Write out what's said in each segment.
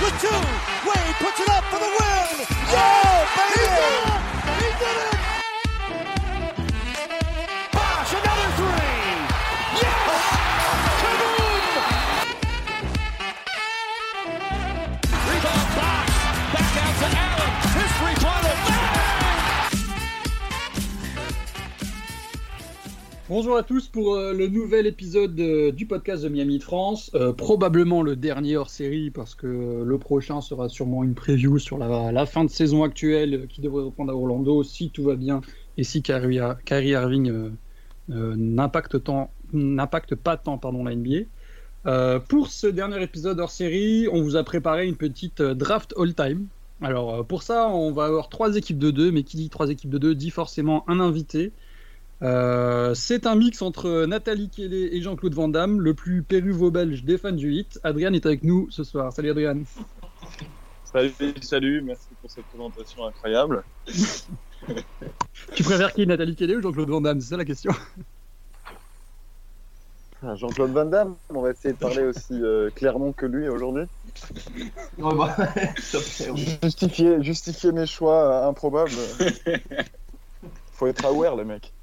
with two. Wade puts it up Bonjour à tous pour euh, le nouvel épisode euh, du podcast de Miami de France. Euh, probablement le dernier hors série parce que le prochain sera sûrement une preview sur la, fin de saison actuelle qui devrait reprendre à Orlando si tout va bien et si Kyrie, Irving n'impacte n'impacte pas tant pardon, la NBA. Pour ce dernier épisode hors série, on vous a préparé une petite draft all-time. Alors pour ça, on va avoir trois équipes de deux, mais qui dit trois équipes de deux dit forcément un invité. Euh, c'est un mix entre Nathalie Kelly et Jean-Claude Van Damme, le plus péruvo-belge des fans du hit. Adrien est avec nous ce soir. Salut Adrien. Salut, salut, merci pour cette présentation incroyable. Tu préfères qui, Nathalie Kelly ou Jean-Claude Van Damme? C'est ça la question. Ah, Jean-Claude Van Damme, on va essayer de parler aussi euh, clairement que lui aujourd'hui. Ouais, bah, justifier mes choix euh, improbables. Faut être aware, les mecs.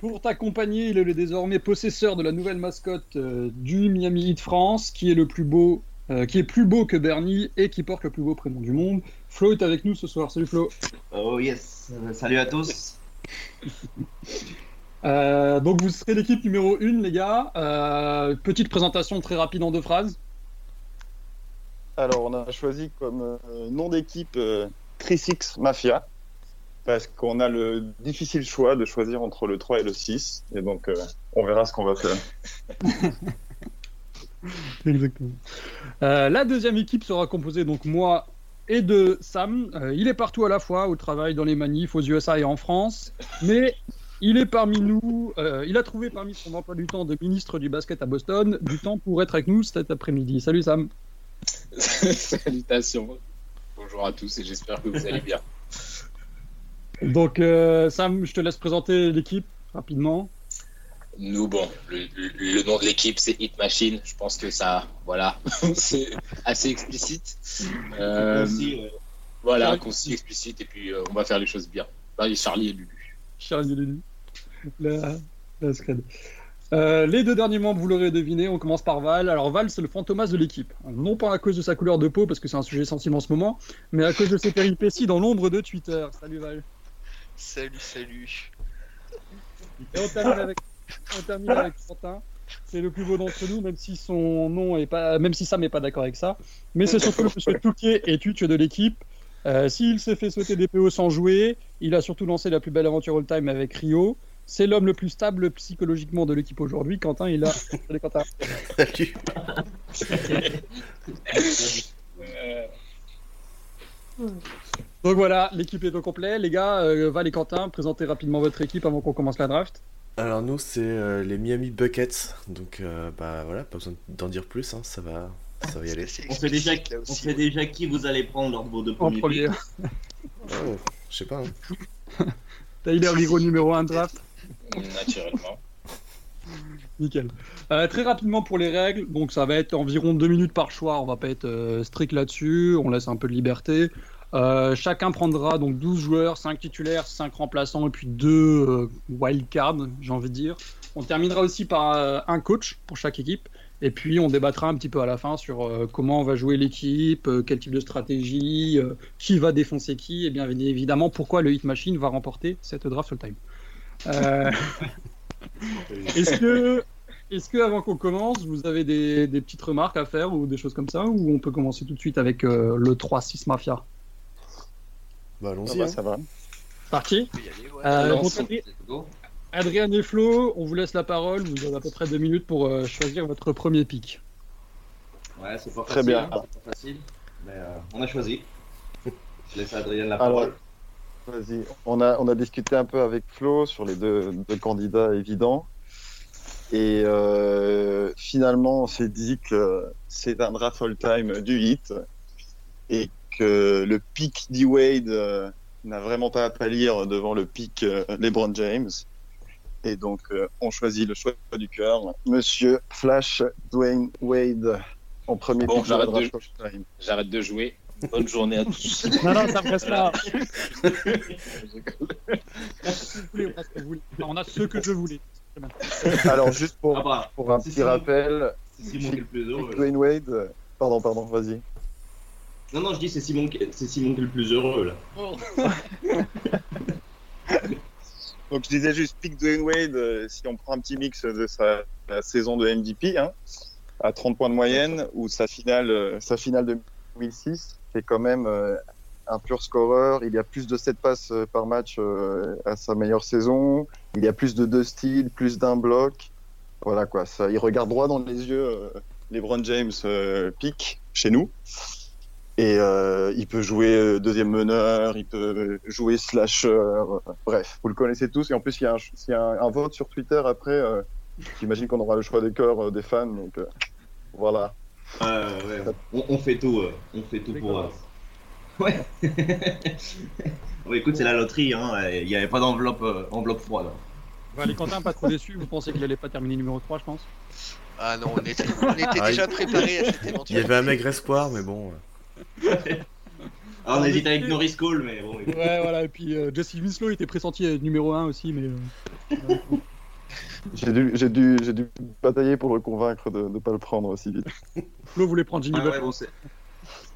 Pour t'accompagner, il est désormais possesseur de la nouvelle mascotte euh, du Miami Heat France, qui est le plus beau, euh, qui est plus beau que Bernie et qui porte le plus beau prénom du monde. Flo est avec nous ce soir. Salut Flo. Oh yes, Euh, salut à tous. Euh, donc vous serez l'équipe numéro 1 les gars. Euh, petite présentation très rapide en deux phrases. Alors, on a choisi comme euh, nom d'équipe euh, 36 Mafia. Parce qu'on a le difficile choix de choisir entre le 3 et le 6. Et donc, euh, on verra ce qu'on va faire. Exactement. Euh, la deuxième équipe sera composée donc moi et de Sam. Euh, il est partout à la fois, au travail, dans les manifs, aux USA et en France. Mais il est parmi nous. euh, il a trouvé parmi son emploi du temps de ministre du basket à Boston du temps pour être avec nous cet après-midi. Salut Sam. Salutations. Bonjour à tous et j'espère que vous allez bien. Donc euh, Sam, je te laisse présenter l'équipe rapidement. Nous, bon, le, le- le nom de l'équipe c'est Hit Machine. Je pense que ça, voilà, c'est assez explicite. Euh, Aussi, voilà, concis, explicite et puis euh, on va faire les choses bien. Là, Charlie et Lulu. Charlie Lulu. La, la scred. Euh, les deux derniers membres, vous l'aurez deviné, on commence par Val. Alors Val, c'est le fantomas de l'équipe. Non pas à cause de sa couleur de peau, parce que c'est un sujet sensible en ce moment, mais à cause de ses péripéties dans l'ombre de Twitter. Salut Val. Salut, salut. Et on termine avec, on termine avec Quentin. C'est le plus beau d'entre nous, même si son nom est pas, même si Sam n'est pas d'accord avec ça. Mais c'est surtout le monsieur Touquier et Tuche de l'équipe. Euh, S'il s'est fait sauter des PO sans jouer, il a surtout lancé la plus belle aventure all-time avec Rio. C'est l'homme le plus stable psychologiquement de l'équipe aujourd'hui. Quentin, il a. Salut, Quentin. Salut. Euh, Donc voilà, l'équipe est au complet. Les gars, euh, Val et Quentin, présentez rapidement votre équipe avant qu'on commence la draft. Alors nous c'est euh, les Miami Buckets, donc euh, bah voilà, pas besoin d'en dire plus, hein, ça va, ça va y aller. On sait, déjà, on sait ouais. déjà qui vous allez prendre lors de vos deux En premiers premier. picks. Oh, je sais pas. Hein. Tyler Hero numéro 1 draft. naturellement. Nickel. Euh, très rapidement pour les règles, donc ça va être environ deux minutes par choix. On va pas être euh, strict là-dessus. On laisse un peu de liberté. Euh, chacun prendra donc 12 joueurs, 5 titulaires, 5 remplaçants et puis 2 wildcards, j'ai envie de dire. On terminera aussi par un coach pour chaque équipe. Et puis on débattra un petit peu à la fin sur comment on va jouer l'équipe, quel type de stratégie, qui va défoncer qui, et bien évidemment pourquoi le Hit Machine va remporter cette draft all-time. Euh, Est-ce que, est-ce que avant qu'on commence, vous avez des, des petites remarques à faire ou des choses comme ça, ou on peut commencer tout de suite avec euh, le 3-6 Mafia? Bah Ah allons-y. bah, hein. ça va. Parti ouais. Euh, Adrien- et Flo, on vous laisse la parole. Vous avez à peu près deux minutes pour euh, choisir votre premier pick. Ouais, c'est pas Très facile. bien. hein, c'est pas facile. Mais euh, on a choisi. Je laisse à Adrien la Alors, parole. Vas-y. On a, on a discuté un peu avec Flo sur les deux, deux candidats évidents. Et euh, finalement, on s'est dit que c'est un draft all-time du hit et que le pic D-Wade euh, n'a vraiment pas à pâlir devant le pic euh, LeBron James. Et donc, on choisit le choix du cœur, Monsieur Flash Dwayne Wade en premier Bon, pick de-. J'arrête de jouer. Bonne journée à tous. Non, non, ça me reste là. On a ce que vous voulez. Enfin, on a ce que je voulais. Alors, juste pour, Ah bah, pour un petit rappel, c'est Simon qui est le plus heureux. là. Dwayne Wade. Pardon, pardon, vas-y. Non, non, je dis c'est Simon, qui- c'est Simon qui est le plus heureux là. Donc je disais juste pick Dwayne Wade, euh, si on prend un petit mix de sa, la saison de MVP, hein, à 30 points de moyenne, ou sa finale, euh, sa finale de 2006, c'est quand même euh, un pur scoreur. Il y a plus de 7 passes euh, par match euh, à sa meilleure saison. Il y a plus de deux styles, plus d'un bloc. Voilà quoi, il regarde droit dans les yeux euh, LeBron James euh, pick chez nous. Et il peut jouer deuxième meneur, il peut jouer slasher. bref, vous le connaissez tous. Et en plus, il y a un, vote sur Twitter après. J'imagine qu'on aura le choix des cœurs des fans. Donc voilà. Euh, ouais, on, on fait tout, euh, on fait tout pour. euh, Ouais. Ouais, écoute, c'est la loterie, hein. Il n'y avait pas d'enveloppe euh, enveloppe froide. Bah, les Quentin, pas trop déçu. Vous pensez qu'il allait pas terminer numéro 3, je pense? Ah non, on était, on était Ah, déjà il- préparé à cette Il y éventualité. avait un maigre espoir, mais bon. Alors, on hésite avec Norris Cole, mais bon. Ouais, voilà. Et puis euh, Jesse Winslow était pressenti à être numéro 1 aussi, mais. euh, J'ai dû, j'ai dû, j'ai dû batailler pour le convaincre de ne pas le prendre aussi vite. Flo voulait prendre Jimmy Ah ouais, bon, c'est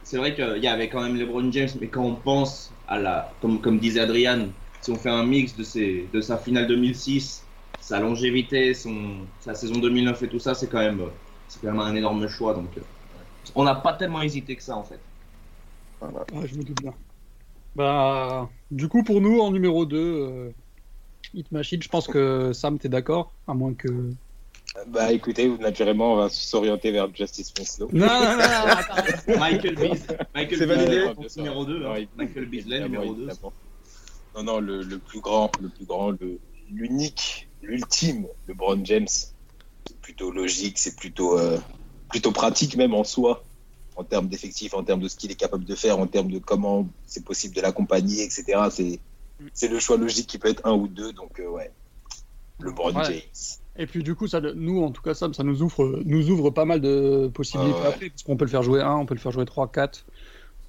c'est vrai qu'il y avait quand même LeBron James, mais quand on pense à la. Comme, comme disait Adrian, si on fait un mix de, ses, de sa finale 2006, sa longévité, son, sa saison 2009 et tout ça, c'est quand, même, c'est quand même un énorme choix. Donc, euh, on n'a pas tellement hésité que ça en fait. Ouais, je me doute bien. Bah, du coup, pour nous, en numéro 2, euh, Hit Machine, je pense que Sam, t'es d'accord À moins que. Bah écoutez, naturellement, on va s'orienter vers Justice Winslow. non, non, non, attends. Michael Beasley, Michael C'est validé. Numéro 2. Ouais, Michael Beasley, numéro 2. évidemment. Non, non, le, le plus grand, le plus grand, le- l'unique, l'ultime, LeBron James. C'est plutôt logique, c'est plutôt, euh, plutôt pratique même en soi, en termes d'effectifs, en termes de ce qu'il est capable de faire, en termes de comment c'est possible de l'accompagner, etc. C'est, c'est le choix logique qui peut être un ou deux, donc euh, ouais. LeBron Ouais. James. Et puis, du coup, ça, nous, en tout cas, Sam, ça nous ouvre, nous ouvre pas mal de possibilités Ah ouais. après, parce qu'on peut le faire jouer 1, on peut le faire jouer 3, 4.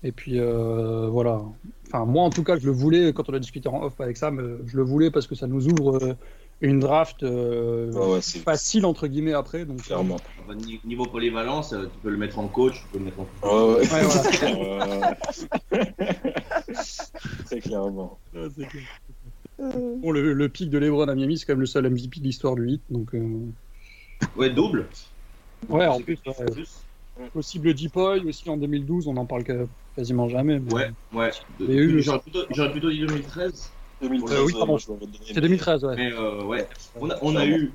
Et puis, euh, voilà. Enfin, moi, en tout cas, je le voulais, quand on a discuté en off avec Sam, euh, je le voulais parce que ça nous ouvre une draft euh, ouais, facile, entre guillemets, après. Donc, clairement. Niveau polyvalence, euh, tu peux le mettre en coach, tu peux le mettre en. Ouais, ouais. Ouais, Euh, Très clairement. Ouais, clair. Bon, le, le pic de LeBron à Miami, c'est quand même le seul MVP de l'histoire du hit. Donc, euh, Ouais, double. ouais, en plus, possible Deepoy aussi en 2012, on en parle quasiment jamais. mais- Ouais, ouais. Plutôt, j'aurais plutôt dit 2013. 2013, Euh, oui, pardon. donné, C'est mais- 2013, ouais. Mais euh, ouais, on a, on a Clairement. eu.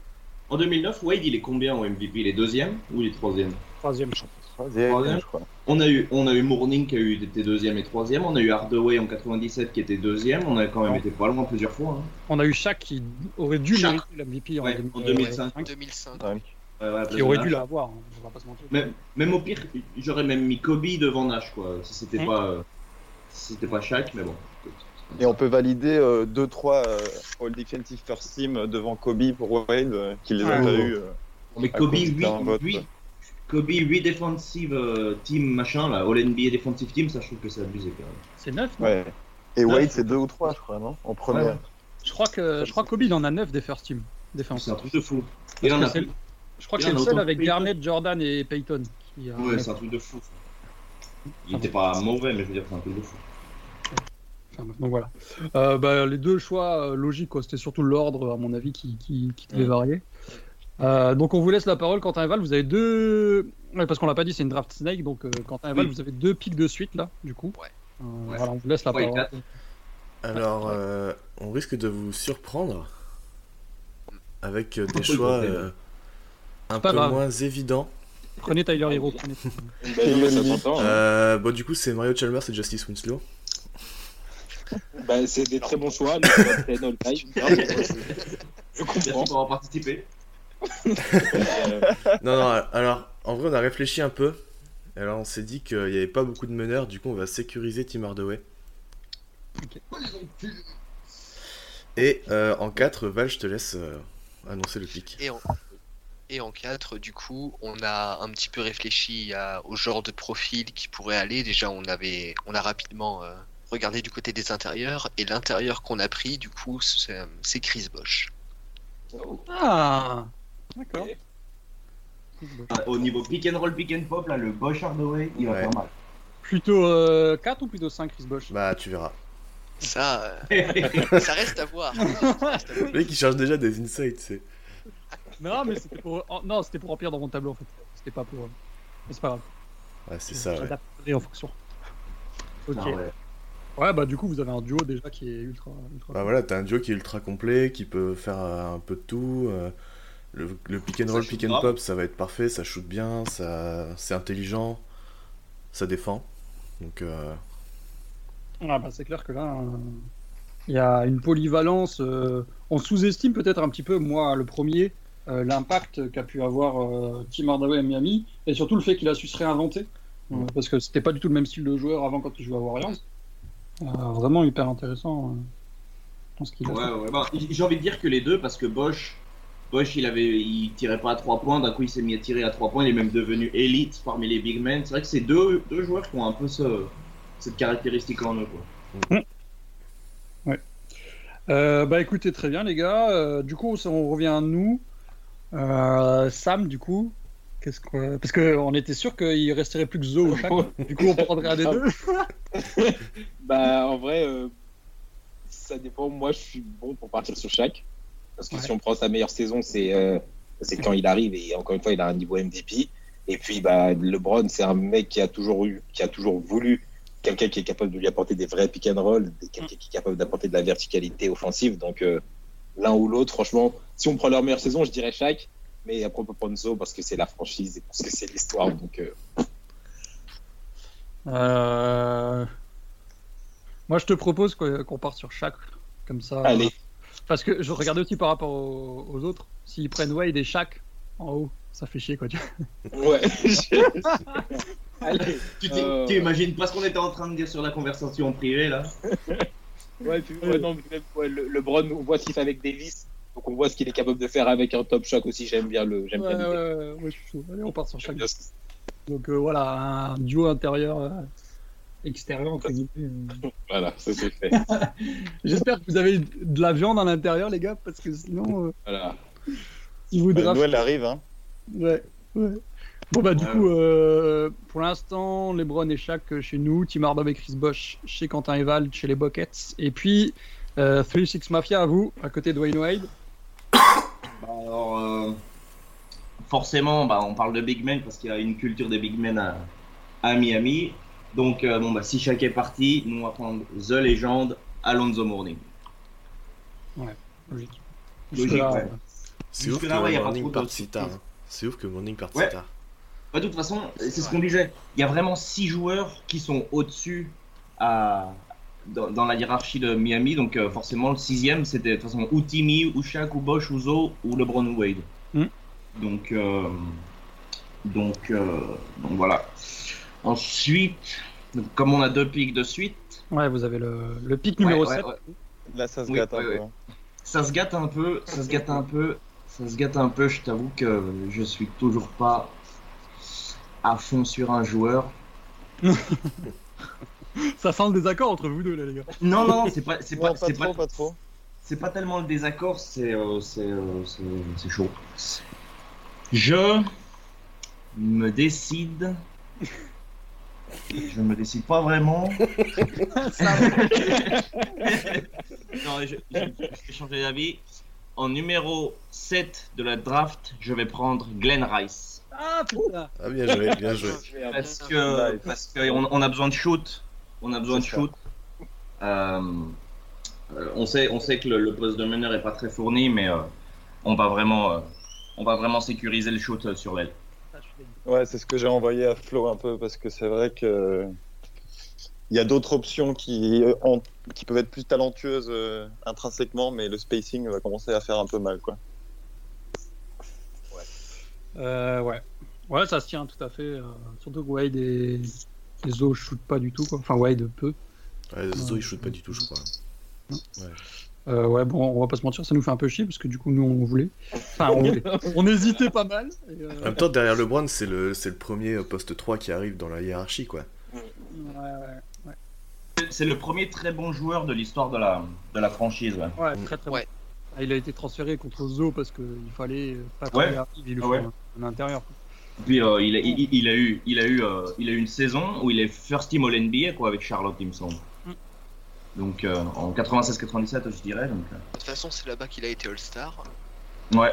En 2009, Wade, il est combien au MVP Il est deuxième ou il est troisième? Troisième, je Troisième, Troisième. je crois. on a, eu, on a eu Mourning qui a eu, était deuxième et troisième. On a eu Hardaway en 97 qui était deuxième. On a quand même été pas loin plusieurs fois. hein. On a eu Shaq qui aurait dû mériter l'MVP en, Ouais, 2000, en 2005. 2005. Ouais, ouais, Qui aurait dû l'avoir, hein, on va pas se mentir. Même, même au pire, j'aurais même mis Kobe devant Nash, quoi. Si c'était Hmm. pas, euh, si c'était pas Shaq, mais bon. Et on peut valider 2-3 All Defensive First Team devant Kobe pour Wade, euh, qui les a Ouais. pas eu. euh, Mais Kobe, cause 8, d'un vote. 8, Kobe 8 defensive euh, team machin, là, All NBA defensive team, ça je trouve que c'est abusé quand même. C'est 9 Ouais. Et. Wade, c'est 2 ou 3, je crois, non En première. Ouais. Je crois que je crois Kobe il en a 9 des first team. C'est un truc de fou. Il en a plus. Je crois que c'est le a seul avec. Garnett, Jordan et Peyton. Qui a Ouais, c'est un truc de fou. Il était pas mauvais, mais je veux dire, c'est un truc de fou. Enfin, donc voilà. Euh, bah, les deux choix euh, logiques, quoi. c'était surtout l'ordre, à mon avis, qui, qui, qui devait Ouais. varier. Euh, donc on vous laisse la parole, Quentin et Val. Vous avez deux. Ouais, parce qu'on l'a pas dit, c'est une draft snake. Donc euh, Quentin et Val, Oui. vous avez deux pics de suite là, du coup. Ouais. Euh, Ouais. Voilà, on vous laisse la parole. Alors, euh, on risque de vous surprendre avec des choix euh, un Pas peu grave. moins évidents. Prenez Tyler Hero. Prenez... Du coup, c'est Mario Chalmers et Justice Winslow. Bah, c'est des très bons choix. le top 10 all je- comprends. Merci pour avoir participé. Euh, Non, non, alors, en vrai, on a réfléchi un peu. Alors, on s'est dit qu'il n'y avait pas beaucoup de meneurs, du coup, on va sécuriser Tim Hardaway. Et euh, en 4, Val, je te laisse euh, annoncer le pic. Et en, Et en 4, du coup, on a un petit peu réfléchi à- au genre de profil qui pourrait aller. Déjà, on avait, on a rapidement euh, regardé du côté des intérieurs. Et l'intérieur qu'on a pris, du coup, c'est Chris Bosch. Ah D'accord. Ok. Au niveau pick and roll, pick and pop, là, le Bosch Hardaway, il va faire mal. Plutôt euh, 4 ou plutôt 5 Chris Bosch? Bah, tu verras. Ça, euh, ça reste à voir. Le mec, il cherche déjà des insights, c'est. Non, mais c'était pour... oh, non, c'était pour remplir dans mon tableau en fait. C'était pas pour. euh, Mais c'est pas grave. Ouais, c'est ça, ouais. En fonction. Ok. Ah ouais. Ouais, bah du coup, vous avez un duo déjà qui est ultra. ultra Bah voilà, t'as un duo qui est ultra complet, qui peut faire euh, un peu de tout. euh, le, le pick and roll, pick and pop, ça va être parfait, ça shoot bien, ça, c'est intelligent, ça défend. Donc, euh, Ah bah c'est clair que là, euh, il y a une polyvalence. euh, on sous-estime peut-être un petit peu, moi, le premier, euh, l'impact qu'a pu avoir euh, Tim Hardaway à Miami, et surtout le fait qu'il a su se réinventer, parce que c'était pas du tout le même style de joueur avant quand il jouait à Warriors. Euh, vraiment hyper intéressant. euh, ce Ouais, ouais. Bah, j'ai envie de dire que les deux, parce que Bosch, Bosch, il avait, il tirait pas à 3 points. D'un coup, il s'est mis à tirer à 3 points. Il est même devenu élite parmi les big men. C'est vrai que c'est deux, deux joueurs qui ont un peu ce, cette caractéristique en eux. Quoi. Euh, bah écoutez, très bien les gars. Euh, du coup, on revient à nous. Euh, Sam, du coup, qu'est-ce que... parce qu'on était sûr qu'il resterait plus que Zo. Du coup, on prendrait un des deux. Bah, en vrai, euh, ça dépend. Moi, je suis bon pour partir sur chaque. Parce que Ouais. si on prend sa meilleure saison, c'est euh, c'est quand il arrive. Et encore une fois, il a un niveau MVP. Et puis, bah, LeBron, c'est un mec qui a toujours eu, qui a toujours voulu quelqu'un qui est capable de lui apporter des vrais pick and roll, quelqu'un qui est capable d'apporter de la verticalité offensive. Donc, euh, l'un ou l'autre, franchement, si on prend leur meilleure saison, je dirais chaque. Mais après, on peut prendre Zo parce que c'est la franchise et parce que c'est l'histoire. Donc, euh, Euh, Moi, je te propose qu'on parte sur Shaq, comme ça. allez. Parce que je regardais aussi par rapport aux, aux autres. S'ils prennent Wade et Shaq en haut, ça fait chier quoi. tu. Ouais. allez. Tu, Euh. imagines pas ce qu'on était en train de dire sur la conversation privée là? Ouais, puis, ouais, non, mais même, ouais, le, LeBron, on voit ce qu'il fait avec Davis, donc on voit ce qu'il est capable de faire avec un top shock aussi. J'aime bien le. J'aime Ouais, bien ouais, ouais, ouais, je suis chaud. Allez, on part sur ce- Donc euh, voilà, un duo intérieur, euh, extérieur entre guillemets. Voilà, ça c'est fait. J'espère que vous avez de la viande à l'intérieur, les gars, parce que sinon, euh, Voilà. si vous Bah, draft... Noël arrive, hein. Ouais, ouais. Bon bah du Ouais, coup, euh, pour l'instant, LeBron et Shaq euh, chez nous, Tim Hardaway, Chris Bosh chez Quentin Eval, chez les Buckets, et puis euh, 3-6 Mafia à vous, à côté de Wayne Wade. Bah, alors, euh, forcément, bah, on parle de big men parce qu'il y a une culture des big men à, à Miami. Donc, euh, bon, bah, si chaque est parti, nous on va prendre The Legend, Alonzo Mourning. Logique. Logique, Jusque-là, ouais. euh, c'est ouf ouais, Morning de si tard. hein. C'est ouf que Morning parte Ouais. si tard. Bah, de toute façon, c'est ce qu'on disait. Il y a vraiment six joueurs qui sont au-dessus à- dans, dans la hiérarchie de Miami. Donc, euh, forcément, le sixième, c'était de toute façon ou Timmy, ou Shaq, ou Bosch, ou Zo, ou LeBron ou Wade. Hmm. Donc, euh, donc, euh, donc, voilà. Ensuite, donc, comme on a deux pics de suite, Ouais, vous avez le, le pic numéro ouais, 7. ouais. Là, ça se Oui, gâte un peu. ouais. hein. ça se gâte un peu, ça se gâte un peu, ça se gâte un peu. Je t'avoue que je suis toujours pas à fond sur un joueur. Ça sent le désaccord entre vous deux, là, les gars. Non, non, c'est pas, c'est pas, pas, c'est trop, pas, trop. c'est pas tellement le désaccord, c'est, euh, c'est, euh, c'est, c'est chaud. Je me décide. Je me décide pas vraiment. non, je, je- je vais changer d'avis. En numéro 7 de la draft, je vais prendre Glenn Rice. Ah putain Ah, bien joué, bien joué. Parce que parce qu'on on a besoin de shoot. On a besoin de shoot. Euh, euh, on sait on sait que le, le poste de meneur est pas très fourni, mais euh, on va vraiment euh, on va vraiment sécuriser le shoot sur l'aile. Ouais, c'est ce que j'ai envoyé à Flo un peu parce que c'est vrai que il y a d'autres options qui, en- qui peuvent être plus talentueuses euh, intrinsèquement, mais le spacing va commencer à faire un peu mal, quoi. Euh, ouais. Ouais, ça se tient tout à fait. euh, surtout que Wade et, et Zo shootent pas du tout, quoi. Enfin, Wade peu. Ouais, Zo, il shoot pas du tout, je crois. Euh, ouais, bon, on va pas se mentir, ça nous fait un peu chier parce que du coup, nous, on voulait. Enfin, on, voulait. on hésitait pas mal. et, euh, En même temps, derrière LeBron, c'est le, c'est le premier poste 3 qui arrive dans la hiérarchie, quoi. ouais, ouais, C'est le premier très bon joueur de l'histoire de la, de la franchise. ouais. ouais, très très Ouais. bon. Ah, il a été transféré contre Zo parce qu'il fallait pas Ouais. arrive, il lui Ah ouais. un, un intérieur. quoi. Puis euh, il, a, il, il a eu, il a eu, euh, il a eu une saison où il est first team All NBA quoi avec Charlotte, il me semble. Mm. Donc euh, en 96-97, je dirais. Donc, euh, De toute façon, c'est là-bas qu'il a été All-Star. ouais.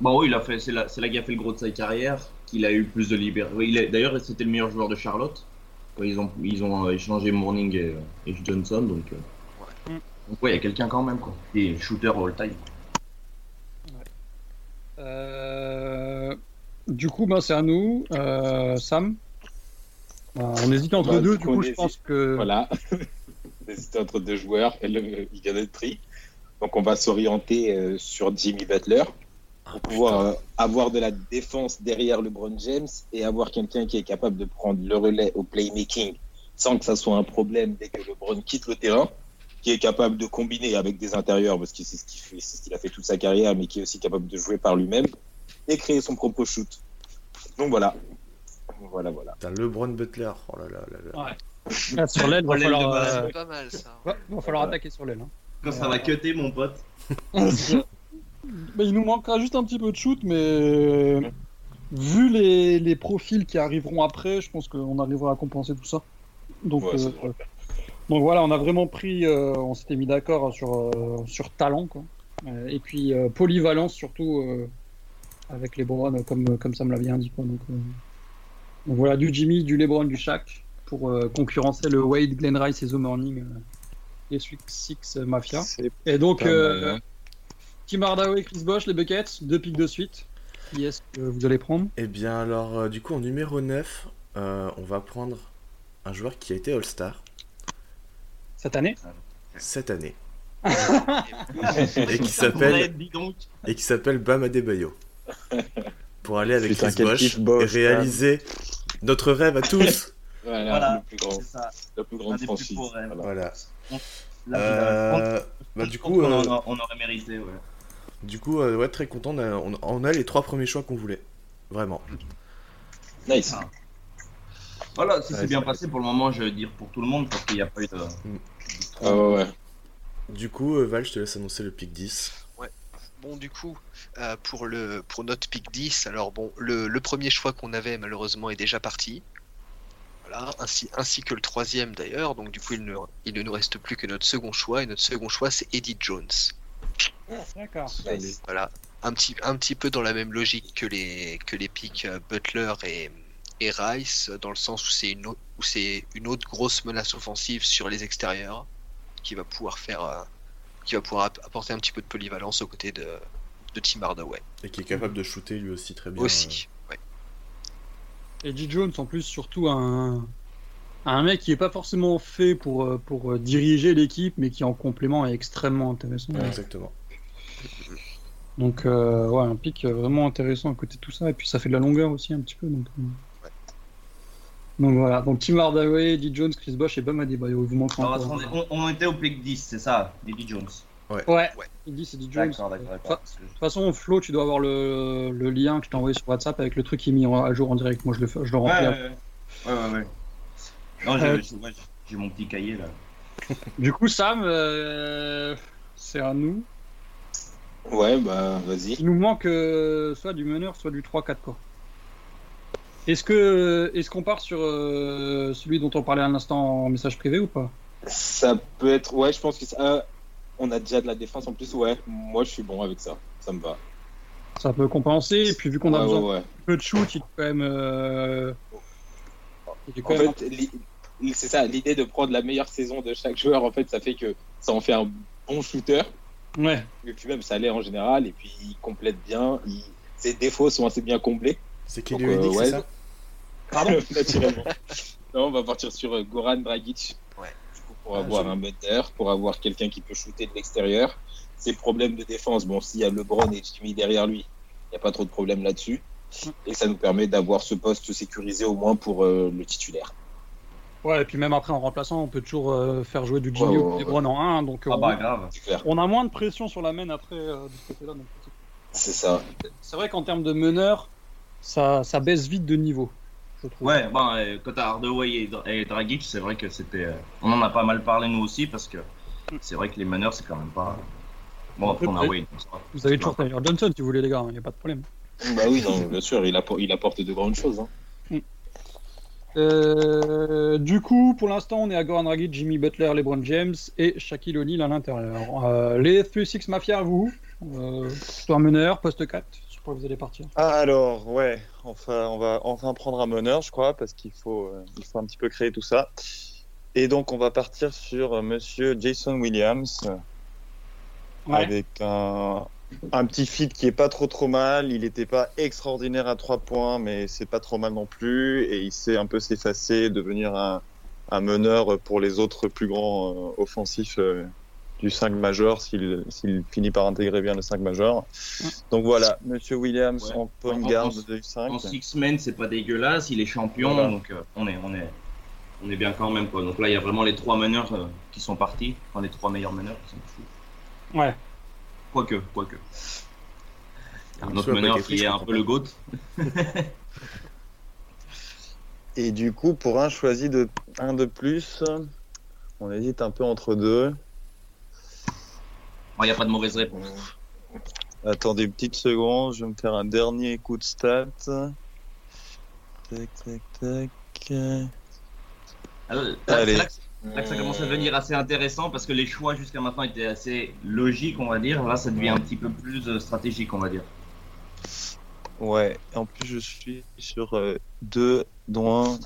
Bon oui, il a fait, c'est là, c'est là qu'il a fait le gros de sa carrière, qu'il a eu plus de liberté. Oui, il est- D'ailleurs, c'était le meilleur joueur de Charlotte. Ils ont, ils ont euh, échangé Morning et, et Johnson, donc. euh, Ouais. Donc ouais, il y a quelqu'un quand même quoi. Et shooter all time. Euh, Du coup, ben, c'est à nous. Euh, Sam Ben, On hésite entre Bah, deux, du coup, on je hésite. pense que. Voilà. C'était entre deux joueurs et le, il y en a tri. Donc on va s'orienter euh, sur Jimmy Butler pour pouvoir euh, avoir de la défense derrière LeBron James et avoir quelqu'un qui est capable de prendre le relais au playmaking sans que ça soit un problème dès que LeBron quitte le terrain, qui est capable de combiner avec des intérieurs parce que c'est ce qu'il fait, c'est ce qu'il a fait toute sa carrière, mais qui est aussi capable de jouer par lui-même et créer son propre shoot. Donc voilà. Voilà, voilà. Putain, LeBron Butler. Oh là là là là. Ouais. Ah, sur l'aile, va falloir, euh, C'est pas mal ça. va, va falloir attaquer sur l'aile. hein. Quand ça va cutter, mon pote. Bah, il nous manquera juste un petit peu de shoot, mais euh, vu les, les profils qui arriveront après, je pense qu'on arrivera à compenser tout ça. Donc, Ouais, ça euh, donc voilà, on a vraiment pris, euh, on s'était mis d'accord sur, euh, sur talent, quoi. Euh, et puis euh, polyvalence surtout euh, avec les Lebron, comme, comme ça me l'a bien dit. Quoi. Donc, euh, donc voilà, du Jimmy, du Lebron, du Shaq pour euh, concurrencer le Wade, Glenn Rice et The Morning, euh, les Six Six Mafia. Et donc, euh, hein. Tim Hardaway, Chris Bosh, les Buckets, deux pics de suite. Qui est-ce que vous allez prendre? Eh bien, alors, euh, du coup, en numéro 9, euh, on va prendre un joueur qui a été All-Star cette année? Cette année. et qui s'appelle et qui s'appelle Bam Adebayo. Pour aller avec Chris Bosh, et réaliser notre rêve à tous. Voilà, Voilà. le plus grand, C'est ça. la plus grande franchise. Voilà. Voilà. Là, Euh, bah, du coup, on, euh, on aurait mérité, ouais. du coup, euh, ouais, très content. On a, on- on a les trois premiers choix qu'on voulait. Vraiment. Nice. Ah. Voilà, ça Ouais, s'est bien c'est- passé pour le moment, je veux dire, pour tout le monde, parce qu'il n'y a pas eu de. Ah ouais. Du coup, euh, Val, je te laisse annoncer le pick 10. Bon, du coup, euh, pour, le, pour notre pick 10, alors bon, le, le premier choix qu'on avait malheureusement est déjà parti. Voilà, ainsi, ainsi que le troisième d'ailleurs, donc du coup il ne, il ne nous reste plus que notre second choix, et notre second choix c'est Eddie Jones. D'accord. Nice. Voilà, un petit, un petit peu dans la même logique que les, que les picks euh, Butler et, et Rice, dans le sens où c'est une, au- où c'est une autre grosse menace offensive sur les extérieurs, qui va pouvoir faire, euh, qui va pouvoir app- apporter un petit peu de polyvalence aux côtés de, de Tim Hardaway. Et qui est capable de shooter lui aussi très bien. Aussi, ouais. Eddie Jones, en plus, surtout un, un mec qui est pas forcément fait pour, euh, pour euh, diriger l'équipe, mais qui en complément est extrêmement intéressant. euh, Exactement. Donc, euh, ouais, un pic euh, vraiment intéressant à côté de tout ça. Et puis, ça fait de la longueur aussi un petit peu. Donc, euh. Donc voilà. Donc, Tim Hardaway, Eddie Jones, Chris Bosh et Bam Adebayo. Vous manque Alors, encore. attendez, on, on était au pick 10, c'est ça, Eddie Jones. Ouais. Ouais. C'est Eddie Jones. D'accord, d'accord, De toute façon, Flo, tu dois avoir le, le lien que je t'ai envoyé sur WhatsApp avec le truc qui est mis à jour en direct. Moi, je le, fais- je le remplis. ouais, ouais. ouais, ouais, ouais. Non, j'ai Euh, j'ai- ouais, j'ai mon petit cahier là. Du coup, Sam, euh, c'est à nous. Ouais, bah vas-y. Il nous manque euh, soit du meneur, soit du 3-4 quoi. Est-ce que est-ce qu'on part sur euh, celui dont on parlait à l'instant en message privé ou pas? Ça peut être. Ouais, je pense que ça. On a déjà de la défense en plus, ouais. Moi, je suis bon avec ça. Ça me va. Ça peut compenser. Et puis vu qu'on a Ouais, besoin ouais, ouais. d'un peu de shoot, il est quand même. euh, est quand En même- fait, li- c'est ça. L'idée de prendre la meilleure saison de chaque joueur, en fait, ça fait que ça en fait un bon shooter. Ouais. Et puis même, ça l'est en général. Et puis, il complète bien. Il... Ses défauts sont assez bien comblés. C'est Olynyk, euh, ouais. c'est ça? Pardon Naturellement. non, on va partir sur euh, Goran Dragic. Ouais. Du coup, pour Ah, avoir je- un meneur, pour avoir quelqu'un qui peut shooter de l'extérieur. Ses problèmes de défense, bon, s'il y a LeBron et Jimmy derrière lui, il n'y a pas trop de problème là-dessus. Et ça nous permet d'avoir ce poste sécurisé au moins pour euh, le titulaire. Ouais, et puis même après en remplaçant, on peut toujours euh, faire jouer du Jimmy ou du LeBron en 1. Donc Ah on, bah grave. C'est clair. on a moins de pression sur la main après euh, de ce côté-là. donc c'est- C'est ça. C'est vrai qu'en termes de meneur, ça, ça baisse vite de niveau, je trouve. Ouais, bon, euh, quand t'as Hardaway et, Dra- et Dragic, c'est vrai que c'était. euh, on en a pas mal parlé nous aussi parce que c'est vrai que les meneurs, c'est quand même pas. Bon, après, on a Wade. Vous avez toujours Tyler Johnson si vous voulez, les gars, il n'y a pas de problème. Bah oui, non, bien sûr, il, apporte, il apporte de grandes choses. Hein. Euh, du coup, pour l'instant, on est à Goran Dragic, Jimmy Butler, LeBron James et Shaquille O'Neal à l'intérieur. Euh, les 3-6 Mafia, vous euh, meneur, poste 4 Vous allez partir. Ah, alors, ouais, enfin, on va enfin prendre un meneur, je crois, parce qu'il faut, euh, il faut un petit peu créer tout ça. Et donc, on va partir sur euh, monsieur Jason Williams, Ouais. avec un, un petit fit qui est pas trop trop mal. Il n'était pas extraordinaire à trois points, mais c'est pas trop mal non plus. Et il sait un peu s'effacer, devenir un, un meneur pour les autres plus grands euh, offensifs du 5 majeur, s'il s'il finit par intégrer bien le 5 majeur. Donc voilà, monsieur Williams Ouais. en point En- garde en- du 5. En six men, c'est pas dégueulasse, il est champion, Voilà. donc euh, on, est, on, est, on est bien quand même. Quoi. Donc là, il y a vraiment les trois meneurs euh, qui sont partis, enfin les trois meilleurs meneurs qui sont fous. Ouais. Quoique, quoique. Il y a un autre meneur qui est un peu le GOAT. Et du coup, pour un choisi de un de plus, on hésite un peu entre deux. Bon, Il n'y a pas de mauvaise réponse. Attendez une petite seconde, je vais me faire un dernier coup de stat. Tac, tac, tac. Alors, là, Allez. c'est là, que- là que ça commence à devenir assez intéressant parce que les choix jusqu'à maintenant étaient assez logiques, on va dire. Là, ça devient un petit peu plus euh, stratégique, on va dire. Ouais, en plus je suis sur euh, deux, dont un.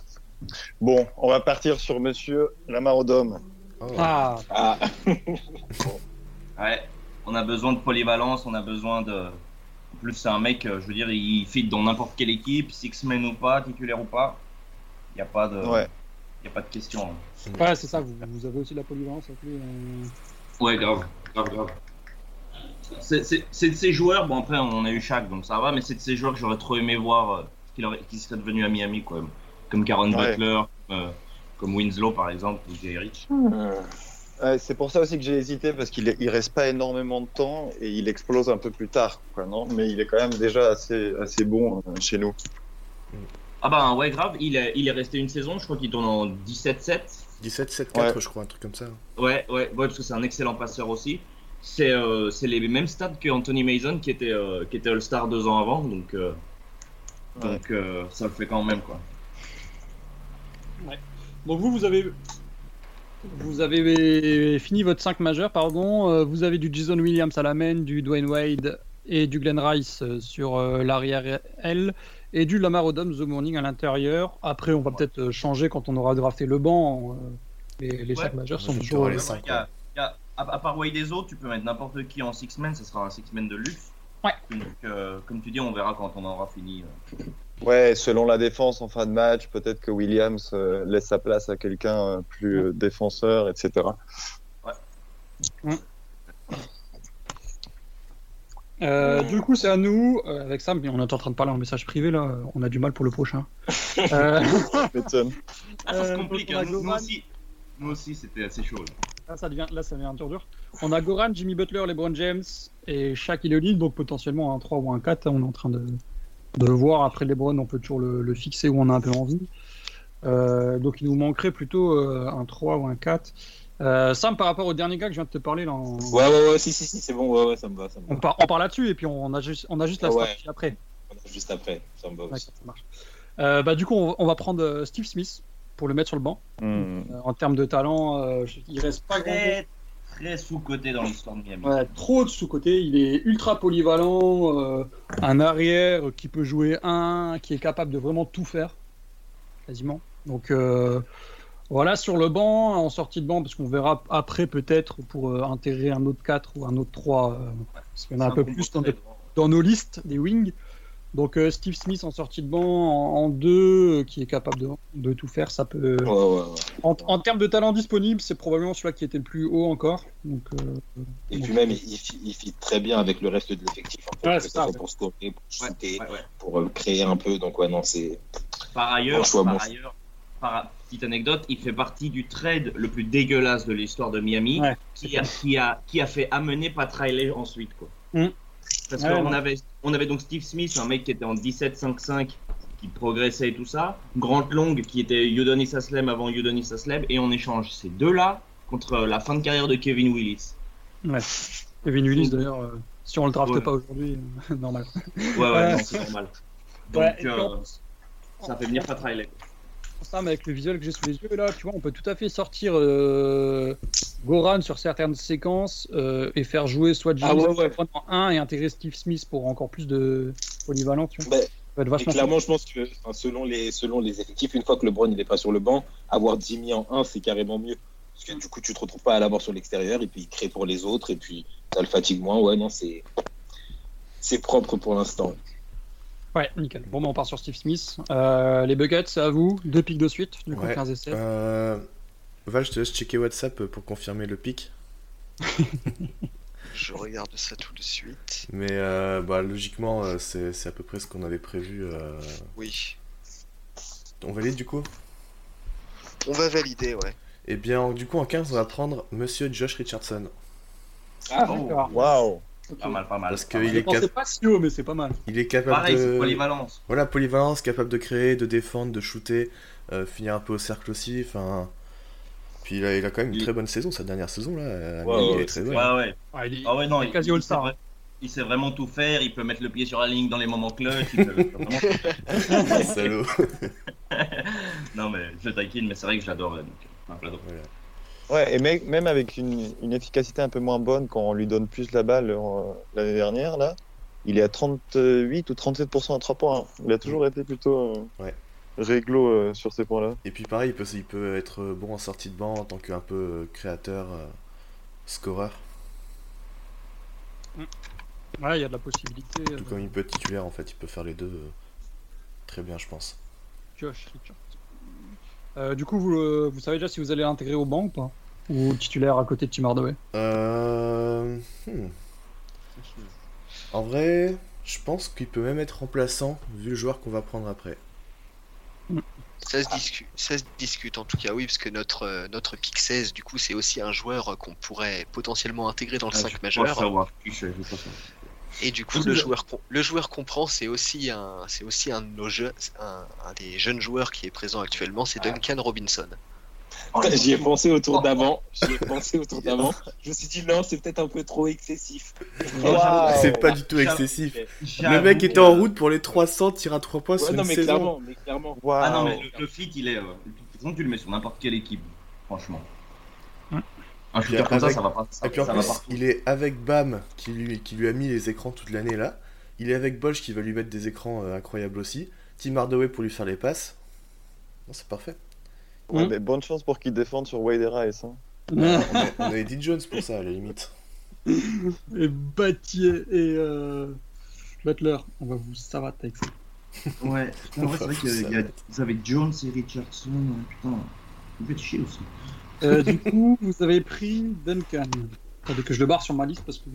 Bon, on va partir sur monsieur Lamarodome. Oh. Ah, Ah, Ouais, on a besoin de polyvalence, on a besoin de. En plus, c'est un mec, euh, je veux dire, il fit dans n'importe quelle équipe, six men ou pas, titulaire ou pas. Il n'y a pas de. Ouais. Il y a pas de question. hein. ouais, c'est ça, vous, vous avez aussi de la polyvalence euh. Ouais, grave, grave, grave. C'est de ces joueurs, bon après on a eu Shaq donc ça va, mais c'est de ces joueurs que j'aurais trop aimé voir euh, qui serait devenu à Miami quoi. Comme Karen Ouais. Butler, euh, comme Winslow par exemple, ou Jay Rich. Ouais, c'est pour ça aussi que j'ai hésité parce qu'il il reste pas énormément de temps et il explose un peu plus tard, quoi, non? Mais il est quand même déjà assez, assez bon euh, chez nous. Ah bah ouais grave, il est, il est resté une saison, je crois qu'il tourne en 17-7. 17, 7, 4, Ouais. je crois, un truc comme ça. Ouais, ouais, ouais, parce que c'est un excellent passeur aussi. C'est euh, c'est les mêmes stats que Anthony Mason qui était, euh, qui était All-Star deux ans avant, donc, euh, Ouais. donc euh, ça le fait quand même quoi. Donc vous, vous avez, vous avez fini votre 5 majeur, pardon. Euh, Vous avez du Jason Williams à la main, du Dwayne Wade et du Glenn Rice euh, sur euh, l'arrière L et du Lamar Odom The Morning à l'intérieur. Après, on va peut-être changer quand on aura drafté le banc. euh, Les, les Ouais. 5 majeurs sont toujours. les cinq, Il y a- il y a- à, part Wade des autres, tu peux mettre n'importe qui en six men, ce sera un six men de luxe. Ouais. Donc, euh, comme tu dis, on verra quand on aura fini. euh. Ouais, selon la défense en fin de match, peut-être que Williams euh, laisse sa place à quelqu'un euh, plus euh, défenseur, etc. Euh, du coup, c'est à nous. Euh, avec Sam, mais on est en train de parler en message privé là. On a du mal pour le prochain. Euh. Ah, ça se complique. hein. Nous, nous Goran. aussi, nous aussi c'était assez chaud. là. Là, ça devient, là, ça devient un tour dur. On a Goran, Jimmy Butler, LeBron James et Shaq O'Neal, donc potentiellement un 3 ou un 4. On est en train de, de le voir. Après LeBron, on peut toujours le, le fixer où on a un peu envie. Euh, donc il nous manquerait plutôt euh, un 3 ou un 4. Euh, Sam, par rapport au dernier gars que je viens de te parler, là, on, ouais, ouais, ouais, si, si, si, c'est bon, ouais, ouais, ça me va, ça me va. on, part, on part là-dessus et puis on a juste, on a juste la ouais. stratégie après. Juste après, ça me va aussi. ça marche. Euh, bah, du coup, on, on va prendre Steve Smith pour le mettre sur le banc. Hmm. Euh, en termes de talent, euh, il reste pas grand Très, sous-côté dans l'histoire de Miami. Ouais, trop de sous-côté. Il est ultra polyvalent, euh, un arrière qui peut jouer un, qui est capable de vraiment tout faire, quasiment. Donc euh, voilà, sur le banc, en sortie de banc, parce qu'on verra après peut-être pour euh, intégrer un autre 4 ou un autre 3, euh, parce qu'il y en a un peu plus dans nos listes des wings. Donc euh, Steve Smith en sortie de banc, en 2, qui est capable de, de tout faire, ça peut... Ouais, ouais, ouais. En, en termes de talent disponible, c'est probablement celui qui était le plus haut encore. Donc, euh, Et Donc, puis même, il, il fit- très bien avec le reste de l'effectif. En fait, Ouais, que c'est ça pour scorer, pour shooter, ouais, ouais. pour euh, créer un peu. Donc, ouais, non, c'est. Par ailleurs, Bon choix, par bon ailleurs, par petite anecdote, il fait partie du trade le plus dégueulasse de l'histoire de Miami, Ouais, qui, a, qui, a, qui a fait amener Pat Riley ensuite. Quoi. Mm. Parce Ouais, qu'on avait, on avait donc Steve Smith, un mec qui était en 17-5-5, qui progressait et tout ça. Grant Long, qui était Udonis Haslem avant Udonis Haslem, et on échange ces deux-là contre la fin de carrière de Kevin Willis. Ouais. Kevin Willis, d'ailleurs, euh, si on le drafte Ouais. pas aujourd'hui, euh, normal. Ouais, ouais, c'est normal. Donc, euh, ça fait venir Pat Riley. Mais avec le visuel que j'ai sous les yeux, là, tu vois, on peut tout à fait sortir euh, Goran sur certaines séquences euh, et faire jouer soit Jimmy Ah ouais, soit ouais. Goran en 1 et intégrer Steve Smith pour encore plus de polyvalence. Tu vois. Bah, Ça va être Et clairement, je pense que enfin, selon, les, selon les effectifs, une fois que LeBron n'est pas sur le banc, avoir Jimmy en 1, c'est carrément mieux. Parce que du coup, tu te retrouves pas à l'avoir sur l'extérieur et puis il crée pour les autres et puis ça le fatigue moins. Ouais, non, c'est c'est propre pour l'instant. Ouais, nickel. Bon, bah, on part sur Steve Smith. Euh, les Buckets, c'est à vous. Deux pics de suite, du coup, Ouais. 15 et 7. Euh... Val, je te laisse checker WhatsApp pour confirmer le pic. Je regarde ça tout de suite. Mais euh, bah, logiquement, euh, c'est c'est à peu près ce qu'on avait prévu. euh. Oui. On valide du coup? On va valider, ouais. Eh bien, du coup, en 15, on va prendre Monsieur Josh Richardson. Ah, Oh. d'accord. Waouh Pas mal, pas mal. Parce mal. Je est, cap- pas si haut, mais c'est pas mal. il est capable Pareil, c'est de. polyvalence. Voilà, polyvalence, capable de créer, de défendre, de shooter, euh, finir un peu au cercle aussi. Enfin. Puis il a, il a quand même une Il- très bonne saison, sa dernière saison là. Ouais, il ouais, est très bonne. Ouais, ouais. Ah, il est- Ah ouais, non, il est il, quasi il All-Star. sait vra- il sait vraiment tout faire, il peut mettre le pied sur la ligne dans les moments clutch. il peut- il vraiment- Salaud. non, mais je taquine, mais c'est vrai que j'adore. donc, enfin, j'adore. Voilà. Ouais, et mec, même avec une, une efficacité un peu moins bonne quand on lui donne plus la balle euh, l'année dernière, là, il est à 38 ou 37% à 3 points. Il a toujours été plutôt euh, Ouais. réglo euh, sur ces points-là. Et puis pareil, il peut, il peut être bon en sortie de banc en tant qu'un peu créateur, euh, scoreur. Ouais, il y a de la possibilité. Tout comme il peut être titulaire en fait, il peut faire les deux euh, très bien, je pense. Josh. Euh, du coup, vous, euh, vous savez déjà si vous allez l'intégrer au banc ou pas Ou titulaire à côté de Tim Hardaway Euh... hmm. En vrai, je pense qu'il peut même être remplaçant vu le joueur qu'on va prendre après. Ça se, discute, ça se discute en tout cas, oui, parce que notre, euh, notre pick 16, du coup, c'est aussi un joueur euh, qu'on pourrait potentiellement intégrer dans le Ah, 5 je majeur. Et du coup, le joueur, qu'on- le joueur qu'on prend, c'est aussi un, c'est aussi un de nos jeux, un, un des jeunes joueurs qui est présent actuellement, c'est Duncan Robinson. J'y ai pensé autour d'avant. J'y ai pensé autour d'avant. Je me suis dit non, c'est peut-être un peu trop excessif. C'est pas du tout excessif. Le mec était en route pour les 300 tirs à 3 points Ouais, sur non, une mais saison. clairement, mais clairement. Ah non, mais le, le fit, il est. Euh, de toute façon, tu le mets sur n'importe quelle équipe, franchement. Ouais. Un Puis shooter comme ça, avec- ça va pas. Ça, Et puis en plus, il est avec Bam qui lui, qui lui a mis les écrans toute l'année là. Il est avec Bosch qui va lui mettre des écrans euh, incroyables aussi. Tim Hardaway pour lui faire les passes. Non, c'est parfait. Ouais, Mm. mais bonne chance pour qu'il défende sur Wade et Rice. hein. On a, on a Eddie Jones pour ça à la limite. Et Battier et euh, Butler, on va vous savater avec ça. Ouais, c'est vrai Ça qu'il y a- va. vous avez Jones et Richardson. Putain, vous faites chier aussi. Euh, du coup, vous avez pris Duncan. Attendez que je le barre sur ma liste parce que.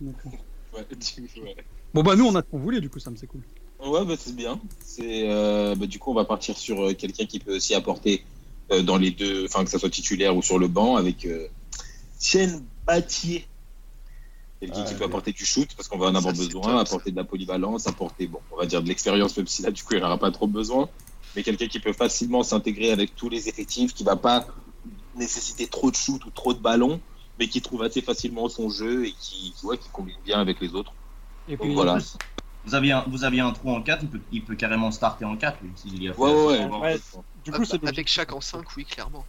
D'accord. Ouais, du- ouais. Bon bah nous on a ce qu'on voulait du coup ça me c'est cool. Ouais, bah, c'est bien. C'est euh, bah, du coup, on va partir sur euh, quelqu'un qui peut aussi apporter euh, dans les deux, enfin que ça soit titulaire ou sur le banc, avec euh, Chen Battier. Quelqu'un Ah, qui peut apporter du shoot parce qu'on va en avoir Ça, c'est besoin, top, ça. apporter de la polyvalence, apporter, bon, on va dire de l'expérience, même si là, du coup, il n'aura pas trop besoin. Mais quelqu'un qui peut facilement s'intégrer avec tous les effectifs, qui va pas nécessiter trop de shoot ou trop de ballons, mais qui trouve assez facilement son jeu et qui, ouais, qui combine bien avec les autres. Et Donc puis voilà. Vous aviez, un, vous aviez un trou en 4, il peut, il peut carrément starter en 4, lui, s'il y a Ouais, ouais, ouais. du coup c'est Avec logique. chaque en 5, oui, clairement.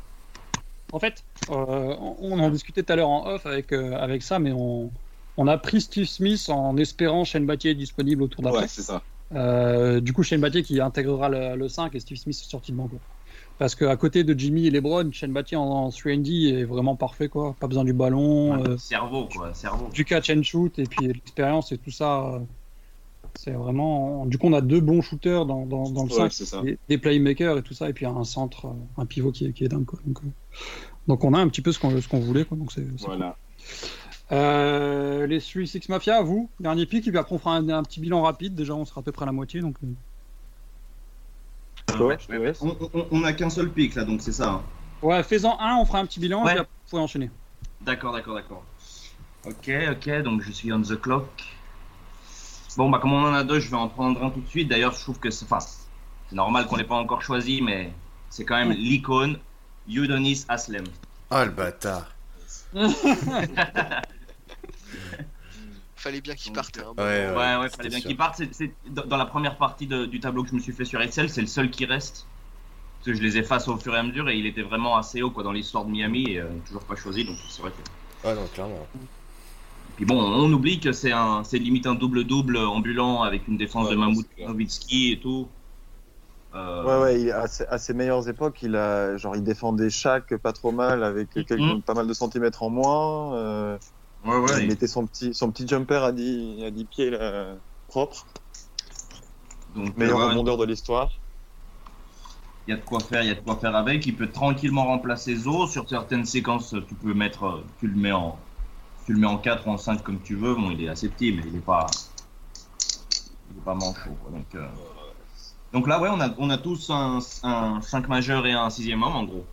En fait, euh, on en discutait tout à l'heure en off avec, euh, avec ça, mais on, on a pris Steve Smith en espérant Shane Battier disponible autour d'après. Ouais, c'est ça. Euh, du coup, Shane Battier qui intégrera le, le 5 et Steve Smith est sorti de banc. Parce qu'à côté de Jimmy et LeBron, Shane Battier en, en 3D est vraiment parfait. quoi. Pas besoin du ballon, Ouais, euh, Cerveau, quoi, cerveau. du catch and shoot et puis l'expérience et tout ça. euh, c'est vraiment. Du coup, on a deux bons shooters dans, dans, dans le Ouais, 5, c'est ça. des, des playmakers et tout ça, et puis un centre, euh, un pivot qui est, qui est dingue. Quoi. Donc, euh, donc on a un petit peu ce qu'on voulait. Quoi. Donc c'est, Voilà. euh, les 3-6 Mafia, vous, dernier pick, et puis après on fera un, un petit bilan rapide. Déjà, on sera à peu près à la moitié. Donc, Ouais. On, on- on a qu'un seul pic là, donc c'est ça. hein. Ouais, fais-en un, on fera un petit bilan Ouais. et après, vous pouvez enchaîner. D'accord, d'accord, d'accord. Ok, ok, donc je suis on the clock. Bon, bah, comme on en a deux, je vais en prendre un tout de suite. D'ailleurs, je trouve que c'est enfin, c'est normal qu'on l'ait pas encore choisi, mais c'est quand même l'icône Udonis Aslem. Ah, le bâtard. Fallait bien qu'il parte. hein. Ouais, ouais, Ouais, ouais, fallait bien qu'il parte. C'est- c'est- dans la première partie de- du tableau que je me suis fait sur Excel, c'est le seul qui reste. Parce que je les efface au fur et à mesure et il était vraiment assez haut quoi, dans l'histoire de Miami et euh, toujours pas choisi. Donc c'est vrai que. Ah non, clairement. Puis bon, on oublie que c'est un, c'est limite un double-double ambulant avec une défense Ouais, de ouais, clair. Nowitzki et tout. Euh, Ouais, ouais, il- à, ses, à ses meilleures époques, il a, genre, il défendait chaque pas trop mal avec quelques, Mhm. pas mal de centimètres en moins. euh, ouais, ouais, il et- mettait son petit, son petit jumper à 10, à 10 pieds là, propre. donc, Meilleur euh, ouais, rebondeur de l'histoire. il y a de quoi faire, il y a de quoi faire avec. Il peut tranquillement remplacer Zo. Sur certaines séquences, tu peux mettre, euh, tu le mets en, tu le mets en 4 ou en 5 comme tu veux. Bon, il est assez petit, mais il est pas, il est pas manchot. Quoi. Donc, euh, donc là, ouais, on a, on a tous un, un 5 majeur et un 6 homme en gros.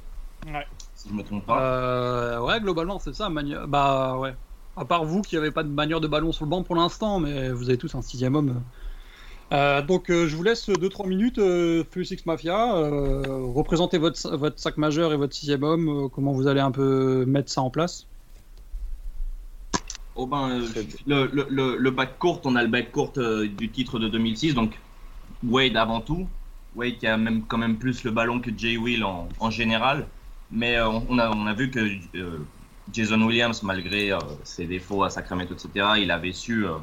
Ouais. Si je me trompe pas. Euh, ouais, globalement, c'est ça. mani- Bah ouais. À part vous qui n'avez pas de manière de ballon sur le banc pour l'instant, mais vous avez tous un sixième homme. Euh, donc euh, je vous laisse 2-3 minutes, euh, Mafia. euh, représentez votre, votre sac majeur et votre sixième homme. euh, comment vous allez un peu mettre ça en place? Oh ben, euh, le, le, le, le bac court, on a le bac court euh, du titre de 2006, donc Wade avant tout. Wade qui a même quand même plus le ballon que Jay Will en, en général. Mais euh, on, a, on a vu que euh, Jason Williams, malgré euh, ses défauts à Sacramento, etc., il avait su, euh,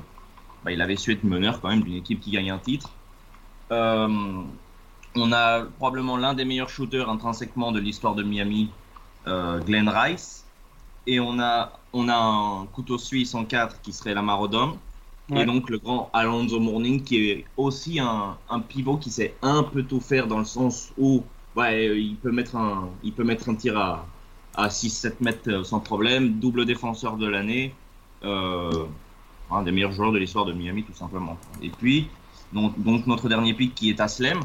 bah, il avait su être meneur quand même d'une équipe qui gagne un titre. Euh, on a probablement l'un des meilleurs shooters intrinsèquement de l'histoire de Miami, Glenn Rice. Et on a, on a un couteau suisse en 4 qui serait la Marodome. Ouais. Et donc le grand Alonso Mourning qui est aussi un, un pivot qui sait un peu tout faire dans le sens où ouais, il, peut mettre un, il peut mettre un tir à, à 6-7 mètres euh, sans problème. Double défenseur de l'année. Euh, un des meilleurs joueurs de l'histoire de Miami tout simplement. Et puis, donc, donc notre dernier pick qui est Aslem,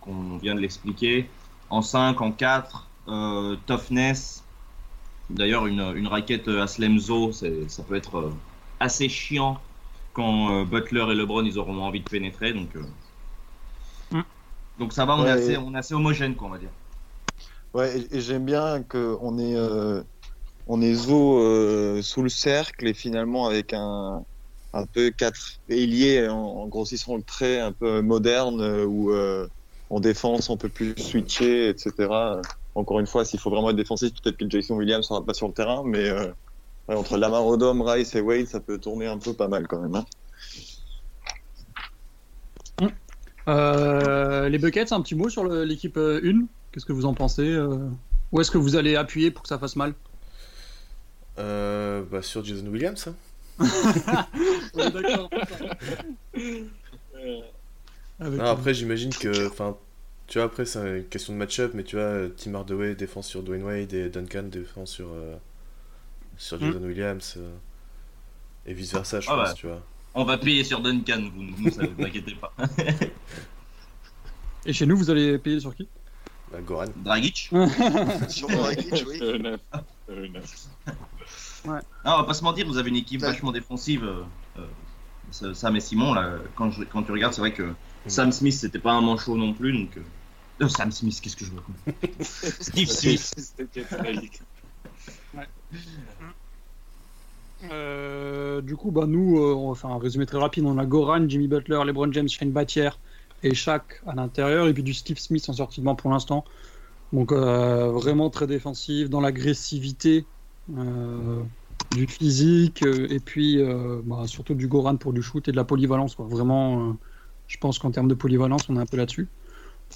qu'on vient de l'expliquer. En 5, en 4, euh, toughness. D'ailleurs, une, une raquette Aslem Zo, c'est- ça peut être assez chiant quand euh, Butler et LeBron ils auront envie de pénétrer. Donc, euh, Mm. donc ça va, on, est assez, on est assez homogène, quoi, on va dire. Ouais, et, j'aime bien qu'on est, euh, on est zo euh, sous le cercle et finalement avec un, un peu quatre ailiers en, grossissant le trait un peu moderne euh, où euh, en défense on peut plus switcher, etc. Encore une fois, s'il faut vraiment être défensif, peut-être que Jason Williams sera pas sur le terrain, mais euh, entre Lamar Odom, Rice et Wade, ça peut tourner un peu pas mal quand même. Hein. Les Buckets, un petit mot sur l'équipe 1 Qu'est-ce que vous en pensez euh Où est-ce que vous allez appuyer pour que ça fasse mal? Euh, bah, sur Jason Williams. hein. Ouais, d'accord. Avec- Non, après, j'imagine que. Enfin, tu vois, après, c'est une question de match-up, mais tu vois, Tim Hardaway défend sur Dwayne Wade et Duncan défend sur, euh, sur Hmm. Jason Williams. euh, et vice-versa, je Ah pense, ouais. tu vois. On va payer sur Duncan, vous, vous, ça, vous inquiétez pas. Et chez nous, vous allez payer sur qui? Bah, Goran. Dragic Sur Dragic, oui. Euh. Euh. Non, on va pas se mentir, vous avez une équipe Ouais. vachement défensive. euh, Sam et Simon, là, quand, je- quand tu regardes, c'est vrai que Sam Smith, c'était pas un manchot non plus. Donc, euh, euh, Sam Smith, qu'est-ce que je veux Steve Smith. Euh, du coup, bah, nous, euh, on va faire un résumé très rapide. On a Goran, Jimmy Butler, LeBron James, Shane Battier et Shaq à l'intérieur. Et puis du Steve Smith en sortie pour l'instant. Donc euh, vraiment très défensif, dans l'agressivité, euh, du physique, euh, et puis bah, surtout du Goran pour du shoot et de la polyvalence. Quoi. Vraiment, je pense qu'en termes de polyvalence, on est un peu là-dessus.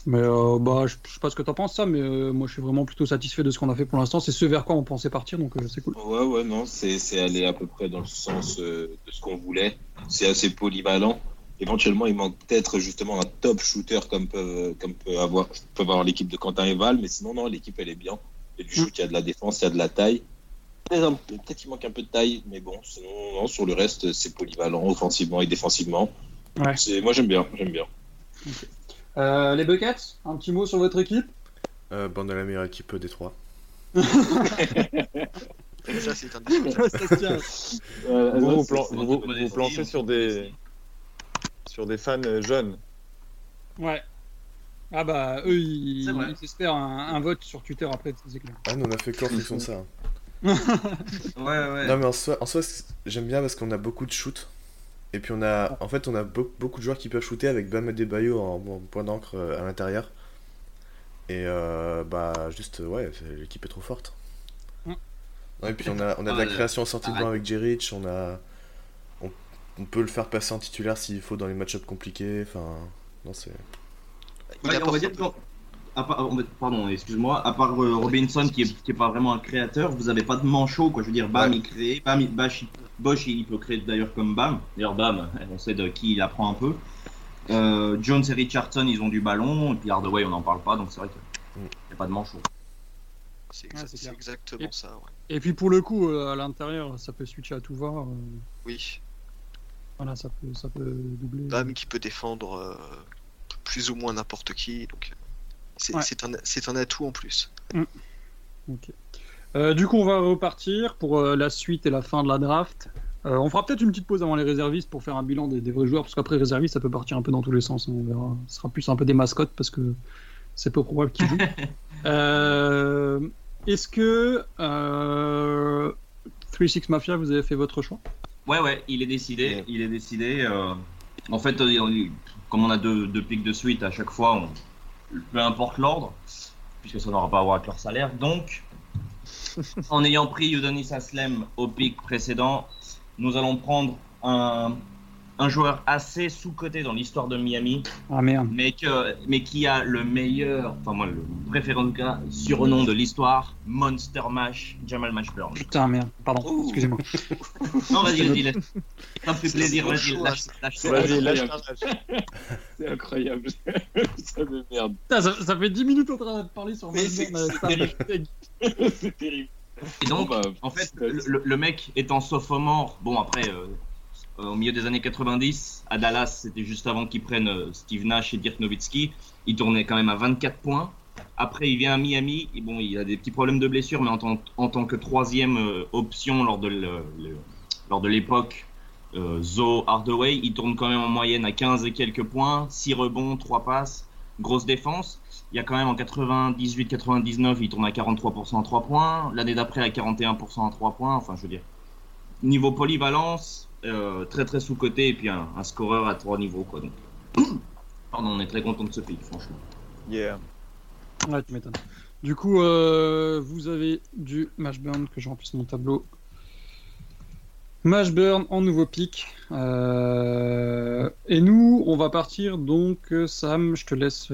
Mais bah, je, je sais pas ce que tu en penses, ça, mais moi je suis vraiment plutôt satisfait de ce qu'on a fait pour l'instant. C'est ce vers quoi on pensait partir, donc c'est cool. Ouais, ouais, non, c'est allé à peu près dans le sens de ce qu'on voulait. C'est assez polyvalent. Éventuellement, il manque peut-être justement un top shooter comme peut, comme peut avoir, peut avoir l'équipe de Quentin et Val, mais sinon, non, l'équipe, elle est bien. Il y a du shoot, il y a de la défense, il y a de la taille. Peut-être qu'il manque un peu de taille, mais bon, sinon, non, sur le reste, c'est polyvalent, offensivement et défensivement. Ouais. C'est- Moi, j'aime bien, j'aime bien. Euh, les Buckets, un petit mot sur votre équipe? Euh, bon, on a la meilleure équipe des trois. Ça, c'est un. Ça. Euh, Vous, non, vous, plan- vous- plancez on sur des, aussi. Sur des fans euh, jeunes. Ouais. Ah bah eux ils, ils espèrent un, un vote sur Twitter après, c'est clair. Ah, nous, on a fait fonction de ça. hein. Ouais, ouais. Non, mais en soi, en soi j'aime bien parce qu'on a beaucoup de shoot. Et puis on a, en fait, on a be- beaucoup de joueurs qui peuvent shooter avec Bam Adebayo en, en point d'encre euh, à l'intérieur. Et euh, bah, juste, ouais, l'équipe est trop forte. Ouais, et puis on a, on a de la création en sortie de ah, banc avec Jerich, on a, on, peut le faire passer en titulaire s'il faut dans les match-ups compliqués. Enfin, non, c'est. Il Ouais, on apporte va dire un peu. qu'en- à part- on va- pardon, excuse-moi, à part euh, Robinson qui est, qui est pas vraiment un créateur, vous avez pas de manchot, quoi. Je veux dire, Bam Ouais. il crée, Bam, il, Bosch, il- Bosch, il peut créer d'ailleurs comme Bam. D'ailleurs, Bam, on sait de qui il apprend un peu. Euh, Jones et Richardson, ils ont du ballon, et puis Hardaway, on n'en parle pas, donc c'est vrai qu'il Mm. n'y a pas de manchot. C'est exa- exactement Et- ça, ouais. Et puis pour le coup, euh, à l'intérieur, ça peut switcher à tout voir. euh, Oui. Voilà, ça peut, ça peut doubler. Bam qui peut défendre euh, plus ou moins n'importe qui, donc euh, c'est Ouais. un, c'est un atout en plus. Ok. Euh, du coup, on va repartir pour euh, la suite et la fin de la draft. Euh, on fera peut-être une petite pause avant les réservistes pour faire un bilan des, des vrais joueurs, parce qu'après réservistes, ça peut partir un peu dans tous les sens. hein, on verra. Ce sera plus un peu des mascottes parce que c'est peu probable qu'ils jouent. Euh, Est-ce que euh, 36 Mafia, vous avez fait votre choix? Ouais, ouais, il est décidé. Ouais. Il est décidé. euh, En fait, euh, on- comme on a deux, deux pics de suite à chaque fois, on... peu importe l'ordre, puisque ça n'aura pas à voir avec leur salaire. Donc, en ayant pris Udonis Aslem au pic précédent, nous allons prendre un, un joueur assez sous-coté dans l'histoire de Miami, Ah merde. mais, que, mais qui a le meilleur, enfin moi le préféré en tout cas, surnom de l'histoire, Monster Mash, Jamal Mashburn. Putain, merde. Pardon, Ouh. excusez-moi. Non, vas-y, vas-y, laisse. Ça me fait C'est plaisir, vas-y, lâche, hein. lâche Vas-y, lâche rage. C'est incroyable. ça me merde. Putain, ça, ça fait 10 minutes en train de parler sur Mais c'est- putain. c'est terrible. Et donc, Bon, bah, en fait, le, le- mec étant sophomore, bon après, euh, au milieu des années 90, à Dallas, c'était juste avant qu'ils prennent euh, Steve Nash et Dirk Nowitzki, il tournait quand même à 24 points. Après, il vient à Miami, et bon, il a des petits problèmes de blessure, mais en tant, en que troisième euh, option lors de l'époque, euh, Hardaway, il tourne quand même en moyenne à 15 et quelques points, 6 rebonds, 3 passes, grosse défense. Il y a quand même en 98-99, il tourne à 43% à 3 points. L'année d'après, à 41% à 3 points. Enfin, je veux dire, niveau polyvalence, euh, très très sous-côté, et puis un, un scoreur à 3 niveaux. Quoi, donc. Pardon, on est très content de ce pic, franchement. Yeah. Ouais, tu m'étonnes. Du coup, euh, vous avez du Mashburn, que je remplisse mon tableau. Mashburn en nouveau pic. Euh, et nous, on va partir donc. Sam, je te laisse.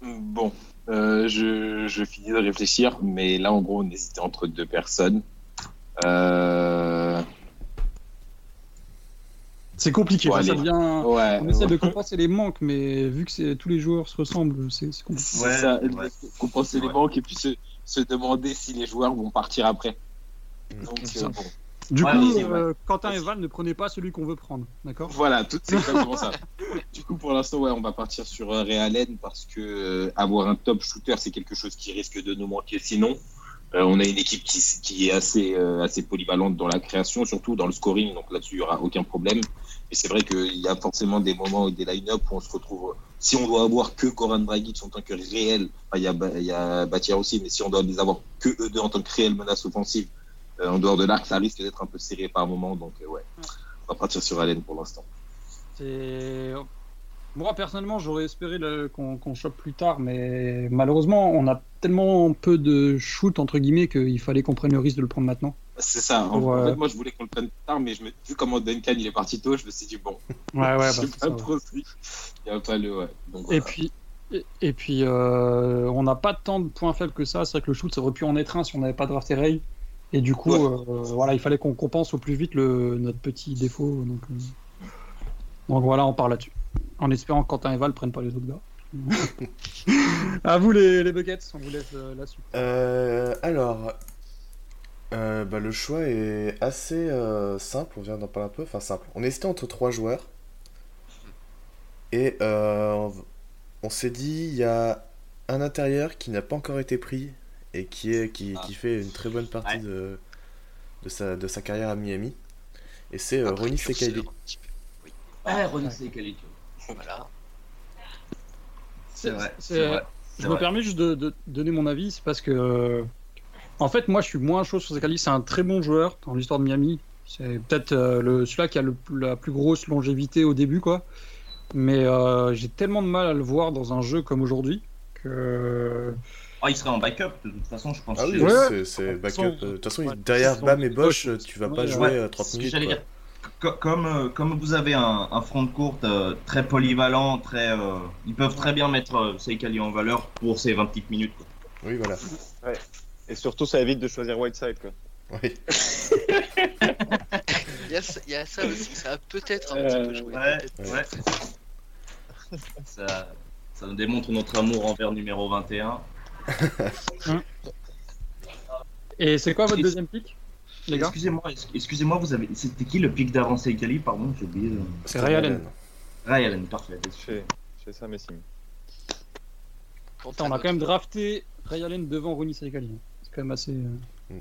Bon, euh, je, je finis de réfléchir, mais là, en gros, on hésitait entre deux personnes. Euh... C'est compliqué, Bon, ça, ça allez. devient. Ouais, On essaie de compenser les manques, mais vu que tous les joueurs se ressemblent, c'est compliqué. C'est Ouais, ça, ouais. compenser les Ouais. banques et puis se, se demander si les joueurs vont partir après. Donc, C'est euh, bon. Du Ouais, coup, euh, Quentin et Val, ne prenez pas celui qu'on veut prendre, d'accord? Voilà, tout c'est exactement ça. Du coup, pour l'instant, ouais, on va partir sur euh, Ray Allen parce que euh, avoir un top shooter, c'est quelque chose qui risque de nous manquer. Sinon, Euh, on a une équipe qui, est assez, euh, assez polyvalente dans la création, surtout dans le scoring. Donc là-dessus, il n'y aura aucun problème. Et c'est vrai qu'il y a forcément des moments et des line-up où on se retrouve. Si on doit avoir que Goran Dragic en tant que réel, enfin, il y a, y a Batia aussi, mais si on doit les avoir que eux deux en tant que réelle menace offensive, euh, en dehors de l'arc, ça risque d'être un peu serré par moment. Donc euh, ouais, on va partir sur Allen pour l'instant. Moi, personnellement, j'aurais espéré qu'on chope plus tard, mais malheureusement, on a tellement peu de shoot, entre guillemets, qu'il fallait qu'on prenne le risque de le prendre maintenant. C'est ça. Ouais. en fait, moi, je voulais qu'on le prenne plus tard, mais je me, vu comment Duncan il est parti tôt, je me suis dit bon, Ouais, ouais, je pas ça, ouais. pas le ouais. Donc, Et puis, et, et puis euh, on n'a pas tant de points faibles que ça. C'est vrai que le shoot, ça aurait pu en être un si on n'avait pas drafté Ray. Et du coup, euh, voilà, il fallait qu'on compense au plus vite le, notre petit défaut. Donc, euh, donc voilà, on part là-dessus. En espérant que Quentin et Val prennent pas les autres gars. à vous les, les buckets, on vous laisse euh, là-dessus. Euh, alors, euh, bah, le choix est assez euh, simple, on vient d'en parler un peu, enfin simple. On hésitait entre trois joueurs. Et euh, on s'est dit, il y a un intérieur qui n'a pas encore été pris et qui, est, qui, Ah. qui fait une très bonne partie Ouais. de, de, sa, de sa carrière à Miami. Et c'est euh, Un Ronnie Sekali. Ah, Ronnie Sekali. Voilà. C'est vrai. c'est- vrai. Je me vrai. permets juste de, de donner mon avis, c'est parce que. euh, En fait, moi, je suis moins chaud sur Zekali. C'est un très bon joueur dans l'histoire de Miami. C'est peut-être euh, le celui-là qui a le- la plus grosse longévité au début, quoi. Mais euh, j'ai tellement de mal à le voir dans un jeu comme aujourd'hui que. Ah, il serait en backup, de toute façon, je pense. Ah oui, que- Ouais. c'est- backup. De toute façon, ouais, derrière Bam et Bosch, tu vas pas ouais, jouer Ouais, euh, 30 ce que minutes. j'allais quoi. dire. Co- Comme, euh, comme vous avez un, un front de courte euh, très polyvalent, très, euh, ils peuvent très bien mettre euh, Seikali en valeur pour ces 20 petites minutes. quoi. Oui, voilà. Et surtout, ça évite de choisir Whiteside. Quoi. Oui. Il y, a, ça- il y a ça aussi, ça a peut-être un Euh, petit peu joué. ouais, peut-être. ouais. Ça, ça nous démontre notre amour envers numéro 21. Et c'est quoi votre deuxième pick, les gars Excusez-moi, ex- excusez-moi, vous avez, c'était qui le pic d'avant Seikali Pardon, j'ai oublié. euh. C'est Ray Allen. Ray Allen, parfait. Ça, mes signes. Quant Attends, à on a quand même drafté Ray Allen devant Ronnie Sekali. C'est quand même assez. euh,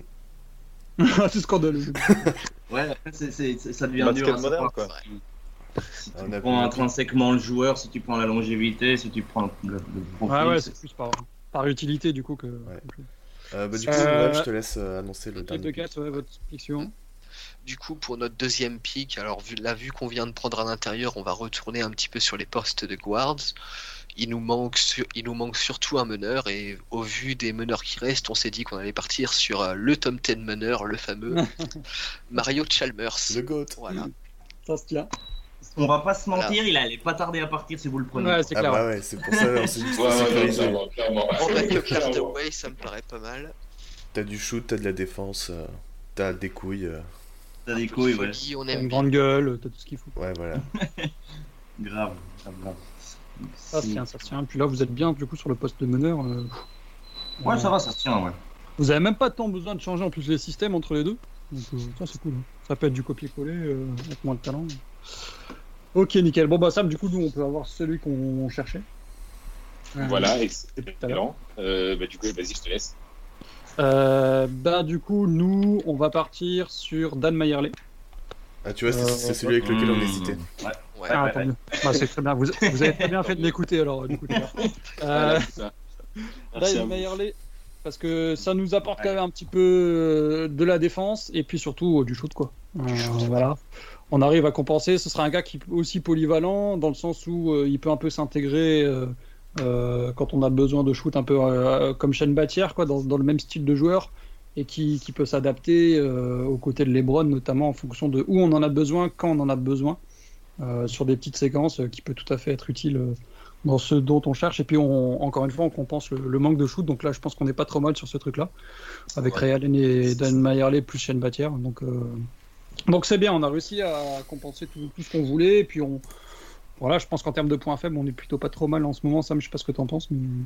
Mm. assez scandaleux. Ouais, c'est, c'est- c'est- ça devient Basket dur moderne, quoi. Si tu On prends intrinsèquement le joueur, si tu prends la longévité, si tu prends le, le profil. Ouais, ouais, c'est- c'est plus par, par utilité du coup que. Euh, bah, du coup, Euh, je te laisse euh, annoncer le dernier. de 4, ouais, votre suivant. Du coup, pour notre deuxième pick, alors vu, là, vu qu'on vient de prendre un intérieur, on va retourner un petit peu sur les postes de guards. Il nous manque, sur- il nous manque surtout un meneur, et au vu des meneurs qui restent, on s'est dit qu'on allait partir sur euh, le Tom 10 meneur, le fameux Mario Chalmers. Le GOAT. Voilà. Ça. On va pas se mentir, il allait pas tarder à partir si vous le prenez. Ouais, c'est Ah clair. bah ouais, c'est pour ça on s'est Ouais, ouais, sécurisé. clairement, clairement. En backup Clairement. Hardaway, ça me paraît pas mal. T'as du shoot, t'as de la défense, euh, t'as des couilles. euh, T'as des couilles, ouais. Folie, on T'as aime une grande gueule, t'as tout ce qu'il faut. Ouais, voilà. Grave, grave, grave. Ça se tient, ça se tient. Puis là, vous êtes bien du coup sur le poste de meneur. euh, Ouais, ça va, ça se tient, ouais. Vous avez même pas tant besoin de changer en plus les systèmes entre les deux. Donc euh, ça c'est cool. hein. Ça peut être du copier-coller euh, avec moins de talent. Ok, nickel. Bon bah Sam, du coup nous on peut avoir celui qu'on cherchait. Voilà, excellent. Euh, bah, du coup, vas-y, je te laisse. Euh, bah du coup nous on va partir sur Dan Mayerley. Ah, tu vois, c'est Euh, c'est celui avec lequel on Mmh. hésitait. Ouais. Ah, ouais, tant ouais. Ah, c'est très bien. Vous, vous avez très bien fait de m'écouter alors. Du coup. Euh, Dan. Mayerley, parce que ça nous apporte quand même un petit peu de la défense et puis surtout euh, du shoot quoi. Euh, voilà. On arrive à compenser. Ce sera un gars qui est aussi polyvalent dans le sens où euh, il peut un peu s'intégrer euh, euh, quand on a besoin de shoot un peu euh, comme Shane Battier quoi, dans, dans le même style de joueur et qui, qui peut s'adapter euh, aux côtés de LeBron notamment en fonction de où on en a besoin, quand on en a besoin. euh, sur des petites séquences qui peut tout à fait être utile dans ce dont on cherche. Et puis, on, encore une fois, on compense le, le manque de shoot. Donc là, je pense qu'on n'est pas trop mal sur ce truc-là. Avec Ouais. Ray Allen et Dan Mayerley plus Shane Battier. Donc, euh, donc c'est bien. On a réussi à compenser tout, tout ce qu'on voulait. Et puis, on, voilà, je pense qu'en termes de points faibles, on est plutôt pas trop mal en ce moment. Sam, je sais pas ce que tu en penses. mais-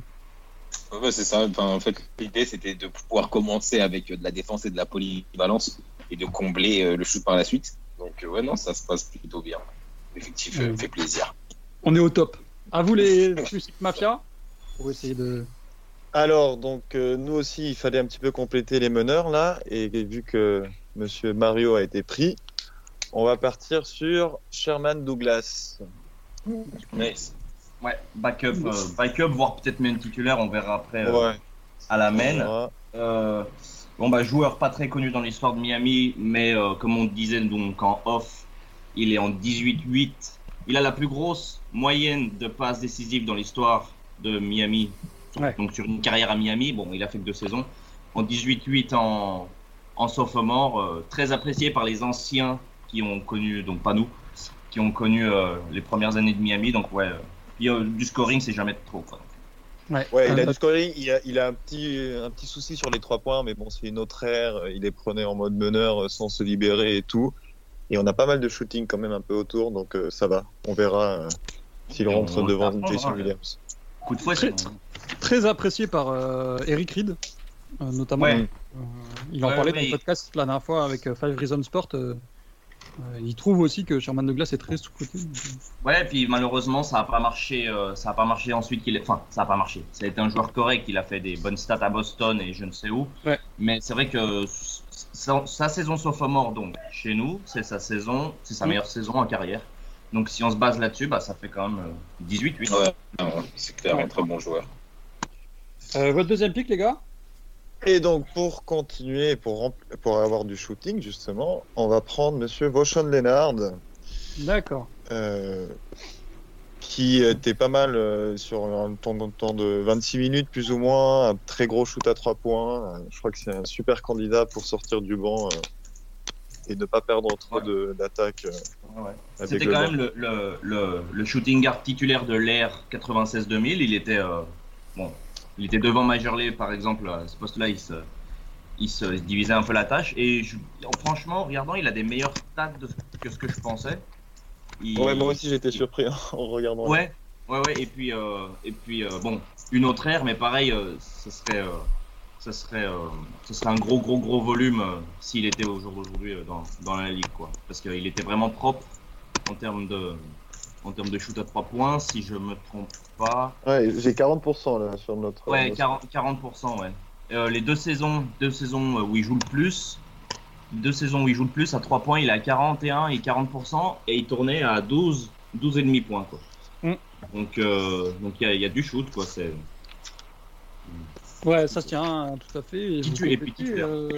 Ouais, c'est ça. Enfin, en fait, l'idée, c'était de pouvoir commencer avec euh, de la défense et de la polyvalence et de combler euh, le shoot par la suite. Donc, euh, ouais, non, ça se passe plutôt bien. Effectivement, Ouais. ça fait plaisir. On est au top. À vous, les plus Mafia, pour essayer de. Alors, donc, euh, nous aussi, il fallait un petit peu compléter les meneurs, là. Et vu que Monsieur Mario a été pris, on va partir sur Sherman Douglas. Nice. Ouais, backup, euh, backup, voire peut-être même titulaire, on verra après euh, Ouais. à la main. Euh, bon bah joueur pas très connu dans l'histoire de Miami, mais euh, comme on disait donc en off, il est en 18-8. Il a la plus grosse moyenne de passes décisives dans l'histoire de Miami. Ouais. Donc sur une carrière à Miami, bon il a fait que deux saisons. En 18-8 en, en sophomore, euh, très apprécié par les anciens qui ont connu, donc pas nous, qui ont connu euh, les premières années de Miami. Donc ouais, euh, puis, du scoring c'est jamais trop. Quoi. Ouais, Ouais, il a du scoring, il a, il a un, petit, un petit souci sur les trois points, mais bon, c'est une autre ère. Il les prenait en mode meneur sans se libérer et tout. Et on a pas mal de shooting quand même un peu autour, donc euh, ça va. On verra euh, s'il rentre on- devant on- Jason on- Williams. Coup de fouet, Très- c'est- Très apprécié par euh, Eric Reed, euh, notamment. Ouais. Euh, il en Ouais, parlait dans le podcast la dernière fois avec euh, Five Reasons Sport. euh, Euh, il trouve aussi que Sherman Douglas est très sous-côté. Ouais, puis malheureusement, ça n'a pas marché. euh, ça a pas marché ensuite. Qu'il... est- Enfin, ça n'a pas marché. Ça a été un joueur correct. Il a fait des bonnes stats à Boston et je ne sais où. Ouais. Mais c'est vrai que sa, sa saison sophomore, donc chez nous, c'est sa saison, c'est sa Mm. meilleure saison en carrière. Donc si on se base là-dessus, bah, ça fait quand même euh, 18-8. Ouais, c'est clair, un très bon joueur. Euh, votre deuxième pick, les gars? Et donc, pour continuer, pour, pour avoir du shooting, justement, on va prendre monsieur Vauchon Lennard, D'accord. euh, qui était pas mal euh, sur un temps, de- temps de 26 minutes, plus ou moins, un très gros shoot à 3 points. Euh, Je crois que c'est un super candidat pour sortir du banc euh, et ne pas perdre trop Ouais. de- d'attaques. euh, Ouais, C'était quand banc. même le, le, le, le shooting guard titulaire de l'ère 96-2000. Il était euh, bon, il était devant Majorley par exemple à ce poste-là. Il se, il se divisait un peu la tâche et je- franchement, en regardant, il a des meilleurs stats de- que ce que je pensais. Il- Ouais, moi aussi j'étais surpris hein, en regardant. Ouais, ouais, ouais. Et puis, euh, et puis euh, bon, une autre ère, mais pareil, euh, ce serait, ce serait, ce serait un gros, gros, gros volume s'il était au jour d'aujourd'hui dans, dans la ligue, quoi. Parce qu'il était vraiment propre en termes de, en termes de shoot à 3 points, si je me trompe pas. Ouais, j'ai 40% là sur notre. Ouais, notre- 40%, 40% ouais. Euh, les deux saisons, deux saisons euh, où il joue le plus, deux saisons où il joue le plus à 3 points, il est à 41 et 40% et il tournait à 12, 12,5 points quoi. Mm. Donc euh, donc il y, a- il y a du shoot quoi, c'est Ouais, ça se tient hein, tout à fait. Et vous, Titu- et puis euh,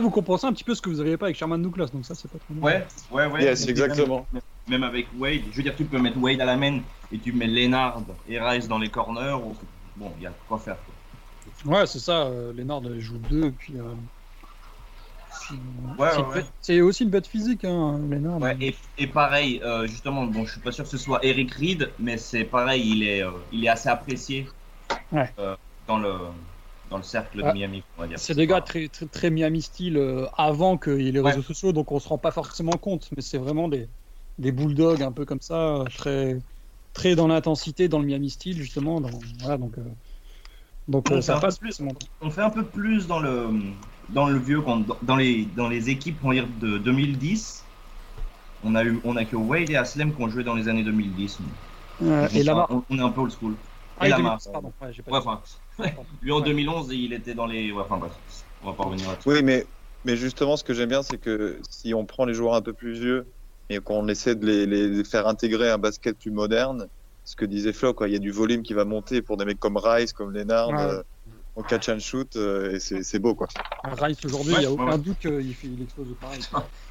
vous compensez un petit peu ce que vous n'aviez pas avec Sherman Douglas, donc ça, c'est pas trop mal. Ouais, ouais, ouais. Yes, exactement. Même avec Wade, je veux dire, tu peux mettre Wade à la main et tu mets Lennard et Rice dans les corners. Ou... Bon, il y a quoi faire. Quoi. Ouais, c'est ça. Euh, Lennard euh, joue deux, puis. euh, puis, euh, Ouais, c'est ouais, aussi une bête physique, hein, Lennard. Ouais, et, et pareil, euh, justement, bon, je suis pas sûr que ce soit Eric Reed, mais c'est pareil, il est, il est assez apprécié dans le dans le cercle Ouais. de Miami, on va dire. C'est des gars très, très, très Miami style euh, avant qu'il y ait les Ouais. réseaux sociaux, donc on se rend pas forcément compte, mais c'est vraiment des, des bulldogs un peu comme ça, très, très dans l'intensité, dans le Miami style justement. Dans, voilà, donc euh, donc euh, ça passe plus-. On fait un peu plus dans le dans le vieux qu'on- dans les dans les équipes on va dire de 2010. On a eu on a que Wade et Aslem qui ont joué dans les années 2010. Euh, et Lamar. on, on est un peu old school. Ah, et Lamar. 2010, pardon, ouais, j'ai pas Ouais, dit. enfin, ouais. lui en 2011 il était dans les ouais, enfin bref, on va pas revenir là-dessus. Oui, mais, mais justement, ce que j'aime bien, c'est que si on prend les joueurs un peu plus vieux et qu'on essaie de les, les faire intégrer un basket plus moderne, ce que disait Flo, quoi, il y a du volume qui va monter pour des mecs comme Rice, comme Lennard, Ouais. euh, en catch and shoot, euh, et c'est beau, quoi. Rice aujourd'hui, il Ouais, n'y a aucun ouais. doute qu'il fait- il explose pareil.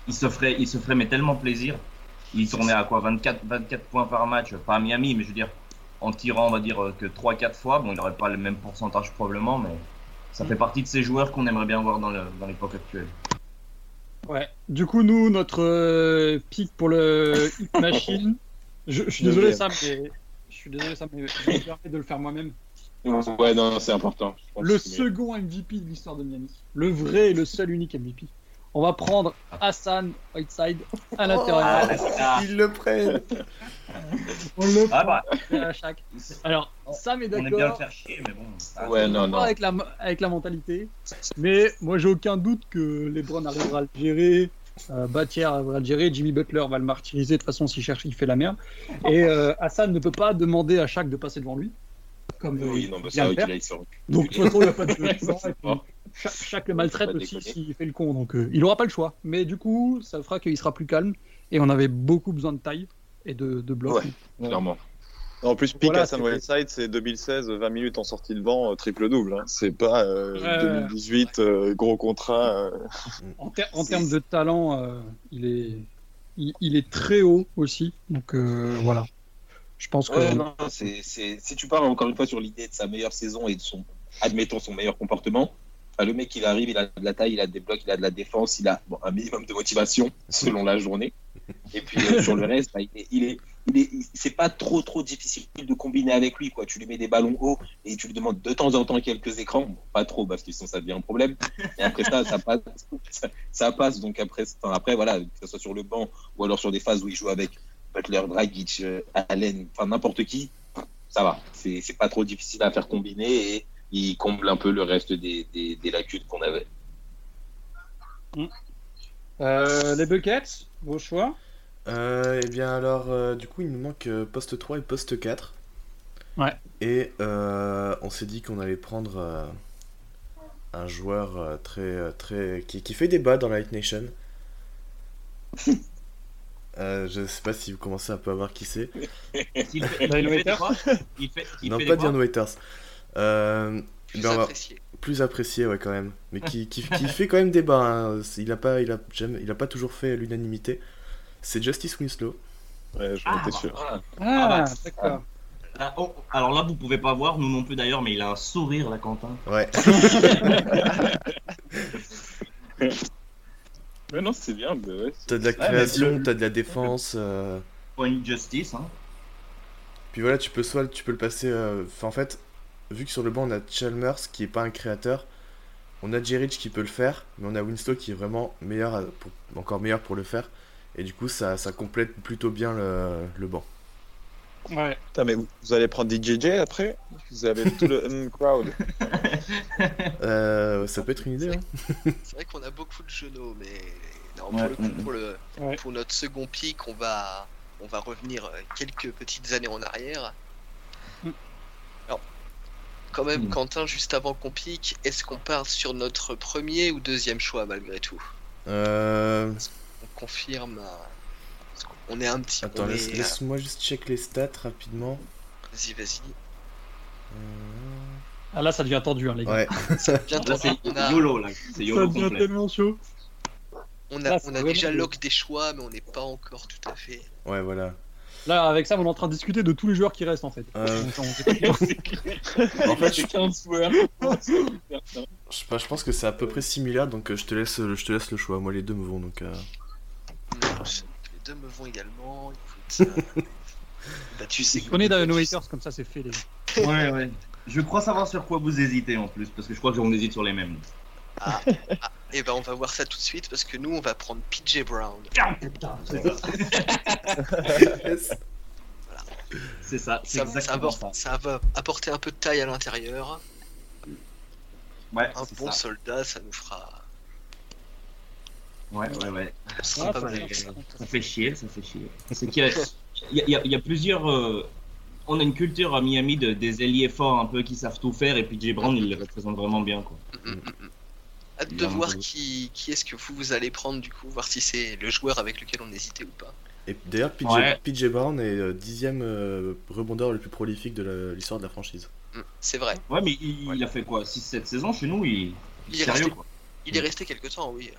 il se ferait, il se ferait mais tellement plaisir. Il tournait à quoi 24, 24 points par match, pas à Miami, mais je veux dire, en tirant, on va dire euh, que 3-4 fois. Bon, il n'aurait pas le même pourcentage probablement, mais ça fait partie de ces joueurs qu'on aimerait bien voir dans l'époque actuelle. Ouais. Du coup, nous, notre euh, pick pour le Hit Machine, je, je suis désolé. Sam, mais je suis désolé, Sam, mais je me permets de le faire moi-même. Ouais, non, c'est important. Le second MVP de l'histoire de Miami. Le vrai et le seul unique MVP. On va prendre Hassan Whiteside à l'intérieur. Ah, Ils le prennent On le ah, bah, prend à chaque. Alors, Sam est on aime bien le d'accord. faire chier, mais bon. ah, Ouais, non, avec la, avec la mentalité. Mais moi, j'ai aucun doute que LeBron arrivera à le gérer. Euh, Batier va le gérer. Jimmy Butler va le martyriser. De toute façon, s'il cherche, il fait la merde. Et euh, Hassan ne peut pas demander à chaque de passer devant lui. Comme euh, Oui, il non, bah, ça, aille sur. Donc, de toute façon, il n'y a pas de fort. chaque, le maltraite aussi s'il fait le con. Donc, euh, il n'aura pas le choix. Mais du coup, ça fera qu'il sera plus calme. Et on avait beaucoup besoin de taille et de, de. Ouais. Clairement. En plus, pick Voilà, Hassan c'est- Whiteside, c'est 2016, 20 minutes en sortie de banc, euh, triple-double. Hein. C'est pas euh, Ouais. 2018, euh, gros contrat. euh. En, ter- en termes de talent, euh, il, est, il, il est très haut aussi. Donc euh, voilà. Je pense que. Ouais, non, c'est, c'est, si tu parles encore une fois sur l'idée de sa meilleure saison et de son, admettons, son meilleur comportement, le mec, il arrive, il a de la taille, il a des blocs, il a de la défense, il a bon, un minimum de motivation selon la journée. Et puis euh, sur le reste, bah, il est, il est, il est- il- c'est pas trop trop difficile de combiner avec lui. Quoi. Tu lui mets des ballons hauts et tu lui demandes de temps en temps quelques écrans. Bon, pas trop parce que sinon ça devient un problème. Et après ça, ça passe. Ça, ça passe. Donc après, enfin, après, voilà, que ce soit sur le banc ou alors sur des phases où il joue avec Butler, Dragic, euh, Allen, enfin n'importe qui, ça va. C'est, c'est pas trop difficile à faire combiner et il comble un peu le reste des, des, des lacunes qu'on avait. Euh, les Buckets, vos choix Euh, eh bien alors, euh, du coup, il nous manque euh, poste 3 et poste 4. Ouais. Et euh, on s'est dit qu'on allait prendre euh, un joueur euh, très, très qui, qui fait débat dans la Light Nation. Euh, je sais pas si vous commencez un peu à voir qui c'est. Il fait, il fait Waiters quoi Il fait, il non, fait pas Dion Waiters. Euh, Plus ben, apprécié. plus apprécié, ouais, quand même. Mais qui, qui, qui fait quand même débat. hein. Il a pas, il a jamais, il a pas toujours fait l'unanimité. C'est Justice Winslow. Ouais, j'en Ah, étais sûr. voilà. Ah, Ah, bah, d'accord. Là, oh, alors là, vous pouvez pas voir, nous non plus d'ailleurs, mais il a un sourire, là, Quentin. Ouais. Ouais, non, c'est bien. bah ouais. T'as de la mais création, t'as de la défense. euh, Point justice, hein. Puis voilà, tu peux soit tu peux le passer. euh, enfin, en fait, vu que sur le banc on a Chalmers qui est pas un créateur, on a Jerich qui peut le faire, mais on a Winslow qui est vraiment meilleur, à- pour- encore meilleur pour le faire. Et du coup, ça, ça complète plutôt bien le, le banc. Ouais. Putain, mais vous vous allez prendre DJJ après? Vous avez tout le crowd. Euh, ça peut être une idée. Hein. C'est vrai qu'on a beaucoup de genoux, mais non, Ouais, pour, le coup, mm, mm. pour, le, Ouais. pour notre second pic, on va, on va revenir euh, quelques petites années en arrière. Quand même, Mm. Quentin, juste avant qu'on pique, est-ce qu'on part sur notre premier ou deuxième choix malgré tout Euh, On confirme. euh, On est un petit. Attends, on laisse- est, euh, laisse-moi juste check les stats rapidement. Vas-y, vas-y. Euh, Ah là, ça devient tendu, hein, les gars. Ouais. Bien Là, c'est on a, YOLO, là. C'est Ça devient complet. tellement chaud. on a, on a déjà lock des choix, mais on n'est pas encore tout à fait. Ouais, voilà. Là, avec ça, on est en train de discuter de tous les joueurs qui restent en fait. Euh, Donc, on. En fait, je, C'est 15 joueurs. je sais pas, je pense que c'est à peu près similaire, donc euh, je te laisse, je te laisse le choix. Moi, les deux me vont, donc. euh, Non, les deux me vont également. Écoute, euh, bah, tu sais. Je connais Waiters, comme ça c'est fait les. Ouais, ouais. Je crois savoir sur quoi vous hésitez en plus, parce que je crois qu'on hésite sur les mêmes. Ah, ah, et ben on va voir ça tout de suite parce que nous on va prendre PJ Brown. Ah putain, c'est ça. C'est ça, c'est Ça, ça, va, ça. ça va apporter un peu de taille à l'intérieur. Ouais, Un bon ça. soldat, ça nous fera. Ouais, ouais, ouais. ça Ah, pas mal. fait- Ça fait chier, ça fait chier. C'est qu'il y y a- il y a- il y a plusieurs. euh, on a une culture à Miami de, des ailiers forts un peu qui savent tout faire, et puis Jay Brown il les représente vraiment bien. Quoi. Mm, mm, mm. Hâte de voir qui, qui est-ce que vous, vous allez prendre du coup, voir si c'est le joueur avec lequel on hésitait ou pas. Et d'ailleurs, PJ, Ouais. PJ Brown est euh, dixième euh, rebondeur le plus prolifique de l'histoire de la franchise. Mm, C'est vrai. Ouais, mais il, Ouais. il a fait quoi 6-7 saisons chez nous il, Il est sérieux resté- quoi. Il est resté quelque temps, oui.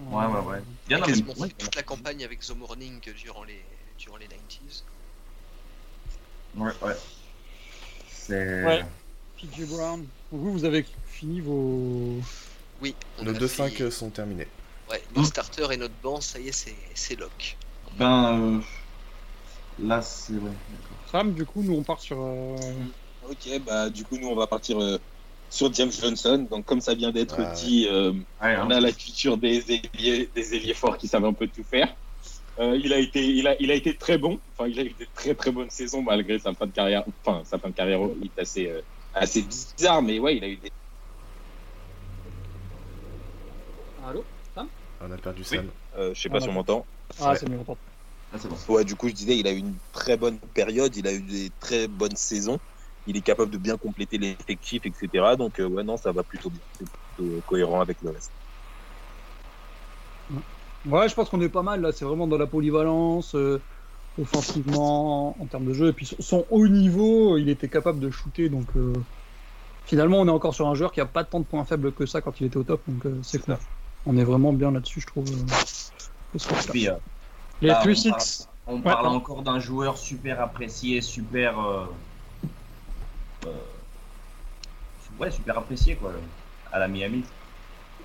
Ouais, ouais, ouais. Bien Il a quasiment ouais. fait toute la campagne avec The Morning durant les, durant les 90s. Ouais, ouais. C'est. Ouais. PJ Brown. Vous, vous avez fini vos. Oui, on Nos deux fait- 5 sont terminés. Ouais, nos starters et notre banc, ça y est, c'est c'est lock. Ben. euh, Là, c'est. Ouais. Sam, du coup, nous on part sur. euh, Ok, bah du coup nous on va partir euh, sur James Johnson. Donc comme ça vient d'être Ouais, ouais. dit, euh, Ouais, on hein. a la culture des ailiers, des ailiers forts qui savent un peu tout faire. Euh, il a été, il a, il a été très bon. Enfin, il a eu des très très bonnes saisons malgré sa fin de carrière. Enfin, sa fin de carrière est assez, euh, assez bizarre, mais ouais, il a eu des. Allô On a perdu Sam. Euh, je sais Ah, pas si on m'entend. Ah, Ouais. c'est mieux, attends. Ah, bon. Ouais, du coup, je disais, il a eu une très bonne période, il a eu des très bonnes saisons. Il est capable de bien compléter l'effectif, etc. Donc, euh, ouais, non, ça va plutôt bien. C'est plutôt cohérent avec le reste. Ouais, je pense qu'on est pas mal là. C'est vraiment dans la polyvalence, euh, offensivement, en termes de jeu. Et puis son- haut niveau, il était capable de shooter. Donc euh, finalement, on est encore sur un joueur qui a pas tant de points faibles que ça quand il était au top. Donc euh, c'est cool. On est vraiment bien là-dessus, je trouve. euh. Puis, euh, Les Bah, on 3-6. On Ouais, parle encore d'un joueur super apprécié, super. euh, euh, ouais, super apprécié, quoi, à la Miami.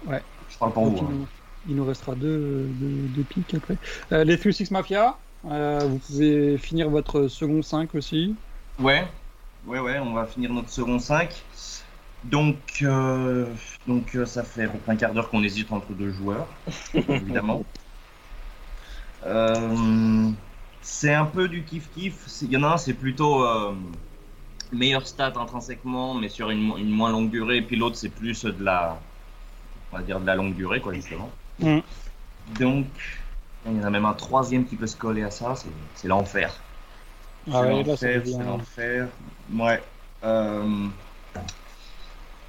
Ouais. Je parle pour Donc, vous. il, hein. nous, il nous restera deux, deux, deux pics après. Euh, les 3-6 Mafia, euh, vous pouvez finir votre second 5 aussi. Ouais, ouais, ouais, on va finir notre second 5. Donc, euh, donc euh, ça fait un quart d'heure qu'on hésite entre deux joueurs, évidemment. Euh, c'est un peu du kiff-kiff. C'est- Il y en a un, c'est plutôt euh, meilleur stat intrinsèquement, mais sur une, une moins longue durée. Et puis l'autre, c'est plus de la, on va dire de la longue durée, quoi, justement. Mm. Donc, il y en a même un troisième qui peut se coller à ça, c'est- c'est l'enfer. Ah ouais, l'enfer, c'est l'enfer. Ouais. Euh,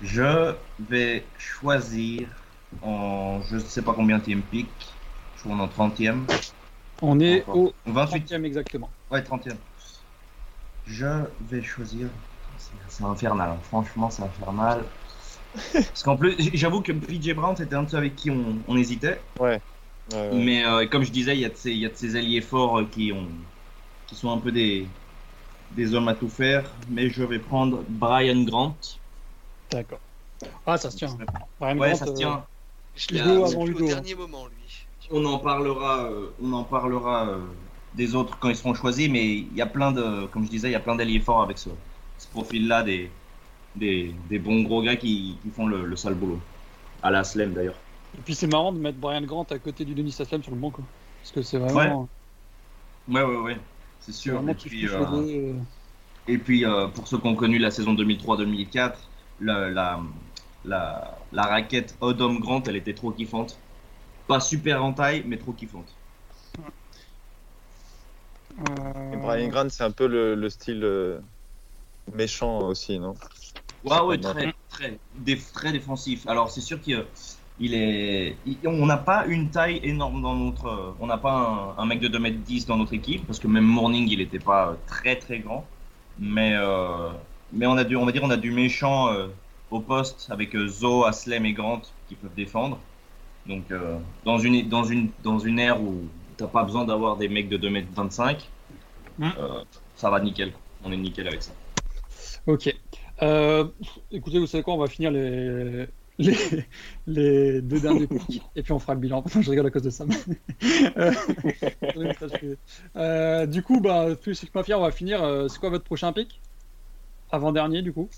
je vais choisir en je sais pas combien de pick. Je suis en 30e. On est Encore. au 28 30e exactement. Ouais, 30e. Je vais choisir. C'est- infernal, hein. franchement, c'est infernal. Parce qu'en plus, j'avoue que PJ Brown, c'était un de ceux avec qui on, on hésitait. Ouais, ouais. Mais euh, comme je disais, il y, a de ces- il y a de ces alliés forts euh, qui, ont, qui sont un peu des, des hommes à tout faire. Mais je vais prendre Brian Grant. D'accord. Ah, ça se tient. Brian Ouais, Grant, ça se euh, tient. Je l'ai avant au Hugo, hein. dernier moment, lui. On en parlera, euh, on en parlera euh, des autres quand ils seront choisis, mais il y a plein de, comme je disais, il y a plein d'alliés forts avec ce, ce profil-là, des, des, des bons gros gars qui, qui font le, le sale boulot. À la Slam d'ailleurs. Et puis c'est marrant de mettre Brian Grant à côté du Denis Aslam sur le banc, quoi. Parce que c'est vraiment. Ouais, ouais, ouais, c'est c'est sûr. vraiment Et puis, euh, euh. et puis euh, pour ceux qui ont connu la saison 2003-2004, la, la, la, la raquette Odom Grant, elle était trop kiffante. Pas super en taille, mais trop kiffante. Euh, Et Brian Grant, c'est un peu le, le style euh, méchant aussi, non? Ouais, ouais, très, très, dé- très défensif. Alors, c'est sûr qu'il il est. il- on n'a pas une taille énorme dans notre. On n'a pas un, un mec de 2m10 dans notre équipe, parce que même Morning, il n'était pas très très grand. Mais, euh, mais on, a du, on va dire on a du méchant euh, au poste avec euh, Zo, Aslem et Grant qui peuvent défendre. Donc, euh, dans, une, dans, une, dans une ère où t'as pas besoin d'avoir des mecs de 2m25, Mm. euh, ça va nickel. On est nickel avec ça. Ok. Euh, écoutez, vous savez quoi On va finir les, les, les deux derniers pics et puis on fera le bilan. Enfin, je rigole à cause de ça. Euh, euh, du coup, bah, plus que Mafia, on va finir. C'est quoi votre prochain pic? Avant-dernier, du coup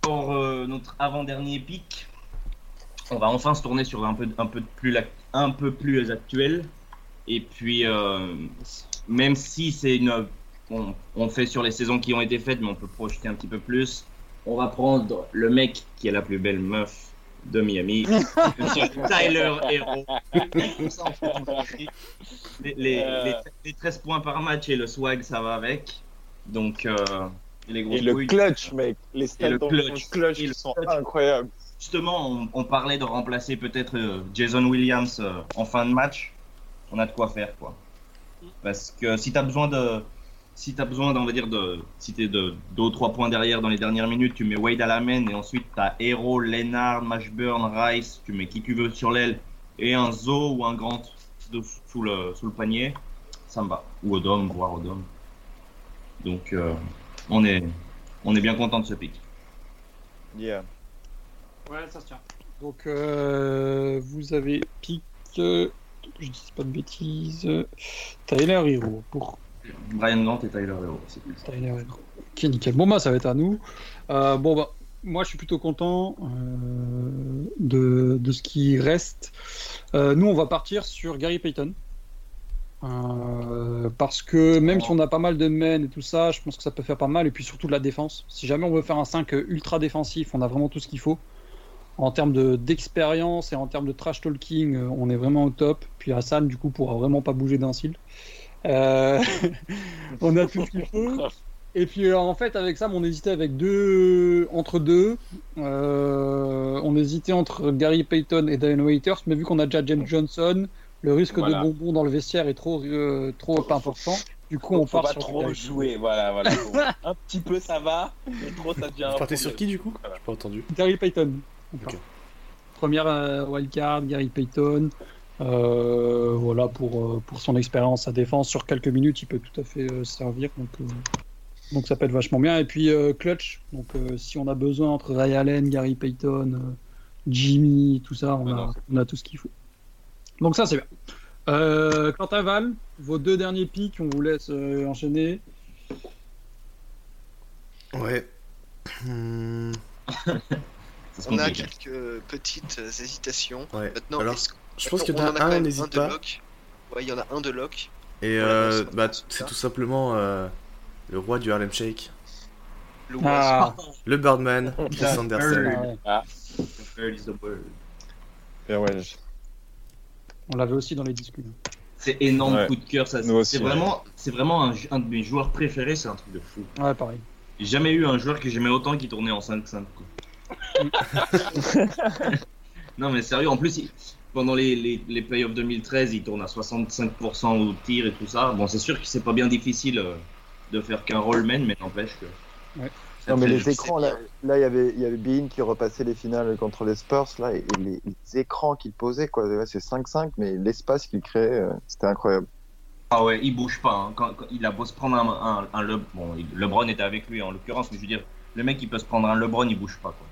Pour euh, notre avant-dernier pic, on va enfin se tourner sur un peu, un peu, plus, un peu plus actuel. Et puis, euh, même si c'est une. On, on fait sur les saisons qui ont été faites, mais on peut projeter un petit peu plus. On va prendre le mec qui est la plus belle meuf de Miami, Monsieur Tyler Hero. Les, les, les- les 13 points par match et le swag, ça va avec. Donc, euh, et les grosses Et le couilles. clutch, mec. Les stats le clutch. clutch ils sont clutch. incroyables. Justement, on, on parlait de remplacer peut-être euh, Jason Williams euh, en fin de match. On a de quoi faire, quoi. Parce que si tu as besoin de. Si tu as besoin, on va dire, de. Si tu es de 2 ou 3 points derrière dans les dernières minutes, tu mets Wade à la main et ensuite tu as Hero, Lennard, Mashburn, Rice, tu mets qui tu veux sur l'aile et un Zo ou un Grant de- sous, le, sous le panier, ça me va. Ou Odom, voire Odom. Donc, euh, on, est, on est bien content de ce pick. Yeah. Ouais, ça se tient. Donc, euh, vous avez pic. euh, je dis pas de bêtises. Tyler Hero pour Brian Grant et Tyler Hero. Tyler Hero. Ok, nickel. Bon, bah, ça va être à nous. Euh, bon, bah, moi, je suis plutôt content euh, de, de ce qui reste. Euh, nous, on va partir sur Gary Payton. Euh, parce que même si on a pas mal de men et tout ça, je pense que ça peut faire pas mal. Et puis surtout de la défense. Si jamais on veut faire un 5 ultra défensif, on a vraiment tout ce qu'il faut. En termes de- d'expérience et en termes de trash talking, euh, on est vraiment au top. Puis Hassan, du coup, pourra vraiment pas bouger d'un cil. Euh, on a tout ce qu'il faut. Et puis en fait, avec Sam, on hésitait avec deux, entre deux. On hésitait entre Gary Payton et Diane Waiters, mais vu qu'on a déjà James Johnson, le risque Voilà. de bonbons dans le vestiaire est trop, euh, trop important. Du coup, on Faut part pas sur trop jouer, voilà, voilà. Un petit peu ça va, mais trop ça devient. un Vous partez sur qui du coup Voilà. J'ai pas entendu. Gary Payton. Première euh, wildcard, Gary Payton. Euh, voilà pour, euh, pour son expérience à défense. Sur quelques minutes, il peut tout à fait euh, servir. Donc, euh, donc ça peut être vachement bien. Et puis euh, clutch. Donc euh, si on a besoin entre Ray Allen, Gary Payton, euh, Jimmy, tout ça, on, Ouais, a, on a tout ce qu'il faut. Donc ça c'est bien. Euh, Quentin Val, vos deux derniers pics, on vous laisse euh, enchaîner. Ouais. On a quelques petites hésitations. ouais. Maintenant, Alors, je pense que on en a un, n'hésite de pas. Ouais, il y en a un de lock. Et euh, bah, c'est tout simplement euh, le roi du Harlem Shake. Le Ah, Le Birdman, Chris Ah, Anderson. Bird. ouais. The bird is the word. Et ouais, je- On l'avait aussi dans les discussions. C'est énorme Ouais. coup de cœur. Ça, c'est ouais. vraiment, c'est vraiment un, un de mes joueurs préférés. C'est un truc de fou. Ouais, pareil. J'ai jamais eu un joueur que j'aimais autant qui tournait en 5-5. quoi. non, mais sérieux, en plus, il- pendant les, les, les playoffs 2013, il tourne à 65% au tir et tout ça. Bon, c'est sûr que c'est pas bien difficile euh, de faire qu'un rollman, mais n'empêche que. Ouais. Non, mais les écrans, là, là, il y avait, il y avait Bean qui repassait les finales contre les Spurs, là, et, et les, les écrans qu'il posait, quoi. C'est 5-5, mais l'espace qu'il créait, euh, c'était incroyable. Ah ouais, il bouge pas. hein. Quand, quand il a beau se prendre un, un, un Le- bon, il- LeBron était avec lui en l'occurrence, mais je veux dire, le mec il peut se prendre un LeBron, il bouge pas quoi.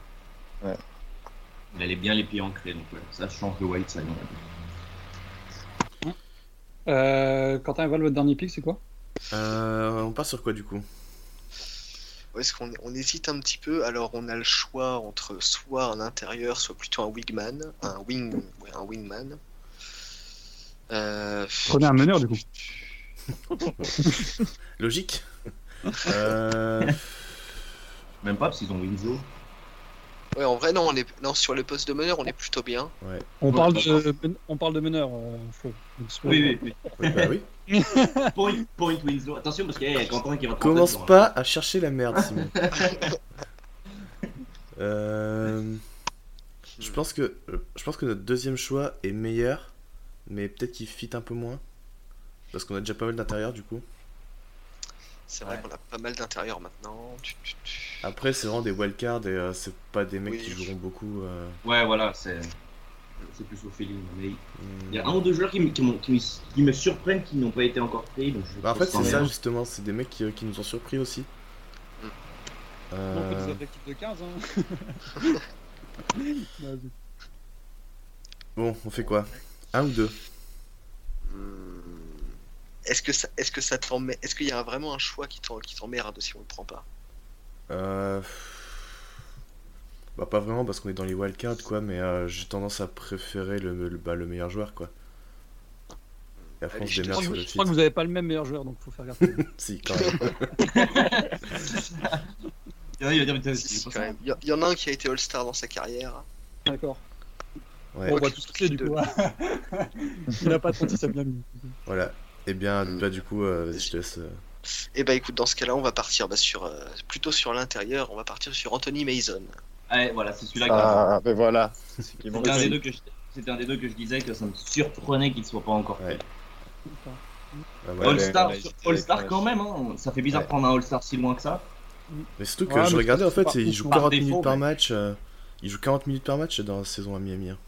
Ouais. Il allait bien les pieds ancrés, donc ouais, ça change le Whiteside. Euh, Quentin Val, votre dernier pick, c'est quoi? Euh, on part sur quoi du coup? Est-ce qu'on on hésite un petit peu? Alors, on a le choix entre soit un intérieur, soit plutôt un wingman, un wing, ouais, un wingman. Euh, Prenez un meneur, du coup. Logique euh... Même pas parce qu'ils ont Winslow. Ouais, en vrai, non, on est, non, sur le poste de meneur, on est plutôt bien. On Ouais, parle d'accord. de, on parle de meneur, euh, Flo. Oui, oui, oui, Bah oui. oui. Point, point Winslow. Attention parce qu'il y a Quentin qui va te Commence pas à chercher la merde, Simon. Euh, Je pense que euh, je pense que notre deuxième choix est meilleur, mais peut-être qu'il fit un peu moins. Parce qu'on a déjà pas mal d'intérieur du coup. C'est vrai Ouais. qu'on a pas mal d'intérieur maintenant. Tu- tu- tu- Après, c'est vraiment des wildcards et euh, c'est pas des mecs Oui. qui joueront beaucoup. euh, Ouais, voilà, c'est. C'est plus au feeling. Mais hmm. il y a un ou deux joueurs qui, me- qui, qui, me- qui me surprennent qui n'ont pas été encore pris. Donc je Bah, en fait, c'est ça justement, c'est des mecs qui, euh, qui nous ont surpris aussi. Mm. Euh, On fait des effectifs de 15, hein. Bon, on fait quoi? Un ou deux? Hmm. Est-ce que ça, est-ce que ça t'emmerde Est-ce qu'il y a vraiment un choix qui t'en- qui t'emmerde si on le prend pas? Euh... Bah pas vraiment parce qu'on est dans les wildcards quoi, mais euh, j'ai tendance à préférer le, le, bah, le meilleur joueur quoi. Et après on Allez, se je crois, sur que, le je crois que vous avez pas le même meilleur joueur, donc faut faire gaffe. Si quand même. Il y en a, il va dire, putain, Si, c'est si, pas quand ça. même. Il y, y en a un qui a été All-Star dans sa carrière. D'accord. Ouais, Bon, on va tous quitter, du coup. Il a pas 36 à bien mis. voilà. Et bien bah du coup, euh, je te laisse. euh, Et bah écoute, dans ce cas-là, on va partir bah, sur, euh, plutôt sur l'intérieur. On va partir sur Anthony Mason. Ouais, voilà, c'est celui-là qui Ah, ben voilà. C'était un, des deux que je... C'était un des deux que je disais que ça me surprenait qu'il ne soit pas encore Ouais. fait. bah, voilà. All-Star, ouais. quand même, hein. ça fait bizarre Ouais. de prendre un All-Star si loin que ça. Mais surtout que Ouais, je regardais en fait, par il joue contre, 40 par minutes par match. euh, il joue 40 minutes par match dans la saison à Miami. hein.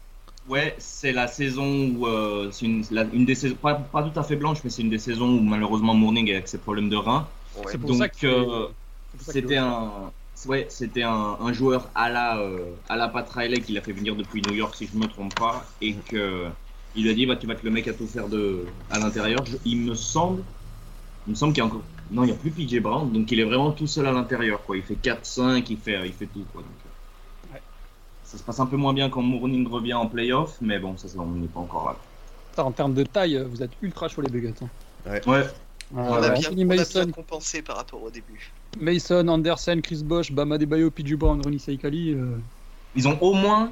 Ouais, c'est la saison où euh, c'est une, la- une des saisons, pas, pas tout à fait blanche, mais c'est une des saisons où malheureusement Mourning est avec ses problèmes de rein. Ouais. C'est pour Donc, ça que euh, c'est pour ça qu'il C'était un, ouais, c'était un, un joueur à la, euh, à la Pat Riley qu'il a fait venir depuis New York si je me trompe pas, et que il lui a dit bah tu vas être le mec à tout faire de, à l'intérieur. Je- Il me semble, il me semble qu'il y a encore, non il y a plus PJ Brown, donc il est vraiment tout seul à l'intérieur quoi. Il fait 4-5, il fait, il fait tout quoi. Donc, euh. Ça se passe un peu moins bien quand Mourning revient en playoff, mais bon ça, ça on n'est pas encore là. Putain, En termes de taille, vous êtes ultra chaud les Buggets. hein. Ouais. On, a bien, Anthony on a bien Mason, compensé par rapport au début. Mason, Anderson, Chris Bosh, Bama Debayo, Pidgey Brown, Ronnie Saikali. euh, Ils ont au moins,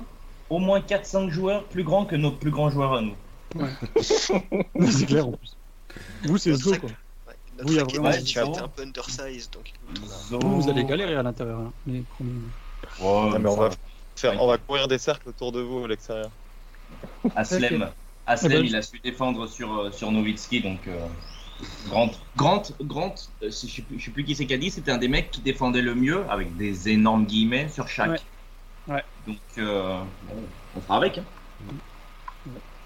au moins 4-5 joueurs plus grands que nos plus grands joueurs à nous. c'est clair en plus. Vous, c'est Zo quoi. Ouais, notre a vraiment était un peu undersized, donc on Vous, vous allez galérer à l'intérieur. hein, les premiers. Ah, mais on va faire, on va courir des cercles autour de vous à l'extérieur. Aslem, Aslem Eh ben, il a su défendre sur, euh, sur Nowitzki, donc euh, Grant, Grant, Grant euh, si- je je sais plus qui c'est qui a dit, c'était un des mecs qui défendait le mieux, avec des énormes guillemets sur chaque. Ouais. Ouais. Donc, euh, on fera avec. Hein.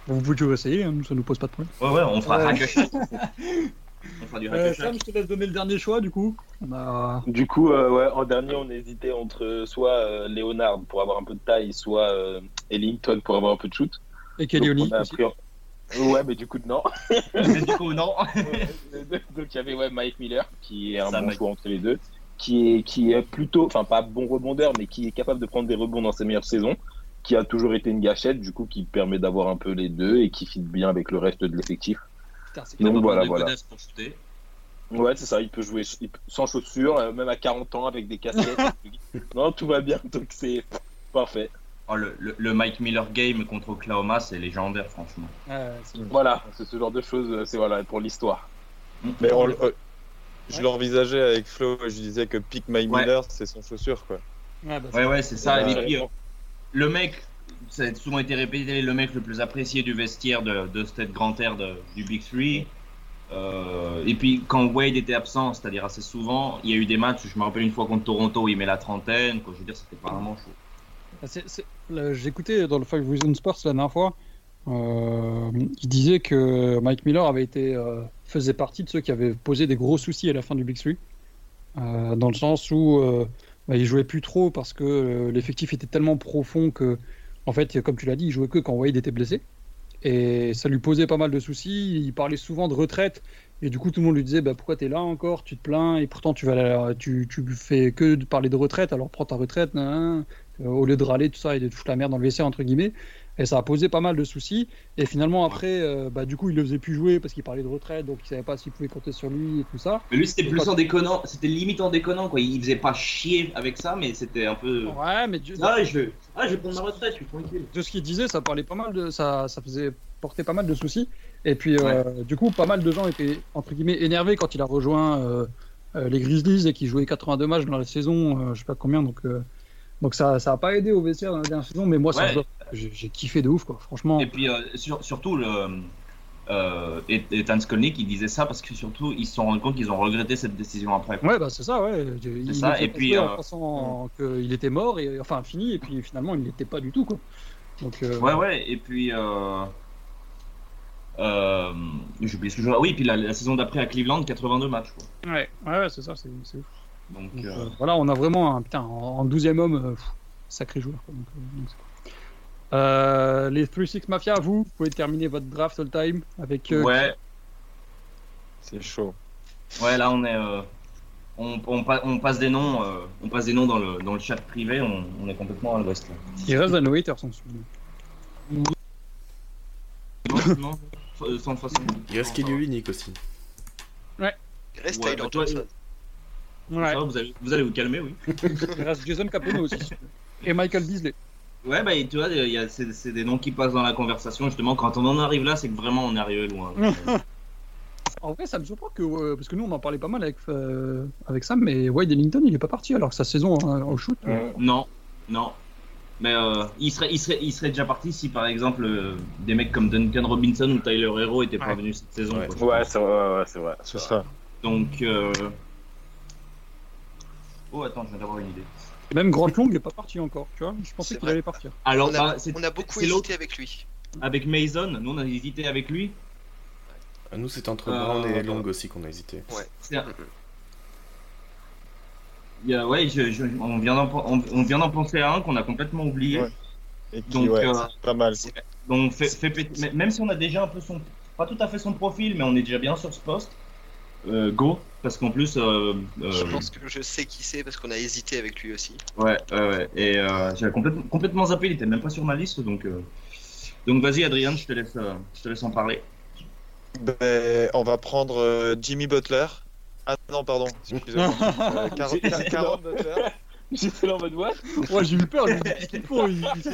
Vous pouvez toujours essayer, hein, ça nous pose pas de problème. Ouais, ouais, on fera Ouais. Hackashack. on fera du Euh. Sam, je te laisse donner le dernier choix du coup. Du coup, euh, ouais, en dernier, on hésitait entre soit euh, Leonard pour avoir un peu de taille, soit euh, Ellington pour avoir un peu de shoot. Et Kelly pris Ouais, mais du coup, non. Mais du coup, non. Donc il y avait ouais, Mike Miller qui est un Ça, bon Mike. choix entre les deux, qui est qui est plutôt, enfin pas bon rebondeur, mais qui est capable de prendre des rebonds dans ses meilleures saisons, qui a toujours été une gâchette, du coup qui permet d'avoir un peu les deux et qui fit bien avec le reste de l'effectif. Putain, c'est Il a Donc voilà, voilà. pour shooter. Ouais, c'est ça, il peut jouer sans chaussures, euh, même à 40 ans avec des casquettes. non, tout va bien, donc c'est parfait. Oh, le, le- le Mike Miller game contre Oklahoma, c'est légendaire, franchement. C'est- Voilà, c'est ce genre de choses, euh, c'est voilà, pour l'histoire. Mais on le- euh, je l'envisageais avec Flo, je disais que Pick My Ouais. Miller, c'est son chaussure, quoi. ouais, bah, Ouais, ouais, c'est ça. Ouais. Et puis, euh, le mec, ça a souvent été répété, le mec le plus apprécié du vestiaire de, de cette grand air de- du Big Three. Euh, et puis, quand Wade était absent, c'est-à-dire assez souvent, il y a eu des matchs, je me rappelle une fois contre Toronto, il met la trentaine. Quoi, je veux dire, c'était pas vraiment chaud. C'est- le- J'écoutais dans le Five Reasons Sports la dernière fois, euh, il disait que Mike Miller avait été, euh, faisait partie de ceux qui avaient posé des gros soucis à la fin du Big Three, dans le sens où bah, il jouait plus trop parce que l'effectif était tellement profond que, en fait, comme tu l'as dit, il jouait que quand Wade était blessé. Et ça lui posait pas mal de soucis. Il parlait souvent de retraite. Et du coup, tout le monde lui disait bah, Pourquoi tu es là encore? Tu te plains. Et pourtant, tu, vas fais que de parler de retraite. Alors prends ta retraite. Euh, au lieu de râler, tout ça, et de toucher la merde dans le WC, entre guillemets. Et ça a posé pas mal de soucis. Et finalement, après, euh, bah, du coup, il le faisait plus jouer parce qu'il parlait de retraite. Donc, il savait pas s'il pouvait compter sur lui et tout ça. Mais lui, c'était plus pas- en déconnant, c'était limite en déconnant, quoi. Il faisait pas chier avec ça, mais c'était un peu. Ouais, mais du- Ah, je, ah, je vais prendre ma retraite, je suis tranquille. de ce qu'il disait, ça parlait pas mal de, ça, ça faisait porter pas mal de soucis. Et puis, euh, du coup, pas mal de gens étaient entre guillemets énervés quand il a rejoint euh, euh, les Grizzlies et qu'il jouait 82 matchs dans la saison, euh, je sais pas combien. Donc, euh, donc ça, ça a pas aidé au vestiaire dans la dernière saison. Mais moi, Ouais. j'ai kiffé de ouf, quoi. Franchement. Et puis, euh, sur- surtout, le. Euh, et, et Ethan Skolnick, il disait ça parce que surtout, ils se sont rendus compte qu'ils ont regretté cette décision après. quoi. Ouais, bah c'est ça, ouais. Il, il ça, et puis, en euh, pensant qu'il était mort, et enfin fini, et puis finalement, il l'était pas du tout, quoi. Donc, euh, Ouais, ouais, et puis. Euh, euh, J'ai oublié ce que je. Oui, puis la, la saison d'après à Cleveland, 82 matchs. Quoi. ouais, ouais, ouais, c'est ça, c'est c'est ouf. Donc, Donc, euh, euh, voilà, on a vraiment un putain en, en 12e homme, euh, pff, sacré joueur. quoi. Donc, euh, donc, c'est cool. Euh, les 3-6 Mafia, vous, vous pouvez terminer votre draft all time avec. euh, ouais, C'est chaud. ouais, là, on est. euh, on, on, pa- on passe des noms, euh, on passe des noms dans le, dans le chat privé, on, on est complètement à l'ouest. là. Il reste un hater sans souvenir. Non, non, sans façon. Il reste Kelly Olynyk aussi. Il reste Ouais, bah, toi, Johnson. Ouais, Ça va, vous, allez, vous allez vous calmer, oui. il reste Jason Capono aussi. Et Michael Beasley. Ouais, bah, tu vois, il y a- c'est c'est des noms qui passent dans la conversation. Justement, quand on en arrive là, c'est que vraiment on est arrivé loin. En vrai, ça me surprend que. euh, parce que nous, on en parlait pas mal avec, euh, avec Sam, mais Wade Ellington, il est pas parti alors que sa saison euh, au shoot. euh, non, non. Mais euh, il, serait, il, serait, il serait déjà parti si, par exemple, euh, des mecs comme Duncan Robinson ou Tyler Hero étaient pas Ouais. venus cette saison. Ouais. Ouais, c'est vrai, ouais, c'est vrai. C'est ça. Donc. Oh, attends, je viens d'avoir une idée. Même Grant Long est pas parti encore, tu vois. Je pensais C'est qu'il allait partir. Alors, On a, bah, c'est- on a beaucoup c'est hésité avec lui. avec Mason. Nous, on a hésité avec lui. Ah, Nous, c'était entre Euh, Brown et Long aussi qu'on a hésité. C'est un- Il y a- ouais, je- je- on vient d'en on, on vient d'en penser à un qu'on a complètement oublié. Ouais. Et qui, Donc, ouais, euh, c'est pas mal. Donc, fait, fait même si on a déjà un peu son, pas tout à fait son profil, mais on est déjà bien sur ce poste. Euh, go, parce qu'en plus, euh, euh, Je pense que je sais qui c'est parce qu'on a hésité avec lui aussi. ouais, ouais, ouais, et euh, j'avais complètement, complètement zappé, il était même pas sur ma liste, donc, euh, donc vas-y, Adrien, je te laisse, euh, je te laisse en parler. Ben, on va prendre euh, Jimmy Butler. Ah non, pardon. Excusez-moi. Euh, Car- Car- Caron Butler. J'étais là en mode what? Ouais, j'ai eu peur. Font ils- ils-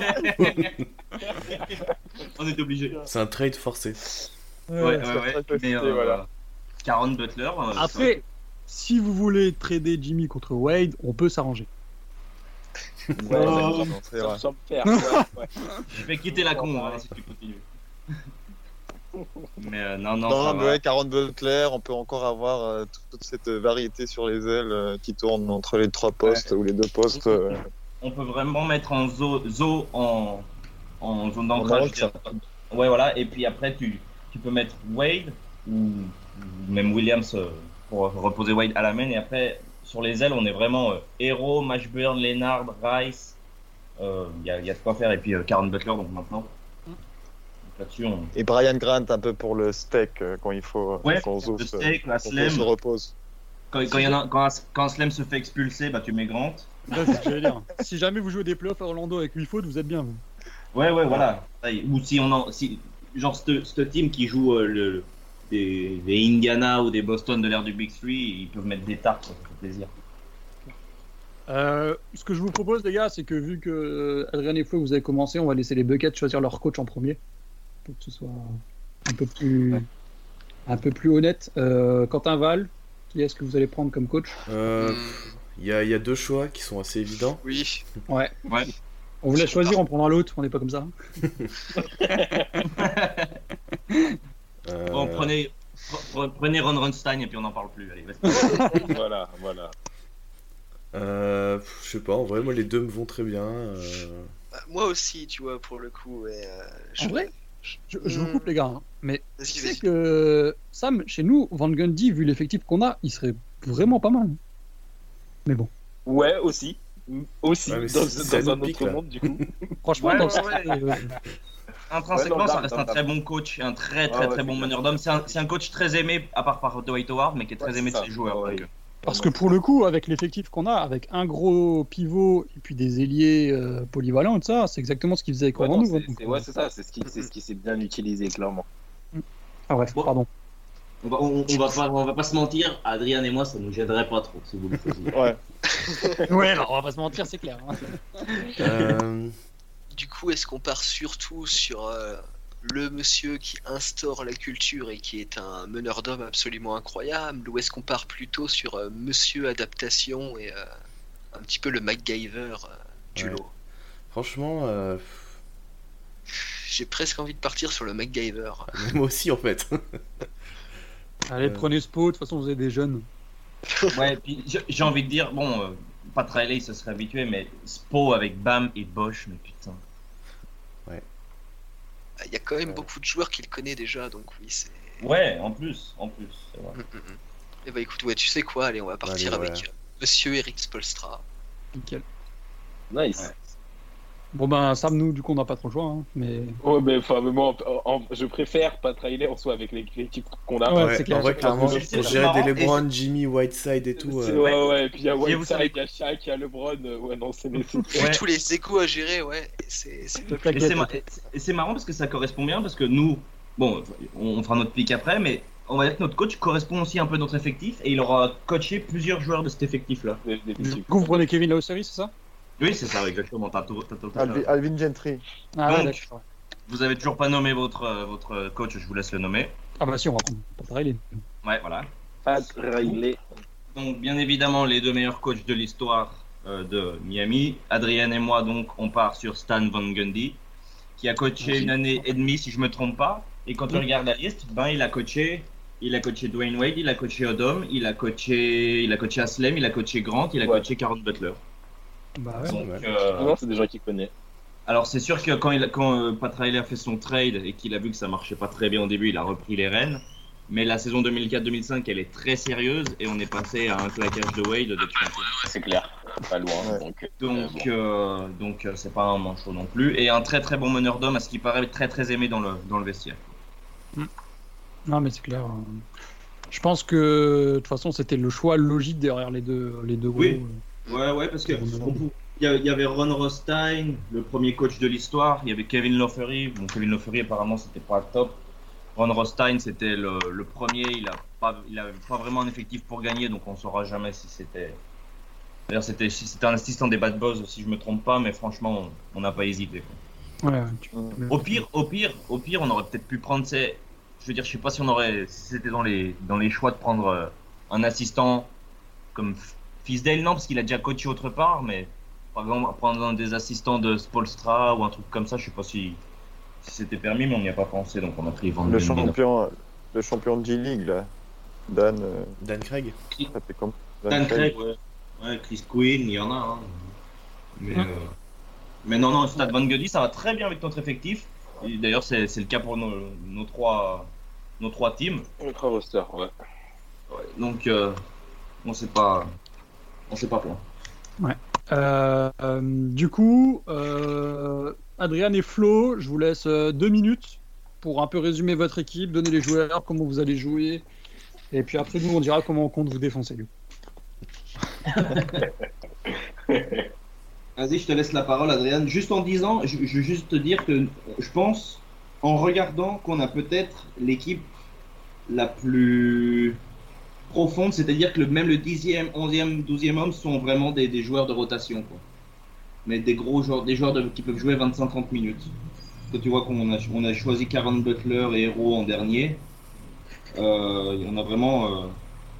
on est obligé. C'est un trade forcé. Ouais, ouais, c'est ouais, que mais euh, voilà. Caron Butler. euh, Après, si vous voulez trader Jimmy contre Wade, on peut s'arranger. Ouais, Ça me faire. ouais. je vais quitter la con hein, si tu continues. mais euh, non, non, Non, ça mais va. ouais, Caron Butler, on peut encore avoir euh, toute cette variété sur les ailes euh, qui tourne entre les trois postes ou les deux postes. euh. on peut vraiment mettre en zo, zo en, en zone d'ancrage. Ouais, voilà. Et puis après, tu, tu peux mettre Wade ou, ou même Williams euh, pour reposer Wade à la main. Et après, sur les ailes, on est vraiment euh, Hero, Mashburn, Leonard, Rice. Il y, a, y a de quoi faire. Et puis euh, Karen Butler, donc maintenant. On. Et Brian Grant un peu pour le steak euh, quand il faut Ouais, quand le euh, steak, se repose. Quand, quand, y en a, quand, un- quand se fait expulser, bah, tu mets Grant. Ouais, c'est ce que j'allais dire. Si jamais vous jouez des playoffs à Orlando avec 8 fautes, vous êtes bien. Vous. Ouais, ouais, voilà. Ou si on en. Si, genre, ce ce team qui joue euh, le, des, des Indiana ou des Boston de l'ère du Big Three, ils peuvent mettre des tartes, ça fait plaisir. Euh, ce que je vous propose, les gars, c'est que vu que euh, Adrien et Flo, vous avez commencé, on va laisser les Buckets choisir leur coach en premier. Pour que ce soit un peu plus, un peu plus honnête. Euh, Quentin Val, qui est-ce que vous allez prendre comme coach? Euh, Il y, a, il y a deux choix qui sont assez évidents. oui. Ouais. Ouais. On vous laisse choisir, on prendra l'autre, on n'est pas comme ça. Euh, Bon, prenez, pre- prenez Ron Ronstein et puis on n'en parle plus. Allez, voilà, voilà. euh, je sais pas, en vrai, moi les deux me vont très bien. euh, Bah, moi aussi, tu vois, pour le coup. euh, je... En vrai Je, je vous coupe, les gars, hein, mais tu sais que Sam, chez nous, Van Gundy, vu l'effectif qu'on a, il serait vraiment pas mal. Mais bon, Ouais, aussi. Aussi, Ouais, mais dans, dans un autre là. monde, du coup. franchement, Ouais, dans ouais, Intrinsèquement, Ouais, non, ça reste un très bon coach et un très très très bon meneur d'hommes. C'est un, coach très aimé, à part par Dwight Howard, mais qui est très aimé de ses joueurs. Euh, Parce que pour le coup, avec l'effectif qu'on a, avec un gros pivot et puis des ailiers euh, polyvalents et tout ça, c'est exactement ce qu'ils faisaient avec Orlando. c'est- hein, c'est- donc, ouais, c'est ça, c'est ce qui, c'est ce qui s'est bien utilisé, clairement. Ah bref, Bon. pardon. On va, on, on va pas, on va pas se mentir, Adrien et moi, ça nous gênerait pas trop si vous le faisiez. Ouais. Ouais, alors, on va pas se mentir, c'est clair. hein. euh, Du coup, est-ce qu'on part surtout sur euh, le monsieur qui instaure la culture et qui est un meneur d'hommes absolument incroyable, ou est-ce qu'on part plutôt sur euh, monsieur adaptation et euh, un petit peu le MacGyver euh, du Ouais. lot? Franchement, euh, J'ai presque envie de partir sur le MacGyver. moi aussi en fait. Allez, Euh. prenez Spo, de toute façon, vous êtes des jeunes. Ouais, puis j'ai- envie de dire, bon, euh, pas Riley, il se serait habitué, mais Spo avec Bam et Bosch, mais putain. Il y a quand même Ouais. beaucoup de joueurs qui le connaissent déjà, donc oui, c'est. Ouais, en plus, en plus. c'est vrai. Mm, mm, mm. Eh bah écoute, ouais, tu sais quoi, allez, on va partir Allez, avec ouais. euh, Monsieur Eric Spolstra. Nickel. Nice. Bon ben, Sam, nous, du coup, on n'a pas trop le choix. hein, mais... Ouais, mais enfin, moi, en- en- je préfère pas trailer en soit avec les- l'équipe qu'on a. Ouais, Ouais, c'est clair, en vrai, clairement, pour gérer des et LeBron, Jimmy, Whiteside et tout. Euh, ouais, ouais, et puis il y a Et vous savez- Whiteside, il y a Shaq, il y a LeBron. euh, Ouais, non, c'est Ouais. Tous les égos à gérer, ouais, c'est Et c'est ma- et c'est marrant parce que ça correspond bien parce que nous, bon, on fera notre pic après, mais on va dire que notre coach correspond aussi un peu à notre effectif et il aura coaché plusieurs joueurs de cet Du petits- coup, vous prenez Kevin Laossery, c'est ça? Oui, c'est ça, exactement. T'as tout- t'as tout- t'as tout- Alvin, Alvin Gentry. Ah, ouais, Donc. d'accord. Vous avez toujours pas nommé votre, euh, votre coach, je vous laisse le nommer. Ah bah si, on va prendre Pat Riley. Ouais, voilà. Pat Riley. Donc, bien évidemment, les deux meilleurs coachs de l'histoire euh, de Miami. Adrien et moi, donc, on part sur Stan Van Gundy, qui a coaché Merci. une année et demie, si je me trompe pas. Et quand tu Mm. regardes la liste, ben, il a coaché. Il a coaché Dwayne Wade, il a coaché Odom, il a coaché, il a coaché Aslem, il a coaché Grant, il a Ouais. coaché Caron Butler. Bah ouais. Donc, ouais. euh, Non, c'est des gens qu'il connaît. alors c'est sûr que quand, il, quand euh, Pat Riley a fait son trade et qu'il a vu que ça marchait pas très bien au début, il a repris les rênes. Mais la saison 2004-2005, elle est très sérieuse et on est passé à un claquage de Wade depuis un peu. C'est clair. Pas loin. Ouais. Donc, Donc, euh, donc euh, c'est pas un manchot non plus. Et un très très bon meneur d'homme, à ce qui paraît très très aimé dans le, dans le vestiaire. Non, mais c'est clair. euh, Je pense que de toute façon, c'était le choix logique derrière les deux, les deux Oui. gros. Ouais, ouais, parce que il y, avait Ron Rostein, le premier coach de l'histoire. Il y avait Kevin Lofery. Bon, Kevin Lofery, apparemment, c'était pas top. Ron Rostein, c'était le, le premier. Il a pas, il avait pas vraiment un effectif pour gagner, donc on saura jamais si c'était. D'ailleurs, c'était si un assistant des Bad Boys, si je me trompe pas, mais franchement, on- n'a pas hésité. quoi. Ouais, tu- Au pire, au pire, au pire, on aurait peut-être pu prendre ces. Je veux dire, je sais pas si on aurait, si c'était dans les dans les choix de prendre euh, un assistant comme Fisdale, non, parce qu'il a déjà coaché autre part, mais par exemple prendre un des assistants de Spolstra ou un truc comme ça, je sais pas si, si c'était permis, mais on n'y a pas pensé, donc on a pris Van Le champion, le champion de G-League, là. Dan, euh, Dan Craig ça fait comme. Dan Craig, ouais. Ouais, Chris Quinn, il y en a. hein. Mais, euh, mais non, non, Stade Van Gundy, ça va très bien avec notre effectif. D'ailleurs, c'est c'est le cas pour nos, nos trois nos trois teams. ultra roster, ouais. Ouais, donc, euh, on sait pas, on sait pas quoi. Euh, euh, du coup, euh, Adrien et Flo, je vous laisse euh, deux minutes pour un peu résumer votre équipe, donner les joueurs, comment vous allez jouer. Et puis après, nous, on dira comment on compte vous défoncer. du coup. Vas-y, je te laisse la parole, Adrien. Juste en disant, je, je veux juste te dire que je pense, en regardant, qu'on a peut-être l'équipe la plus profonde, c'est-à-dire que le- même le 10e, 11e, 12e homme sont vraiment des, des joueurs de rotation. Quoi. Mais des gros joueurs, des joueurs de- qui peuvent jouer 25-30 minutes. Quand tu vois qu'on a, on a choisi Karen Butler et Hero en dernier, euh, on a vraiment. euh,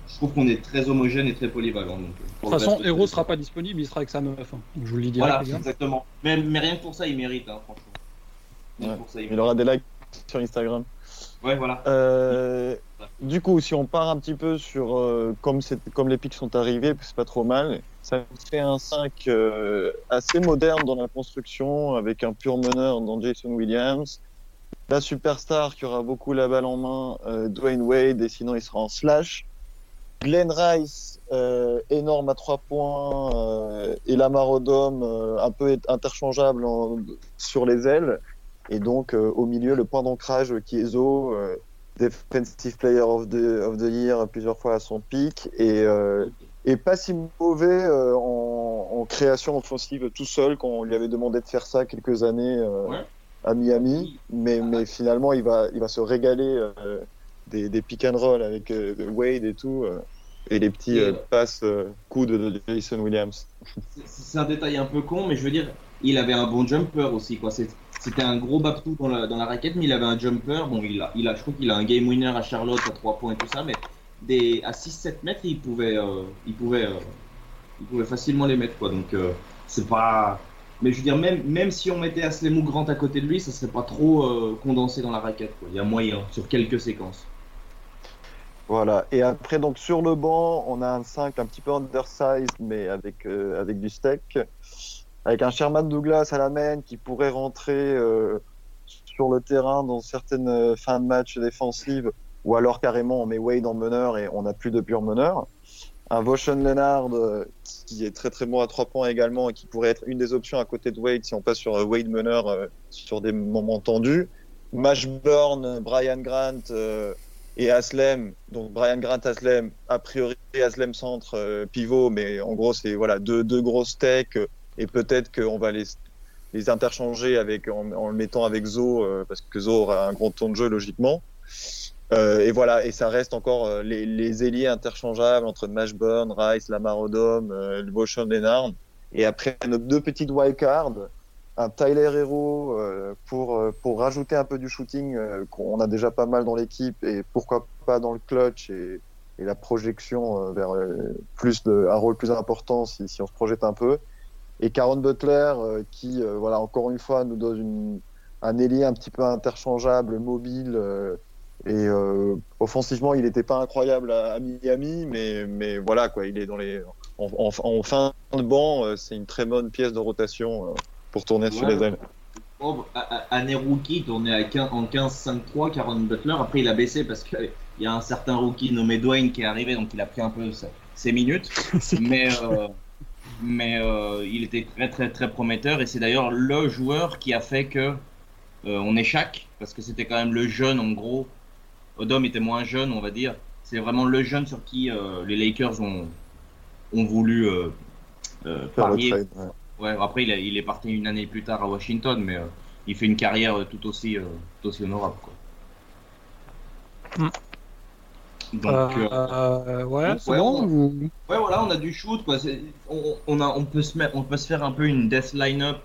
je trouve qu'on est très homogène et très polyvalent. Donc, euh, De toute façon, Hero sera pas disponible, il sera avec sa meuf. hein. Donc, je vous le dis Voilà, exactement. Mais, mais rien que pour ça, il mérite, hein, franchement. Rien que Ouais. pour ça, il aura des likes sur Instagram. Ouais, voilà. Euh, du coup, si on part un petit peu sur euh, comme, comme les pics sont arrivés, c'est pas trop mal. Ça fait un 5 euh, assez moderne dans la construction, avec un pur meneur dans Jason Williams. La superstar qui aura beaucoup la balle en main, euh, Dwayne Wade, et sinon il sera en slash. Glenn Rice, euh, énorme à trois points, euh, et Lamar Odom, un peu interchangeable en- sur les ailes. Et donc, euh, au milieu, le point d'ancrage qui est Zo, euh, Defensive Player of the, of the Year plusieurs fois à son pic, et, euh, et pas si mauvais en, en création offensive tout seul quand on lui avait demandé de faire ça quelques années Ouais. à Miami. Mais, mais finalement, il va, il va se régaler des, des pick and roll avec Wade et tout, et les petits Et, euh, passes euh, coudes de Jason Williams. C'est un détail un peu con, mais je veux dire, il avait un bon jumper aussi. quoi. C'était un gros baptou dans la, dans la raquette, mais il avait un jumper. Bon, il a, il a, je crois qu'il a un game winner à Charlotte à 3 points et tout ça, mais à 6-7 mètres, il pouvait, euh, il, pouvait, euh, il pouvait facilement les mettre. Quoi. Donc, euh, c'est pas. Mais je veux dire, même, même si on mettait Aslem ou Grant à côté de lui, ça serait pas trop condensé dans la raquette. Il y a moyen sur quelques séquences. Voilà. Et après, donc, sur le banc, on a un 5 un petit peu undersized, mais avec, avec du steak. Avec un Sherman Douglas à la main qui pourrait rentrer euh, sur le terrain dans certaines euh, fins de match défensives, ou alors carrément on met Wade en meneur et on n'a plus de pur meneur. Un Voshen Leonard euh, qui est très très bon à trois points également et qui pourrait être une des options à côté de Wade si on passe sur Wade meneur sur des moments tendus. Mashburn, Brian Grant et Aslem. Donc Brian Grant, Aslem, a priori Aslem centre pivot, mais en gros c'est voilà deux, deux grosses techs et peut-être qu'on va les les interchanger avec en, en le mettant avec Zo euh, parce que Zo aura un gros temps de jeu logiquement. Euh, et voilà, et ça reste encore euh, les, les ailiers interchangeables entre Mashburn, Rice, Lamar Odom, euh, Voshon Lennard. Et après, nos deux petites wildcards, un Tyler Hero euh, pour, euh, pour rajouter un peu du shooting euh, qu'on a déjà pas mal dans l'équipe et pourquoi pas dans le clutch et, et la projection euh, vers plus de, un rôle plus important si, si on se projette un peu. Et Caron Butler euh, qui, euh, voilà, encore une fois, nous donne une, un ailier un petit peu interchangeable, mobile. euh, et euh, offensivement, il n'était pas incroyable à, à Miami, mais, mais voilà, quoi, il est dans les, en, en- en fin de banc, euh, c'est une très bonne pièce de rotation euh, pour tourner sur les ailes. Oh, année rookie, tournait à 15 en 15-5-3, Caron Butler. Après, il a baissé parce qu'il y a un certain rookie nommé Dwayne qui est arrivé, donc il a pris un peu ses minutes. mais euh, mais euh, il était très, très, très prometteur. Et c'est d'ailleurs le joueur qui a fait que euh, on échaque, parce que c'était quand même le jeune, en gros. Odom était moins jeune, on va dire. C'est vraiment le jeune sur qui euh, les Lakers ont, ont voulu euh, euh, Faire le parier. trade, ouais. Ouais, après, il, a- il est parti une année plus tard à Washington, mais euh, il fait une carrière tout aussi, euh, tout aussi honorable. Quoi. Hmm. Donc, euh, Euh, ouais, donc, ouais, bon on- ou- ouais, voilà, on a du shoot. Quoi. On, on, a, on, peut se mettre, on peut se faire un peu une death line-up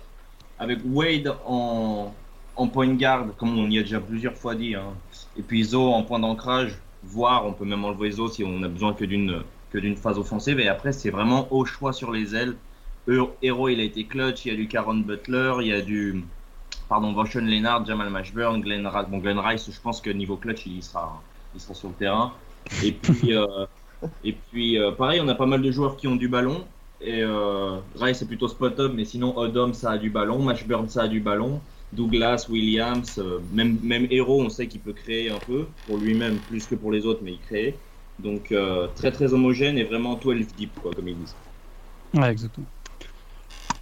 avec Wade en, en point guard, comme on y a déjà plusieurs fois dit, hein. et puis Zo en point d'ancrage, voire on peut même enlever Zo si on a besoin que d'une que d'une phase offensive. Et après, c'est vraiment au choix sur les ailes. Hero, il a été clutch. Il y a du Caron Butler, il y a du pardon, Voshen Leonard, Jamal Mashburn, Glenn, bon, Glenn Rice. Je pense que niveau clutch, il y sera, il sera sur le terrain. Et puis, euh, et puis euh, pareil, on a pas mal de joueurs qui ont du ballon. Et euh, Rice c'est plutôt spot-up, mais sinon Odom ça a du ballon, Mashburn ça a du ballon, Douglas, Williams, même même Hero, on sait qu'il peut créer un peu pour lui-même plus que pour les autres, mais il crée. Donc très très homogène et vraiment 12 deep quoi, comme ils disent. Ouais, exactement.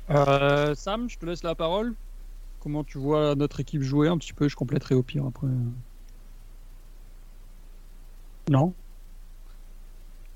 Sam, je te laisse la parole. Comment tu vois notre équipe jouer un petit peu? Je compléterai au pire après. Non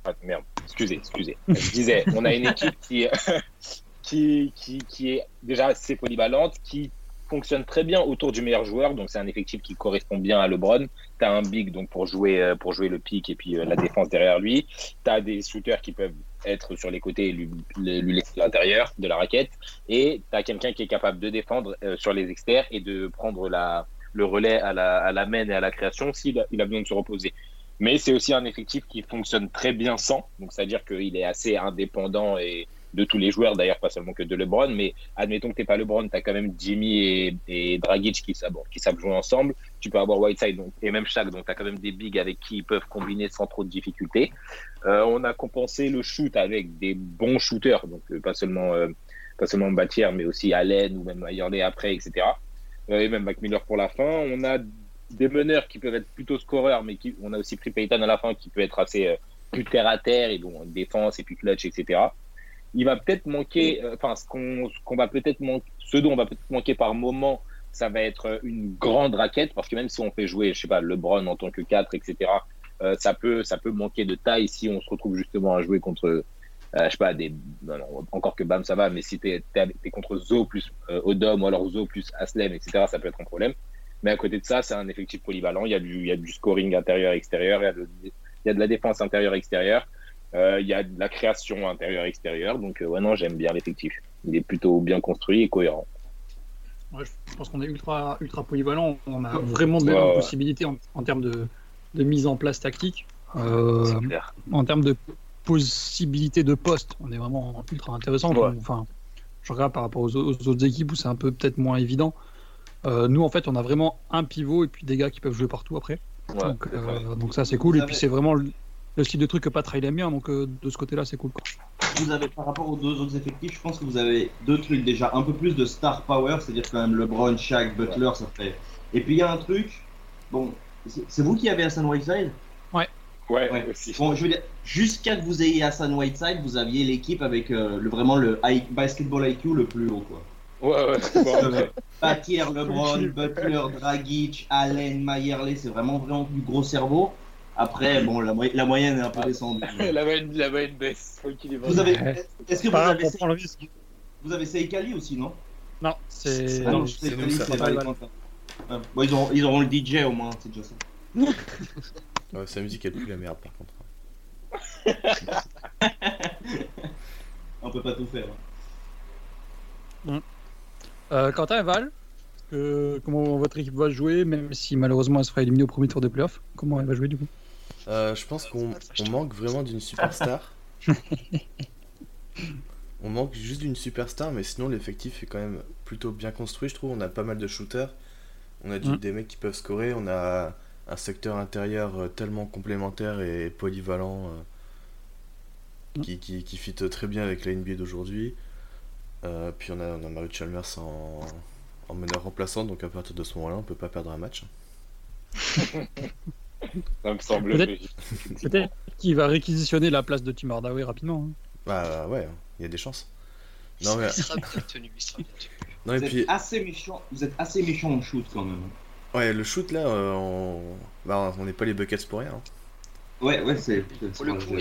Ah, merde, excusez, excusez. Je disais, on a une équipe qui, qui, qui, est déjà assez polyvalente, qui fonctionne très bien autour du meilleur joueur, donc c'est un effectif qui correspond bien à LeBron. Tu as un big donc pour jouer, euh, pour jouer le pick et puis euh, la défense derrière lui. Tu as des shooters qui peuvent être sur les côtés et lui, laisser l'intérieur de la raquette. Et tu as quelqu'un qui est capable de défendre euh, sur les externes et de prendre la, le relais à la, à la main et à la création s'il il a besoin de se reposer. Mais c'est aussi un effectif qui fonctionne très bien sans, donc c'est-à-dire qu'il est assez indépendant et de tous les joueurs, d'ailleurs pas seulement que de LeBron, mais admettons que t'es pas LeBron, tu as quand même Jimmy et, et Dragic qui savent, qui savent jouer ensemble, tu peux avoir Whiteside donc, et même Shaq, donc tu as quand même des bigs avec qui ils peuvent combiner sans trop de difficultés. Euh, on a compensé le shoot avec des bons shooters, donc euh, pas seulement euh, pas seulement Batière, mais aussi Allen ou même Ayerley après, etc. Euh, et même Mac Miller pour la fin. On a des meneurs qui peuvent être plutôt scoreurs, mais qui, on a aussi pris Payton à la fin qui peut être assez euh, plus terre à terre et bon, défense et puis clutch, etc. Il va peut-être manquer, euh, enfin, ce qu'on ce qu'on va peut-être manquer, ce dont on va peut-être manquer par moment, ça va être euh, une grande raquette, parce que même si on fait jouer, je sais pas, LeBron en tant que 4, etc., euh, ça peut, ça peut manquer de taille si on se retrouve justement à jouer contre, euh, je sais pas, des, non, non, encore que Bam ça va, mais si t'es es, contre Zo plus euh, Odom ou alors Zo plus Aslem, etc., ça peut être un problème. Mais à côté de ça, c'est un effectif polyvalent. Il y a du, il y a du scoring intérieur-extérieur, il, y a de- il y a de la défense intérieure-extérieure, euh, il y a de la création intérieure-extérieure. Donc, euh, ouais, non, j'aime bien l'effectif. Il est plutôt bien construit et cohérent. Ouais, je pense qu'on est ultra, ultra polyvalent. On a vraiment de ouais. possibilités en, en termes de, de mise en place tactique. Euh, clair. en termes de possibilités de poste, on est vraiment ultra intéressant. Ouais. Enfin, je regarde par rapport aux, aux autres équipes où c'est un peu peut-être moins évident. Euh, nous, en fait, on a vraiment un pivot et puis des gars qui peuvent jouer partout après. Ouais, donc, c'est ça. euh, donc ça, c'est cool. Vous Et puis, c'est vraiment le, le style de truc que Pat Riley aime bien. Donc, euh, de ce côté-là, c'est cool. Quoi. Vous avez, par rapport aux deux autres effectifs, je pense que vous avez deux trucs déjà. Un peu plus de star power, c'est-à-dire quand même LeBron, Shaq, Butler, ça fait. Et puis il y a un truc, bon, c'est vous qui avez Hassan Whiteside? Ouais, Ouais. aussi. Bon, je veux dire, jusqu'à que vous ayez Hassan Whiteside, vous aviez l'équipe avec euh, le, vraiment le I- basketball IQ le plus haut, quoi. Ouais, ouais. Bon, ouais. Batière, LeBron, Butler, Dragic, Allen, Mayerley, c'est vraiment vraiment du gros cerveau. Après, bon, la, la moyenne est un peu descendue. la moyenne, la moyenne baisse. Vous avez, est-ce que vous avez, le risque. vous avez Seikali aussi, non? Non, c'est. Ah non, c'est Seikali, pas les. Ouais. Bon, ils, auront, ils auront le DJ au moins, c'est déjà ça. Ouais, sa musique elle pue la merde par contre. On peut pas tout faire. hein. Euh, Quentin Val, euh, comment votre équipe va jouer, même si malheureusement elle sera éliminée au premier tour des playoffs? Comment elle va jouer du coup? Euh, je pense qu'on on manque vraiment d'une superstar. on manque juste d'une superstar, mais sinon l'effectif est quand même plutôt bien construit, je trouve. On a pas mal de shooters. On a du- Mm. des mecs qui peuvent scorer. On a un secteur intérieur tellement complémentaire et polyvalent euh, Mm. qui, qui, qui fit très bien avec la NBA d'aujourd'hui. Euh, puis on a, on a Mario Chalmers en, en meneur remplaçant, donc à partir de ce moment-là, on peut pas perdre un match. Ça me semble Peut-être- logique. Peut-être qu'il va réquisitionner la place de Tim Hardaway rapidement. hein. Bah ouais, il y a des chances. Non, mais- Il sera bien tenu, il sera bien tenu. Non, et Vous puis, êtes assez méchant. Vous êtes assez méchant en shoot quand même. Ouais, le shoot là, euh, on bah, on n'est pas les buckets pour rien. hein. Ouais, ouais, c'est. Pour le coup,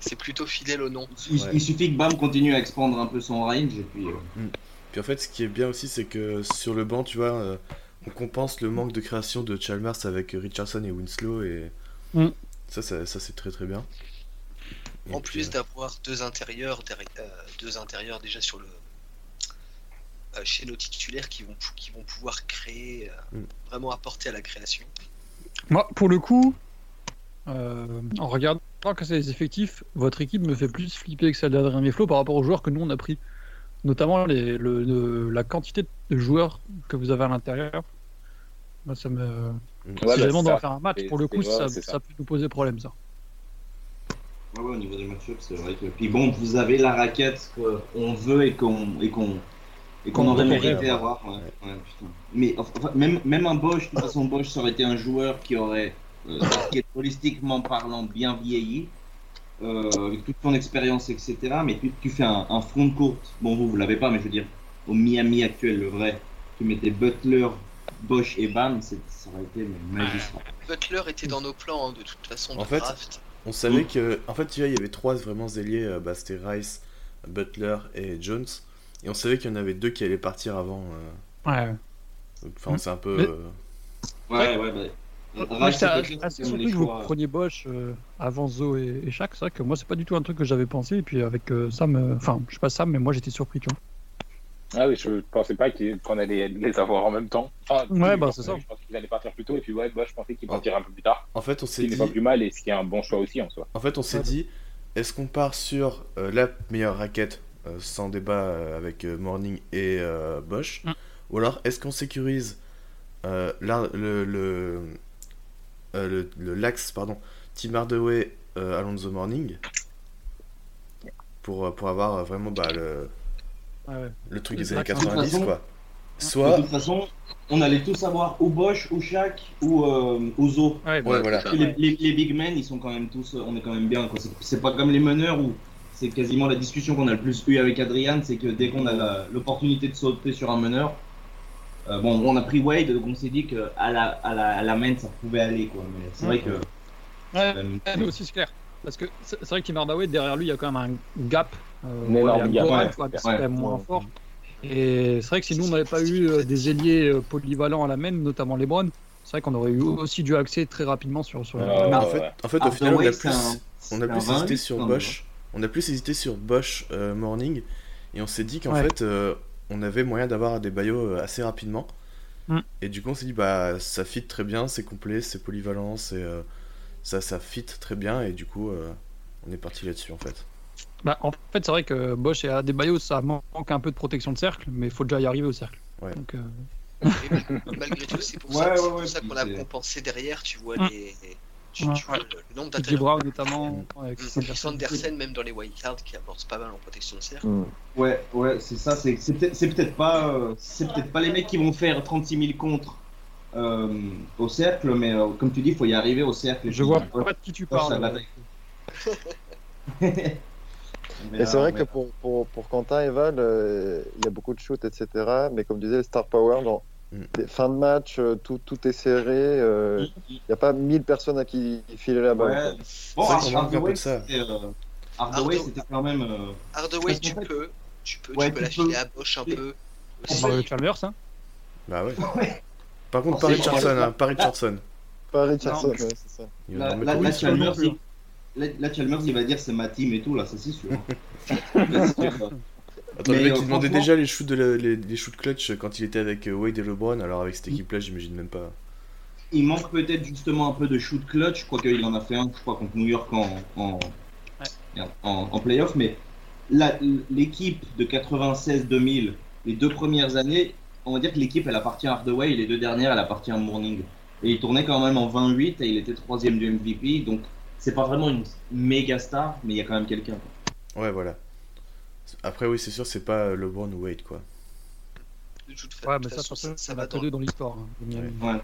c'est plutôt fidèle au nom. Il, Ouais. il suffit que Bam continue à expandre un peu son range et puis. euh, Puis en fait, ce qui est bien aussi, c'est que sur le banc, tu vois, euh, on compense le manque de création de Chalmers avec Richardson et Winslow et Mm. ça, ça, ça, c'est très très bien. Et En plus euh, d'avoir deux intérieurs, derrière- euh, deux intérieurs déjà sur le chez nos titulaires qui vont qui vont pouvoir créer, euh, Mm. vraiment apporter à la création. Moi, pour le coup, euh, en regardant que c'est les effectifs, votre équipe me fait plus flipper que celle d'Adrien Meflo par rapport aux joueurs que nous on a pris. Notamment les, le, le- la quantité de joueurs que vous avez à l'intérieur. Moi, ça me. Ouais, si bah, vraiment on c'est doit ça. faire un match, pour le coup, ça, c'est ça. ça peut nous poser problème, ça. Ouais, ouais, au niveau des match c'est vrai que. Puis bon, vous avez la raquette qu'on veut et qu'on et qu'on et qu'on Qu'on aurait mérité avoir. Ouais, ouais, putain. Mais enfin, même même un Bosch, de toute façon, Bosch ça aurait été un joueur qui aurait, euh, basketballistiquement parlant, bien vieilli. euh, avec toute ton expérience, etc. Mais tu, tu fais un, un front de courte. Bon, vous, vous l'avez pas, mais je veux dire, au Miami actuel, le vrai, tu mettais Butler, Bosch et Bam, ça aurait été magistral. Butler était dans nos plans hein, de toute façon de En fait, draft. On savait que, en fait, tu vois, il y avait trois vraiment ailiers, euh, bah, c'était Rice, Butler et Jones, et on savait qu'il y en avait deux qui allaient partir avant. euh, Ouais. Enfin, c'est un peu. Mais- euh, Ouais, ouais, bah. Moi, que vous preniez Bosch euh, avant Zo et, et Shaq. C'est vrai que moi, c'est pas du tout un truc que j'avais pensé. Et puis avec euh, Sam, euh, enfin, je sais pas Sam, mais moi j'étais surpris, tu vois. Ah oui, je pensais pas qu'il- qu'on allait les avoir en même temps. Enfin, Ouais, bah, je c'est pensais- ça. Je pense qu'ils allaient partir plus tôt, et puis ouais, moi je pensais qu'ils partiraient un peu plus tard. En fait, on s'est dit. pas plus mal, et ce qui est un bon choix aussi en soi. En fait, on s'est Ouais. dit, est-ce qu'on part sur euh, la meilleure raquette euh, sans débat euh, avec euh, Morning et euh, Bosch, Mm. ou alors est-ce qu'on sécurise euh, le, le, le, le l'axe pardon Tim Hardaway euh, Alonso Morning pour, euh, pour avoir euh, vraiment bah, le, ouais. le truc des De années toute 90 façon- quoi. De Soit toute façon, on allait tous avoir ou Bosch, ou Shaq, ou, euh, ou Zo. Ouais, Ouais, voilà. c'est ça. Les, les- les big men, ils sont quand même tous, on est quand même bien. quoi. C'est- C'est pas comme les meneurs où c'est quasiment la discussion qu'on a le plus eu avec Adrian, c'est que dès qu'on a la- l'opportunité de sauter sur un meneur, euh, bon, on a pris Wade, donc on s'est dit que à la, à la, à la main, ça pouvait aller, quoi. Mais c'est vrai que. Ouais, euh, Ouais, nous aussi, c'est clair. Parce que c'est c'est vrai que Tim Hardaway, derrière lui, il y a quand même un gap. Euh, Un il y a gap, ouais. mais c'est Ouais. quand même moins Ouais. fort. Et c'est vrai que si nous, on n'avait pas eu euh, des ailiers polyvalents à la main, notamment LeBron, c'est vrai qu'on aurait eu aussi dû accès très rapidement sur, sur Ah, Mais en ouais, fait, ouais. en fait au final, on a plus, un- on a plus un hésité 28 sur. Bosch. On a plus hésité sur Bosch euh, Morning. Et on s'est dit qu'en Ouais. fait, euh, on avait moyen d'avoir des baillots euh, assez rapidement. Mm. Et du coup, on s'est dit, bah, ça fit très bien, c'est complet, c'est polyvalent, c'est, euh, ça, ça fit très bien. Et du coup, euh, on est parti là-dessus en fait. Bah, en fait, c'est vrai que Bosch et Adebayo, ça manque un peu de protection de cercle, mais il faut déjà y arriver au cercle. Ouais. Donc, euh, malgré tout, c'est pour Ouais, ça, ouais, ça qu'on a compensé derrière, tu vois, Mm. les, tu, Ouais. tu vois le, le nombre. Brown notamment. avec Mm. Sanderson. Sanderson, même dans les wildcards, qui avance pas mal en protection de cercle. Hmm. Ouais, ouais, c'est ça. C'est peut-être c'est peut-être pas, euh, c'est peut-être pas les mecs qui vont faire 36 000 contre euh, au cercle, mais euh, comme tu dis, il faut y arriver au cercle. Je vois pas de qui tu Ouais, parles. Et c'est vrai que pour, pour, pour Quentin et Val, euh, il y a beaucoup de shoots, etc. Mais comme tu disais, Star Power, dans Mm. fins de match, euh, tout, tout est serré. euh, Il n'y a pas 1000 personnes à qui filer la balle. Ouais. Bon, Hardaway, c'était, euh, c'était quand même. euh, Hardaway, tu peux, tu peux, Ouais, tu peux tu la peux. filer à Bosch un peu. On parle de Chalmers, hein. Bah ouais. Ouais. Par contre, pas c'est- Richardson, hein, pas Richardson. Pas Richardson, ouais, c'est ça. Plus. Chalmers, il... Chalmers, va dire c'est ma team et tout, là, ça c'est sûr. C'est sûr, Attends, le Mais, mec, euh, il demandait déjà les shoots, de la- les, les shoots clutch quand il était avec euh, Wade et LeBron, alors avec cette équipe-là, j'imagine même pas. Il manque peut-être justement un peu de shoot clutch. Je crois qu'il en a fait un, je crois, contre New York en, en, en, en playoff. Mais l'équipe de 96-2000, les deux premières années, on va dire que l'équipe, elle appartient à Hardaway et les deux dernières, elle appartient à Morning. Et il tournait quand même en 28 et il était troisième du MVP. Donc, c'est pas vraiment une méga star, mais il y a quand même quelqu'un. Ouais, voilà. Après, oui, c'est sûr, c'est pas euh, LeBron ou Wade, quoi. De toute Ouais, mais ça, façon, ça, ça, ça va dans. deux dans l'histoire. hein. Ouais,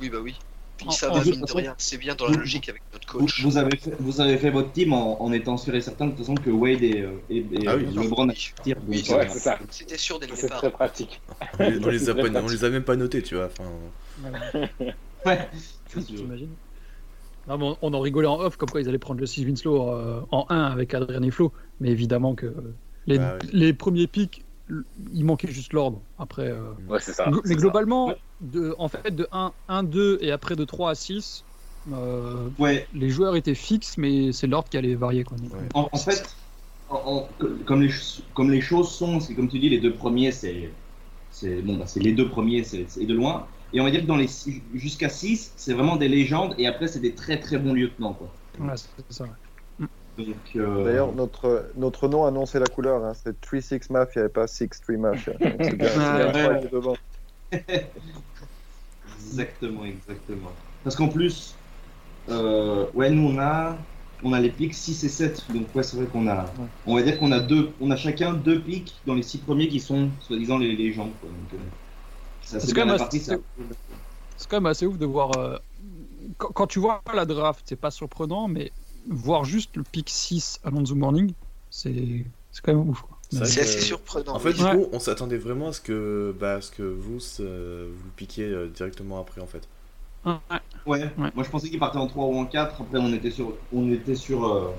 Oui, bah oui. Puis En- ça en va, jeu, mine de de toute rien. C'est bien dans la logique avec notre coach. Vous, vous avez fait, vous avez fait votre team en, en étant sûr et certain de toute façon que Wade et, euh, et, et, Ah oui. euh, LeBron Oui. tirent. Oui. C'était sûr dès le C'est départ. très pratique. On les, on les a pas- on les a même pas notés, tu vois. Enfin, Ouais. Ouais, c'est sûr. T'imagines Non, mais on, on en rigolait en off, comme quoi ils allaient prendre le 6 Winslow euh, en 1 avec Adrien et Flo. Mais évidemment que les, Bah oui. les premiers pics, il manquait juste l'ordre. Après, euh, Ouais, ça. mais globalement, de, en fait, de 1, 1, 2 et après de 3 à 6, euh, Ouais, les joueurs étaient fixes, mais c'est l'ordre qui allait varier. Quoi. Ouais. en, en fait, en- en- comme, les, ch- comme les choses sont, c'est comme tu dis, les deux premiers, c'est bon, bah, c'est les deux premiers, c'est c'est de loin. Et on va dire que dans les jusqu'à 6, c'est vraiment des légendes, et après, c'est des très très bons lieutenants. Quoi. voilà, c'est ça. ouais. Euh, D'ailleurs, notre, notre nom annonçait la couleur. Hein. C'est 3-6 Mafia et pas 6-3 Mafia. Donc, C'est bien, c'est bien Ouais. trois qui est devant. Exactement, exactement. Parce qu'en plus, euh, ouais, nous on a, on a les pics 6 et 7. Donc ouais, c'est vrai qu'on a, on va dire qu'on a deux, on a chacun deux pics dans les six premiers qui sont soi-disant les légendes. Quoi. Donc, euh, C'est quand même assez- Ça. C'est quand même assez ouf de voir. euh, quand, quand tu vois la draft, c'est pas surprenant, mais voir juste le pick 6 à Lonzo Morning, c'est c'est quand même ouf. Quoi. C'est assez surprenant. En fait, oui. du Ouais. coup, on s'attendait vraiment à ce que, bah, à ce que vous, euh, vous le piquiez euh, directement après, en fait. Ouais. Ouais. Ouais. Moi je pensais qu'il partait en 3 ou en 4. Après on était sur, on était sur, euh,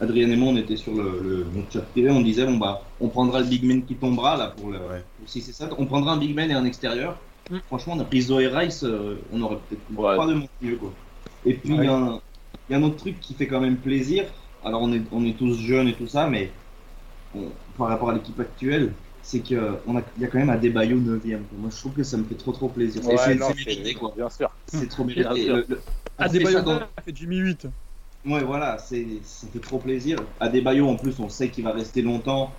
Adrien et moi on était sur le, le notre chat privé. On disait bon bah, on prendra le big man qui tombera là pour le Ouais. 6 et 7. On prendra un big man et un extérieur. Mm. Franchement, on a pris Zoé Rice, euh, on aurait peut-être Ouais. pas de mieux quoi. Et puis il y, a un- y a un autre truc qui fait quand même plaisir. Alors on est, on est tous jeunes et tout ça, mais on- par rapport à l'équipe actuelle, c'est qu'il y a quand même Adebayo 9ème. quoi. Moi je trouve que ça me fait trop trop plaisir. Ouais, c'est c'est c'est- mérité quoi. Bien sûr. C'est trop Bien sûr. Le- le- on fait Adebayo ça dans- a fait Jimmy 8. Ouais, voilà, c'est, ça fait trop plaisir. Adebayo, en plus, on sait qu'il va rester longtemps.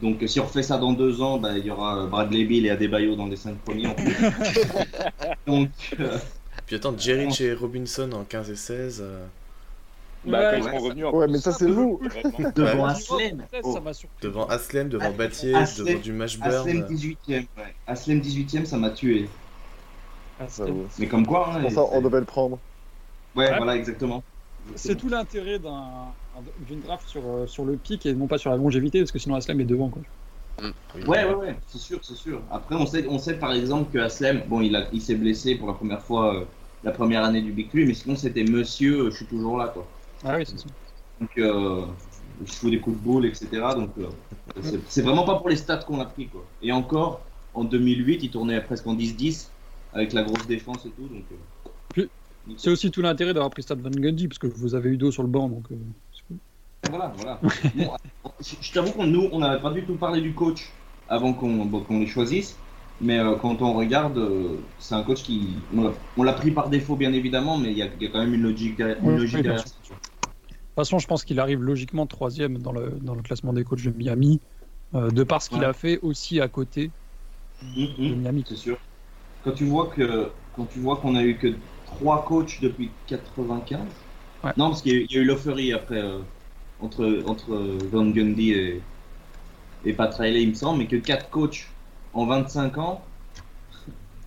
Donc, si on refait ça dans deux ans, bah, il y aura euh, Bradley Bill et Adebayo dans les cinq premiers. en plus. Donc, euh, Puis attends, Jerick et Robinson en 15 et 16. euh, Bah, Ouais, quand ils ouais, seront revenus en Ouais, mais ça, c'est vous. Devant Ouais. Aslem. Oh, devant Aslem, devant Ah, Battier, Aslem- devant du Mashburn. Aslem 18ème, ouais. Aslem 18ème, ça m'a tué. Ah. Mais comme quoi, hein, Pour ça, on devait le prendre. Ouais, Ouais. voilà, exactement. C'est tout l'intérêt d'un- d'une draft sur, euh, sur le pic et non pas sur la longévité, parce que sinon Aslem est devant. Quoi. Oui. Ouais, ouais, ouais, c'est sûr, c'est sûr. Après, on sait, on sait par exemple que Aslem, bon, il, a, il s'est blessé pour la première fois euh, la première année du Big Three, mais sinon c'était monsieur, euh, je suis toujours là, quoi. Ah oui, c'est ça. Donc, euh, je fous des coups de boule, etc. Donc, euh, c'est- c'est vraiment pas pour les stats qu'on a pris, quoi. Et encore, en 2008, il tournait presque en 10-10 avec la grosse défense et tout. Donc, C'est aussi tout l'intérêt d'avoir pris Stan Van Gundy, parce que vous avez eu dos sur le banc. Donc, euh. Voilà, voilà. Bon, je t'avoue qu'on nous, on n'avait pas du tout parlé du coach avant qu'on bon, qu'on les choisisse. Mais euh, quand on regarde, euh, c'est un coach qui. on l'a- pris par défaut, bien évidemment, mais il y, a il y a quand même une logique derrière. Une Ouais, logique oui, bien derrière sûr. ça, tu vois. De toute façon, je pense qu'il arrive logiquement troisième dans le, dans le classement des coachs de Miami, euh, de par ce qu'il Ouais. a fait aussi à côté Hum, de hum. Miami. C'est sûr. Quand tu vois que quand tu vois qu'on a eu que trois coachs depuis 95. Ouais. Non, parce qu'il y, a eu- il y a eu Loffery après euh, entre entre Van Gundy et et Pat Riley, il me semble, mais que quatre coachs en 25 ans.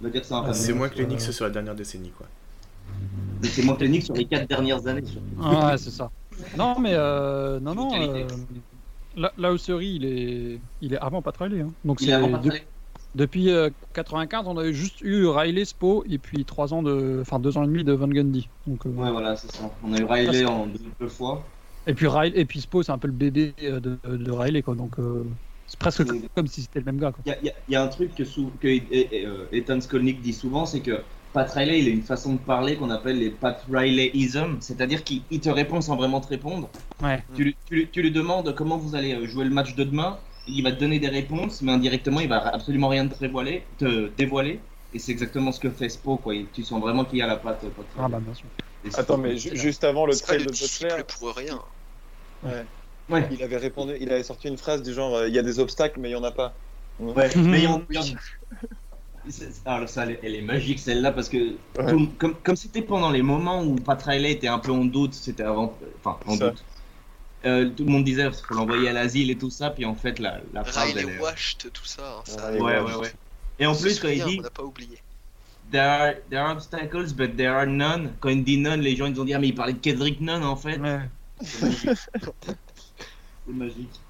On va dire ça un peu. Ah, C'est moins que Knicks Euh, sur la dernière décennie, quoi. C'est moins que Knicks sur les quatre dernières années. surtout. Ah, ouais, c'est ça. Non, mais euh, non, non. Euh, là, là, Ossery, il est, il est avant Pat Riley. Hein. Donc c'est depuis euh, 95, on a eu juste eu Riley, Spo et puis trois ans de, enfin deux ans et demi de Van Gundy. Donc euh, Ouais, voilà, c'est ça. On a eu Riley en deux, deux fois. et puis Riley, et puis Spo, c'est un peu le bébé euh, de, de Riley, quoi. Donc euh, c'est presque comme si c'était le même gars. Il y a, y y un truc que, sou- euh, Ethan Skolnick dit souvent, c'est que Pat Riley, il a une façon de parler qu'on appelle les Pat Rileyism, c'est-à-dire qu'il il te répond sans vraiment te répondre. Ouais. Tu, lui- tu lui- tu lui demandes comment vous allez euh, jouer le match de demain, il va te donner des réponses, mais indirectement, il va absolument rien te dévoiler. Te dévoiler et c'est exactement ce que fait Spo, quoi. Et tu sens vraiment qu'il y a la patte. Pat Ah bah bien sûr. Attends, mais ju- juste avant le trade de Butler, pour rien. Ouais. il avait répondu, il avait sorti une phrase du genre euh, il y a des obstacles, mais il y en a pas. Ouais, mais on, C'est- Alors ça, elle est, magique celle-là parce que Ouais. tout- comme comme c'était pendant les moments où Pat Riley était un peu en doute, c'était avant, enfin en Ça. doute. Euh, tout le monde disait qu'il faut l'envoyer à l'asile et tout ça, puis en fait la, la phrase. Riley elle est- washed, tout ça. hein, ça Ouais, Ouais, ouais, ouais. Et en plus quand il dit On n'a pas oublié. there are, there are obstacles but there are none, quand il dit none, les gens ils ont dit ah mais il parlait de Kendrick Nunn en fait. Ouais. C'est magique. C'est magique.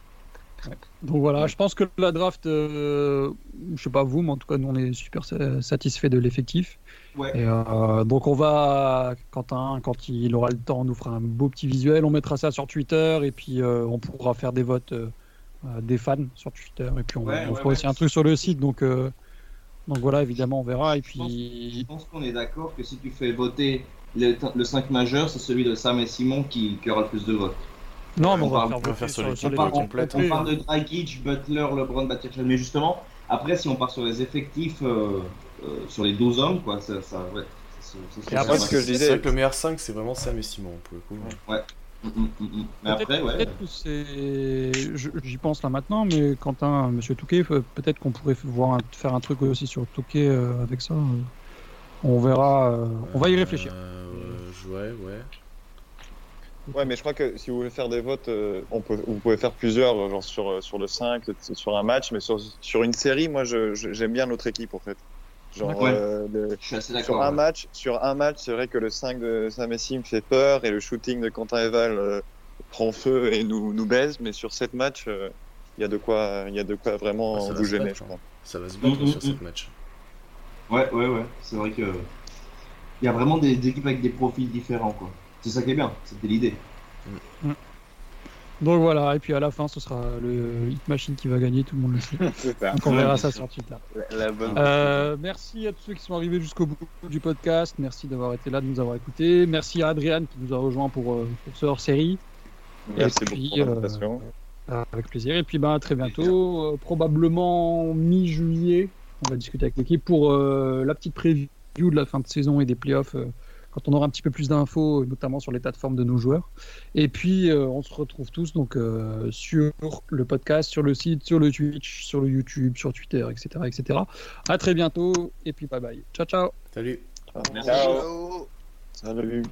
Donc voilà, je pense que la draft, euh, je sais pas vous, mais en tout cas nous on est super sa- satisfait de l'effectif. Ouais. Et euh, donc on va, Quentin, quand il aura le temps, on nous fera un beau petit visuel, on mettra ça sur Twitter et puis euh, on pourra faire des votes euh, des fans sur Twitter et puis on, Ouais, on ouais, fera ouais. aussi un truc sur le site. Donc euh, donc voilà, évidemment on verra et Je pense- Je puis pense qu'on est d'accord que si tu fais voter le, le 5 majeur, c'est celui de Sam et Simon qui, qui aura le plus de votes. non, mais on, on va parle- faire, on faire sur les votes on- parle de Dragic, Butler, LeBron, Battier, mais justement, après, si on part sur les effectifs, euh, sur les 12 hommes, quoi, ça, ça, ouais, ça- ça- ça- Et après, ce que je C'est disais- que le meilleur 5, c'est vraiment Sam et Simon, pour le coup. Mm, mm, mm, mm. Mais après, Peut-être ouais. J'y pense là maintenant, mais Quentin, Monsieur Touquet, peut- peut-être qu'on pourrait voir un- faire un truc aussi sur Touquet euh, avec ça. euh. On verra. euh, On va y réfléchir. Euh, ouais, ouais. Ouais, mais je crois que si vous voulez faire des votes, euh, on peut, vous pouvez faire plusieurs, euh, genre sur, euh, sur le 5, sur un match, mais sur, sur une série, moi je- j'aime bien notre équipe en fait. Genre, Ouais. euh, le- Je suis assez sur un ouais. match, sur un match, c'est vrai que le 5 de Sam et Sim fait peur et le shooting de Quentin Eval euh, prend feu et nous, nous baise, mais sur 7 matchs, euh, il y a de quoi, il y a de quoi vraiment Ah, ça va vous se gêner, battre, je hein. crois. Ça va se battre Mm, sur mm, cette mm. match. Ouais, ouais, ouais. C'est vrai que. Il y a vraiment des, des équipes avec des profils différents, quoi. C'est ça qui est bien, c'était l'idée. Donc voilà, et puis à la fin, ce sera le Hit Machine qui va gagner, tout le monde le sait. Donc on verra ça sur Twitter. La, la bonne. Euh, merci à tous ceux qui sont arrivés jusqu'au bout du podcast. Merci d'avoir été là, de nous avoir écoutés. Merci à Adrien qui nous a rejoint pour, euh, pour ce hors-série. Merci Et puis, beaucoup pour euh, l'invitation. Euh, Avec plaisir. Et puis ben, à très bientôt, euh, probablement mi-juillet. On va discuter avec l'équipe pour euh, la petite preview de la fin de saison et des playoffs. Quand on aura un petit peu plus d'infos, notamment sur l'état de forme de nos joueurs. Et puis, euh, on se retrouve tous donc euh, sur le podcast, sur le site, sur le Twitch, sur le YouTube, sur Twitter, etc., etc. À très bientôt et puis bye bye. Ciao, ciao. Salut. Ciao. Ciao. Salut.